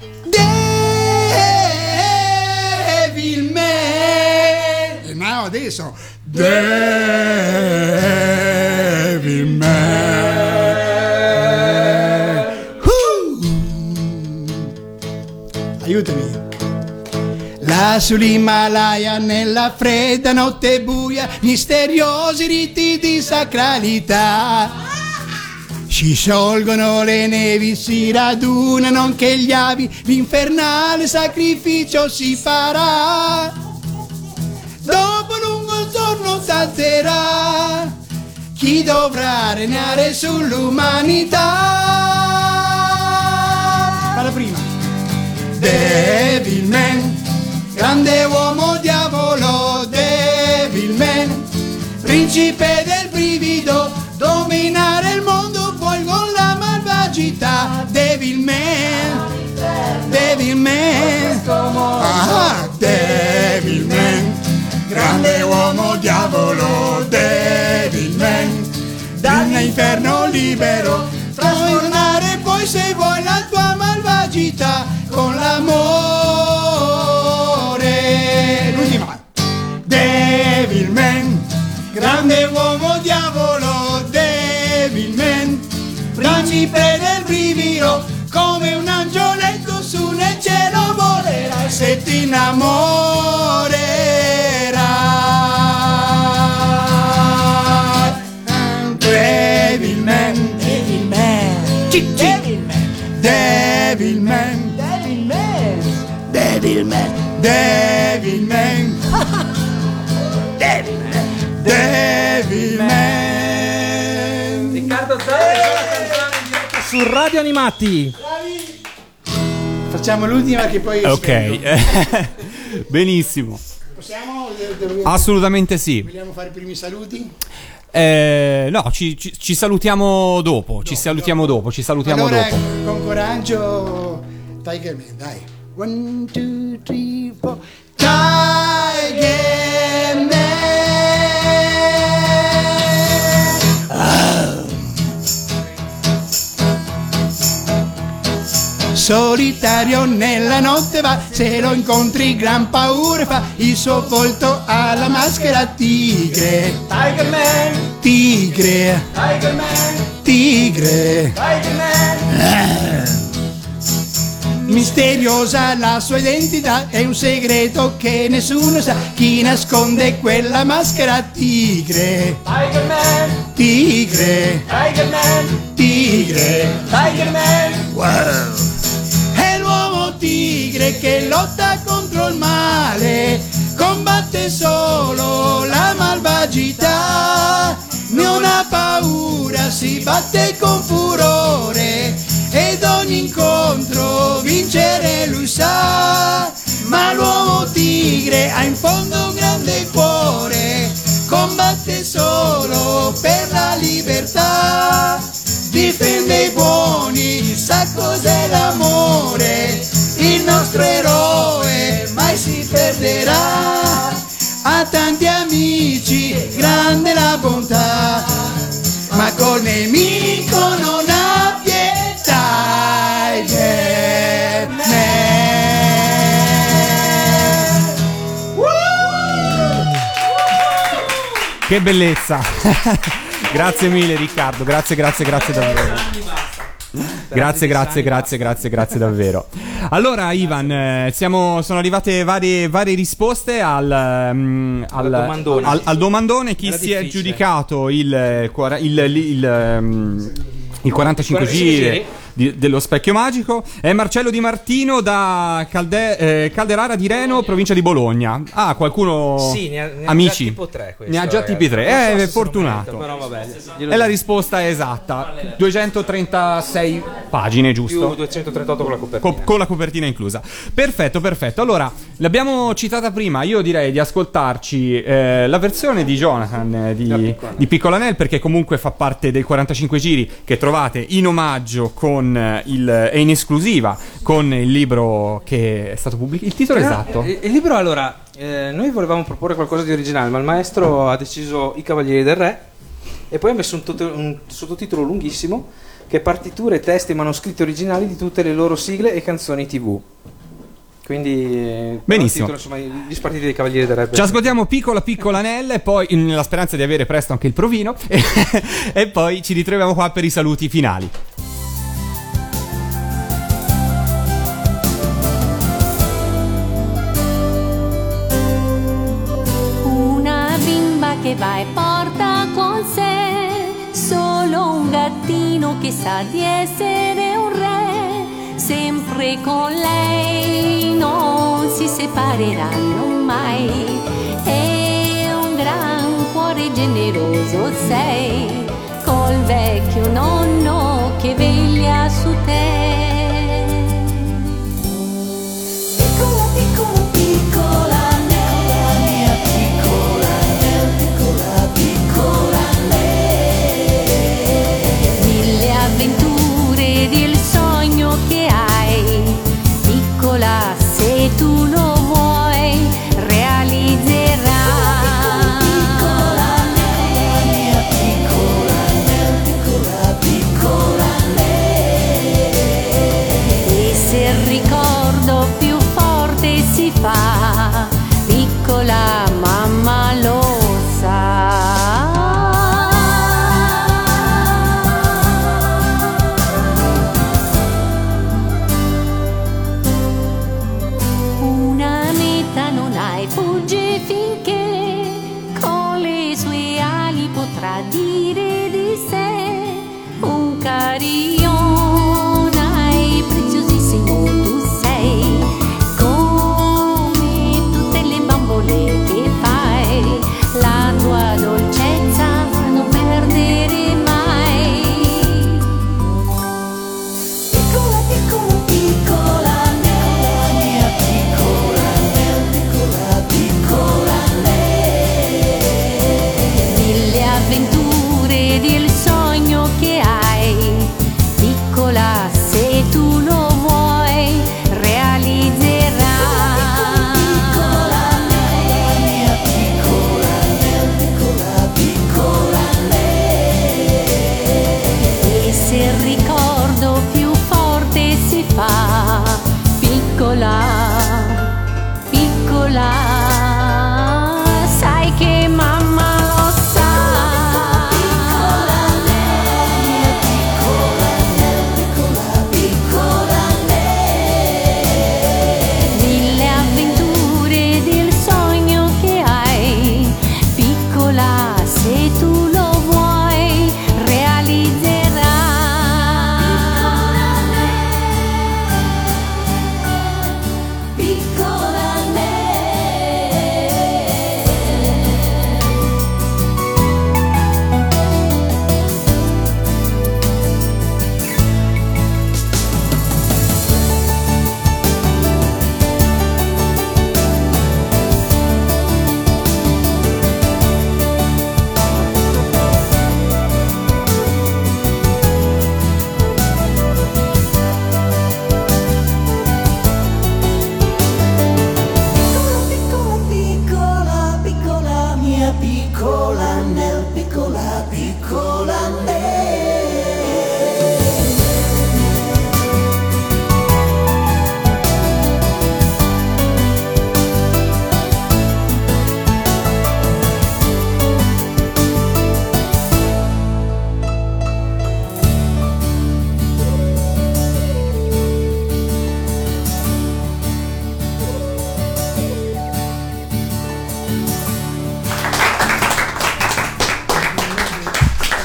Devilman. E now adesso. Devilman. Uh. Aiutami. Là sull'Himalaya, nella fredda notte buia, misteriosi riti di sacralità. Si sciolgono le nevi, si radunano anche gli avi, l'infernale sacrificio si farà. Dopo lungo giorno salterà chi dovrà regnare sull'umanità. Alla prima. Devilman, grande uomo diavolo, Devilman, principe del brivido, dominare il mondo poi con la malvagità. Devilman, Devilman, ah, Devilman, grande uomo diavolo, Devilman, dall'inferno libero, trasformare poi se vuoi la tua malvagità con l'amore. Grande uomo diavolo, Devilman, principe del brivido, come un angioletto su nel cielo volerà se ti innamorerai. Devilman, Devilman, Devilman, Devilman, Devilman, Devilman, Devilman, Devilman, Devilman. Riccardo Zara su Radio Animati. Facciamo l'ultima che poi Ok, benissimo. Possiamo? Assolutamente sì. Vogliamo fare i primi saluti? Eh, no, ci, ci- ci salutiamo dopo. Ci salutiamo dopo. Ci salutiamo allora, dopo. con coraggio, Tiger Man, dai. One, two, three, four. Tiger Man. Solitario nella notte va, se lo incontri gran paura fa, il suo volto alla maschera tigre. Tiger Man, tigre, Tiger Man, tigre. Ah. Misteriosa la sua identità, è un segreto che nessuno sa. Chi nasconde quella maschera tigre? Tiger Man, tigre, Tiger Man, tigre, Tiger Man. Wow. Tigre che lotta contro il male, combatte solo la malvagità. Non ha paura, si batte con furore ed ogni incontro vincere lui sa. Ma l'uomo tigre ha in fondo un grande cuore, combatte solo per la libertà. Difende i buoni, sa cos'è l'amore, il nostro eroe mai si perderà. Ha tanti amici, grande la bontà, ma col nemico non ha pietà. Man. Che bellezza. Grazie mille Riccardo, grazie, grazie, grazie davvero. Grazie, grazie, grazie, grazie, grazie davvero. Allora, Ivan, eh, siamo, sono arrivate varie, varie risposte al, mm, al, al, al, domandone. Chi si è giudicato eh, il, il, il, mm, il 45 giri? Di- dello specchio magico è Marcello Di Martino da Calde- eh, Calderara di Reno, provincia di Bologna. Ah, qualcuno. Sì, ne ha, ne ha amici. già tipo tre questo, ne ha già tipi tre. Non so Eh, lo fortunato. merita, però vabbè, È la risposta esatta. 236 pagine, più giusto? 238 con la copertina. Co- con la copertina inclusa. Perfetto, perfetto. Allora, l'abbiamo citata prima. Io direi di ascoltarci eh, la versione di Jonathan eh, di, di Piccola Nel, perché comunque fa parte dei 45 giri che trovate in omaggio con eh, il, e in esclusiva con il libro che è stato pubblicato. Il titolo Però, esatto. eh, Il libro, allora, eh, noi volevamo proporre qualcosa di originale, ma il maestro ha deciso I Cavalieri del Re e poi ha messo un, tut- un sottotitolo lunghissimo che è partiture, testi e manoscritti originali di tutte le loro sigle e canzoni tv. Quindi, eh, Benissimo. il titolo, insomma, gli spartiti dei Cavalieri del Re. Ci ascoltiamo piccola piccola Nella e poi nella speranza di avere presto anche il provino e, e poi ci ritroviamo qua per i saluti finali. Che va e porta con sé solo un gattino che sa di essere un re, sempre con lei non si separeranno mai. È un gran cuore generoso sei, col vecchio nonno che veglia su te.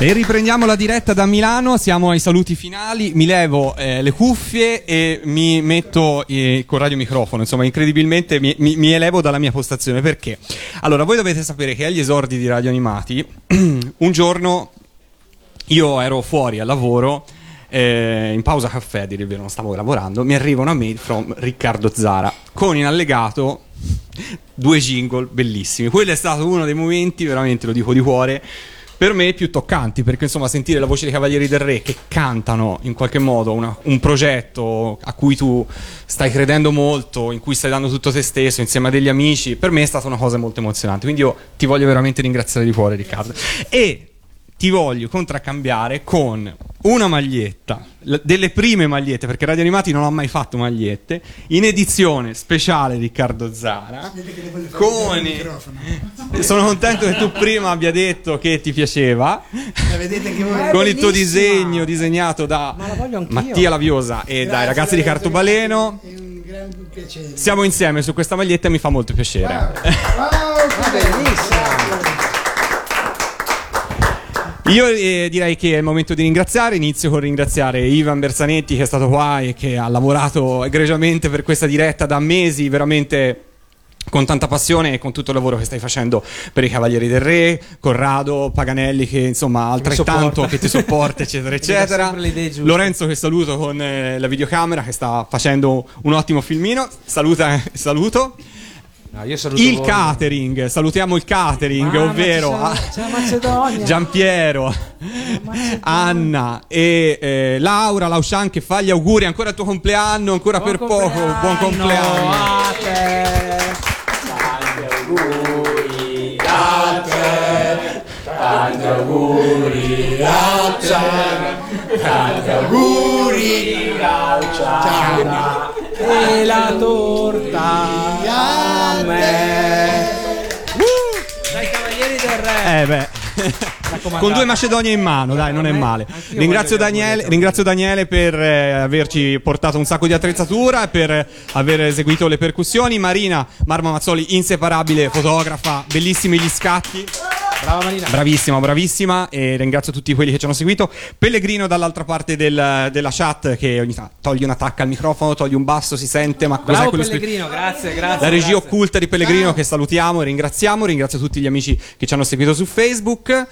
E riprendiamo la diretta da Milano, siamo ai saluti finali, mi levo eh, le cuffie e mi metto eh, col radiomicrofono, insomma incredibilmente mi, mi- mi elevo dalla mia postazione perché? Allora voi dovete sapere che agli esordi di Radio Animati un giorno io ero fuori al lavoro, eh, in pausa caffè, a dire vero, non stavo lavorando, mi arriva una mail from Riccardo Zara con in allegato due jingle bellissimi. Quello è stato uno dei momenti, veramente lo dico di cuore, per me più toccanti, perché insomma sentire la voce dei Cavalieri del Re che cantano in qualche modo una- un progetto a cui tu stai credendo molto, in cui stai dando tutto te stesso insieme a degli amici, per me è stata una cosa molto emozionante. Quindi io ti voglio veramente ringraziare di cuore, Riccardo. E ti voglio contraccambiare con una maglietta, delle prime magliette, perché Radio Animati non ha mai fatto magliette, in edizione speciale Riccardo Zara. Con Sono contento che tu prima abbia detto che ti piaceva. La vedete che voi Con il tuo disegno disegnato da Mattia Laviosa e dai ragazzi di Cartobaleno. un gran piacere. Siamo insieme su questa maglietta e mi fa molto piacere. bellissimo. Io eh, direi che è il momento di ringraziare. Inizio con ringraziare Ivan Bersanetti che è stato qua e che ha lavorato egregiamente per questa diretta da mesi, veramente con tanta passione e con tutto il lavoro che stai facendo per i Cavalieri del Re, Corrado, Paganelli che insomma altrettanto che ti sopporta eccetera eccetera. Lorenzo che saluto con eh, la videocamera che sta facendo un ottimo filmino. Saluta, saluto. No, saluto Il voi. catering, salutiamo il catering, Ah, ma ovvero. Giampiero, Anna e eh, Laura Lauscian che fa gli auguri ancora al tuo compleanno, ancora per poco, buon compleanno. a te. Tanti auguri a te, tanti auguri a E la torta a me. Dai Cavalieri del Re. Eh beh. Con due Macedonie in mano, dai, non è male. Ringrazio Daniele, ringrazio Daniele per eh, averci portato un sacco di attrezzatura e per aver eseguito le percussioni. Marina Marma Mazzoli, inseparabile fotografa, bellissimi gli scatti. Brava Marina. Bravissima, bravissima e ringrazio tutti quelli che ci hanno seguito. Pellegrino dall'altra parte del- della chat che ogni tanto toglie una tacca al microfono, toglie un basso, si sente, ma cos'è Bravo quello spe- Pellegrino, grazie, grazie. la regia grazie. occulta di Pellegrino che salutiamo e ringraziamo. Ringrazio tutti gli amici che ci hanno seguito su Facebook.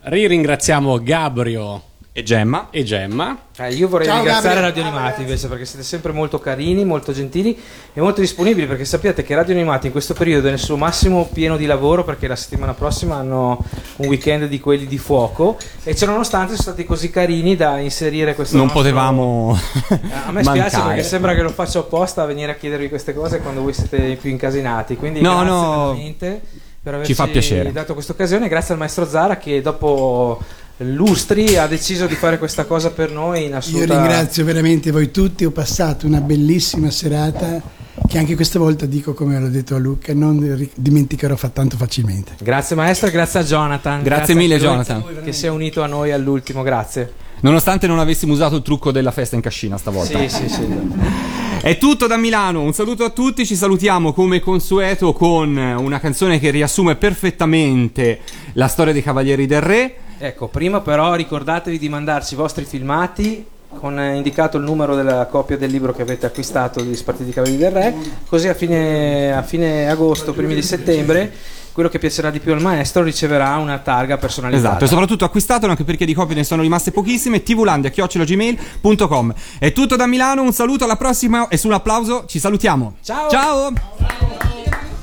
Ringraziamo Gabrio e Gemma. E Gemma. Eh, io vorrei Ciao, ringraziare Gabriele. Radio Animati invece perché siete sempre molto carini, molto gentili e molto disponibili perché sappiate che Radio Animati in questo periodo è nel suo massimo pieno di lavoro perché la settimana prossima hanno un weekend di quelli di fuoco e ciononostante sono stati così carini da inserire questo Non nostro- potevamo. A me spiace mancare. perché sembra che lo faccio apposta a venire a chiedervi queste cose quando voi siete più incasinati. Quindi No, grazie no. veramente per averci Ci fa piacere. dato questa occasione. Grazie al maestro Zara che dopo lustri ha deciso di fare questa cosa per noi in Io assoluta ringrazio veramente voi tutti, ho passato una bellissima serata che anche questa volta dico come l'ho detto a Luca, non dimenticherò fa- tanto facilmente. Grazie maestro e grazie a Jonathan. Grazie mille, anche lui Jonathan. Che si è unito a noi all'ultimo, grazie. Nonostante non avessimo usato il trucco della festa in cascina stavolta. Sì, sì, sì. È tutto da Milano, un saluto a tutti, ci salutiamo come consueto con una canzone che riassume perfettamente la storia dei Cavalieri del Re. Ecco, prima però ricordatevi di mandarci i vostri filmati con eh, indicato il numero della copia del libro che avete acquistato degli Spartiti Cavalieri del Re, così a fine, a fine agosto, primi di settembre, quello che piacerà di più al maestro riceverà una targa personalizzata. Esatto, e soprattutto acquistatelo anche perché di copie ne sono rimaste pochissime. tvlandia.gmail.com È tutto da Milano, un saluto alla prossima e sull'applauso ci salutiamo. Ciao! Ciao! Noi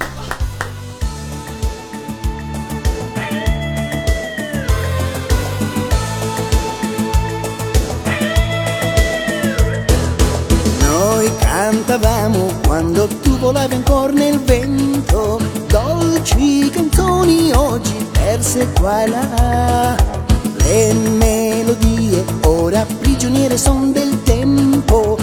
cantavamo quando tu volavi ancora nel vento. Dolci canzoni oggi perse qua e là. Le melodie ora prigioniere son del tempo.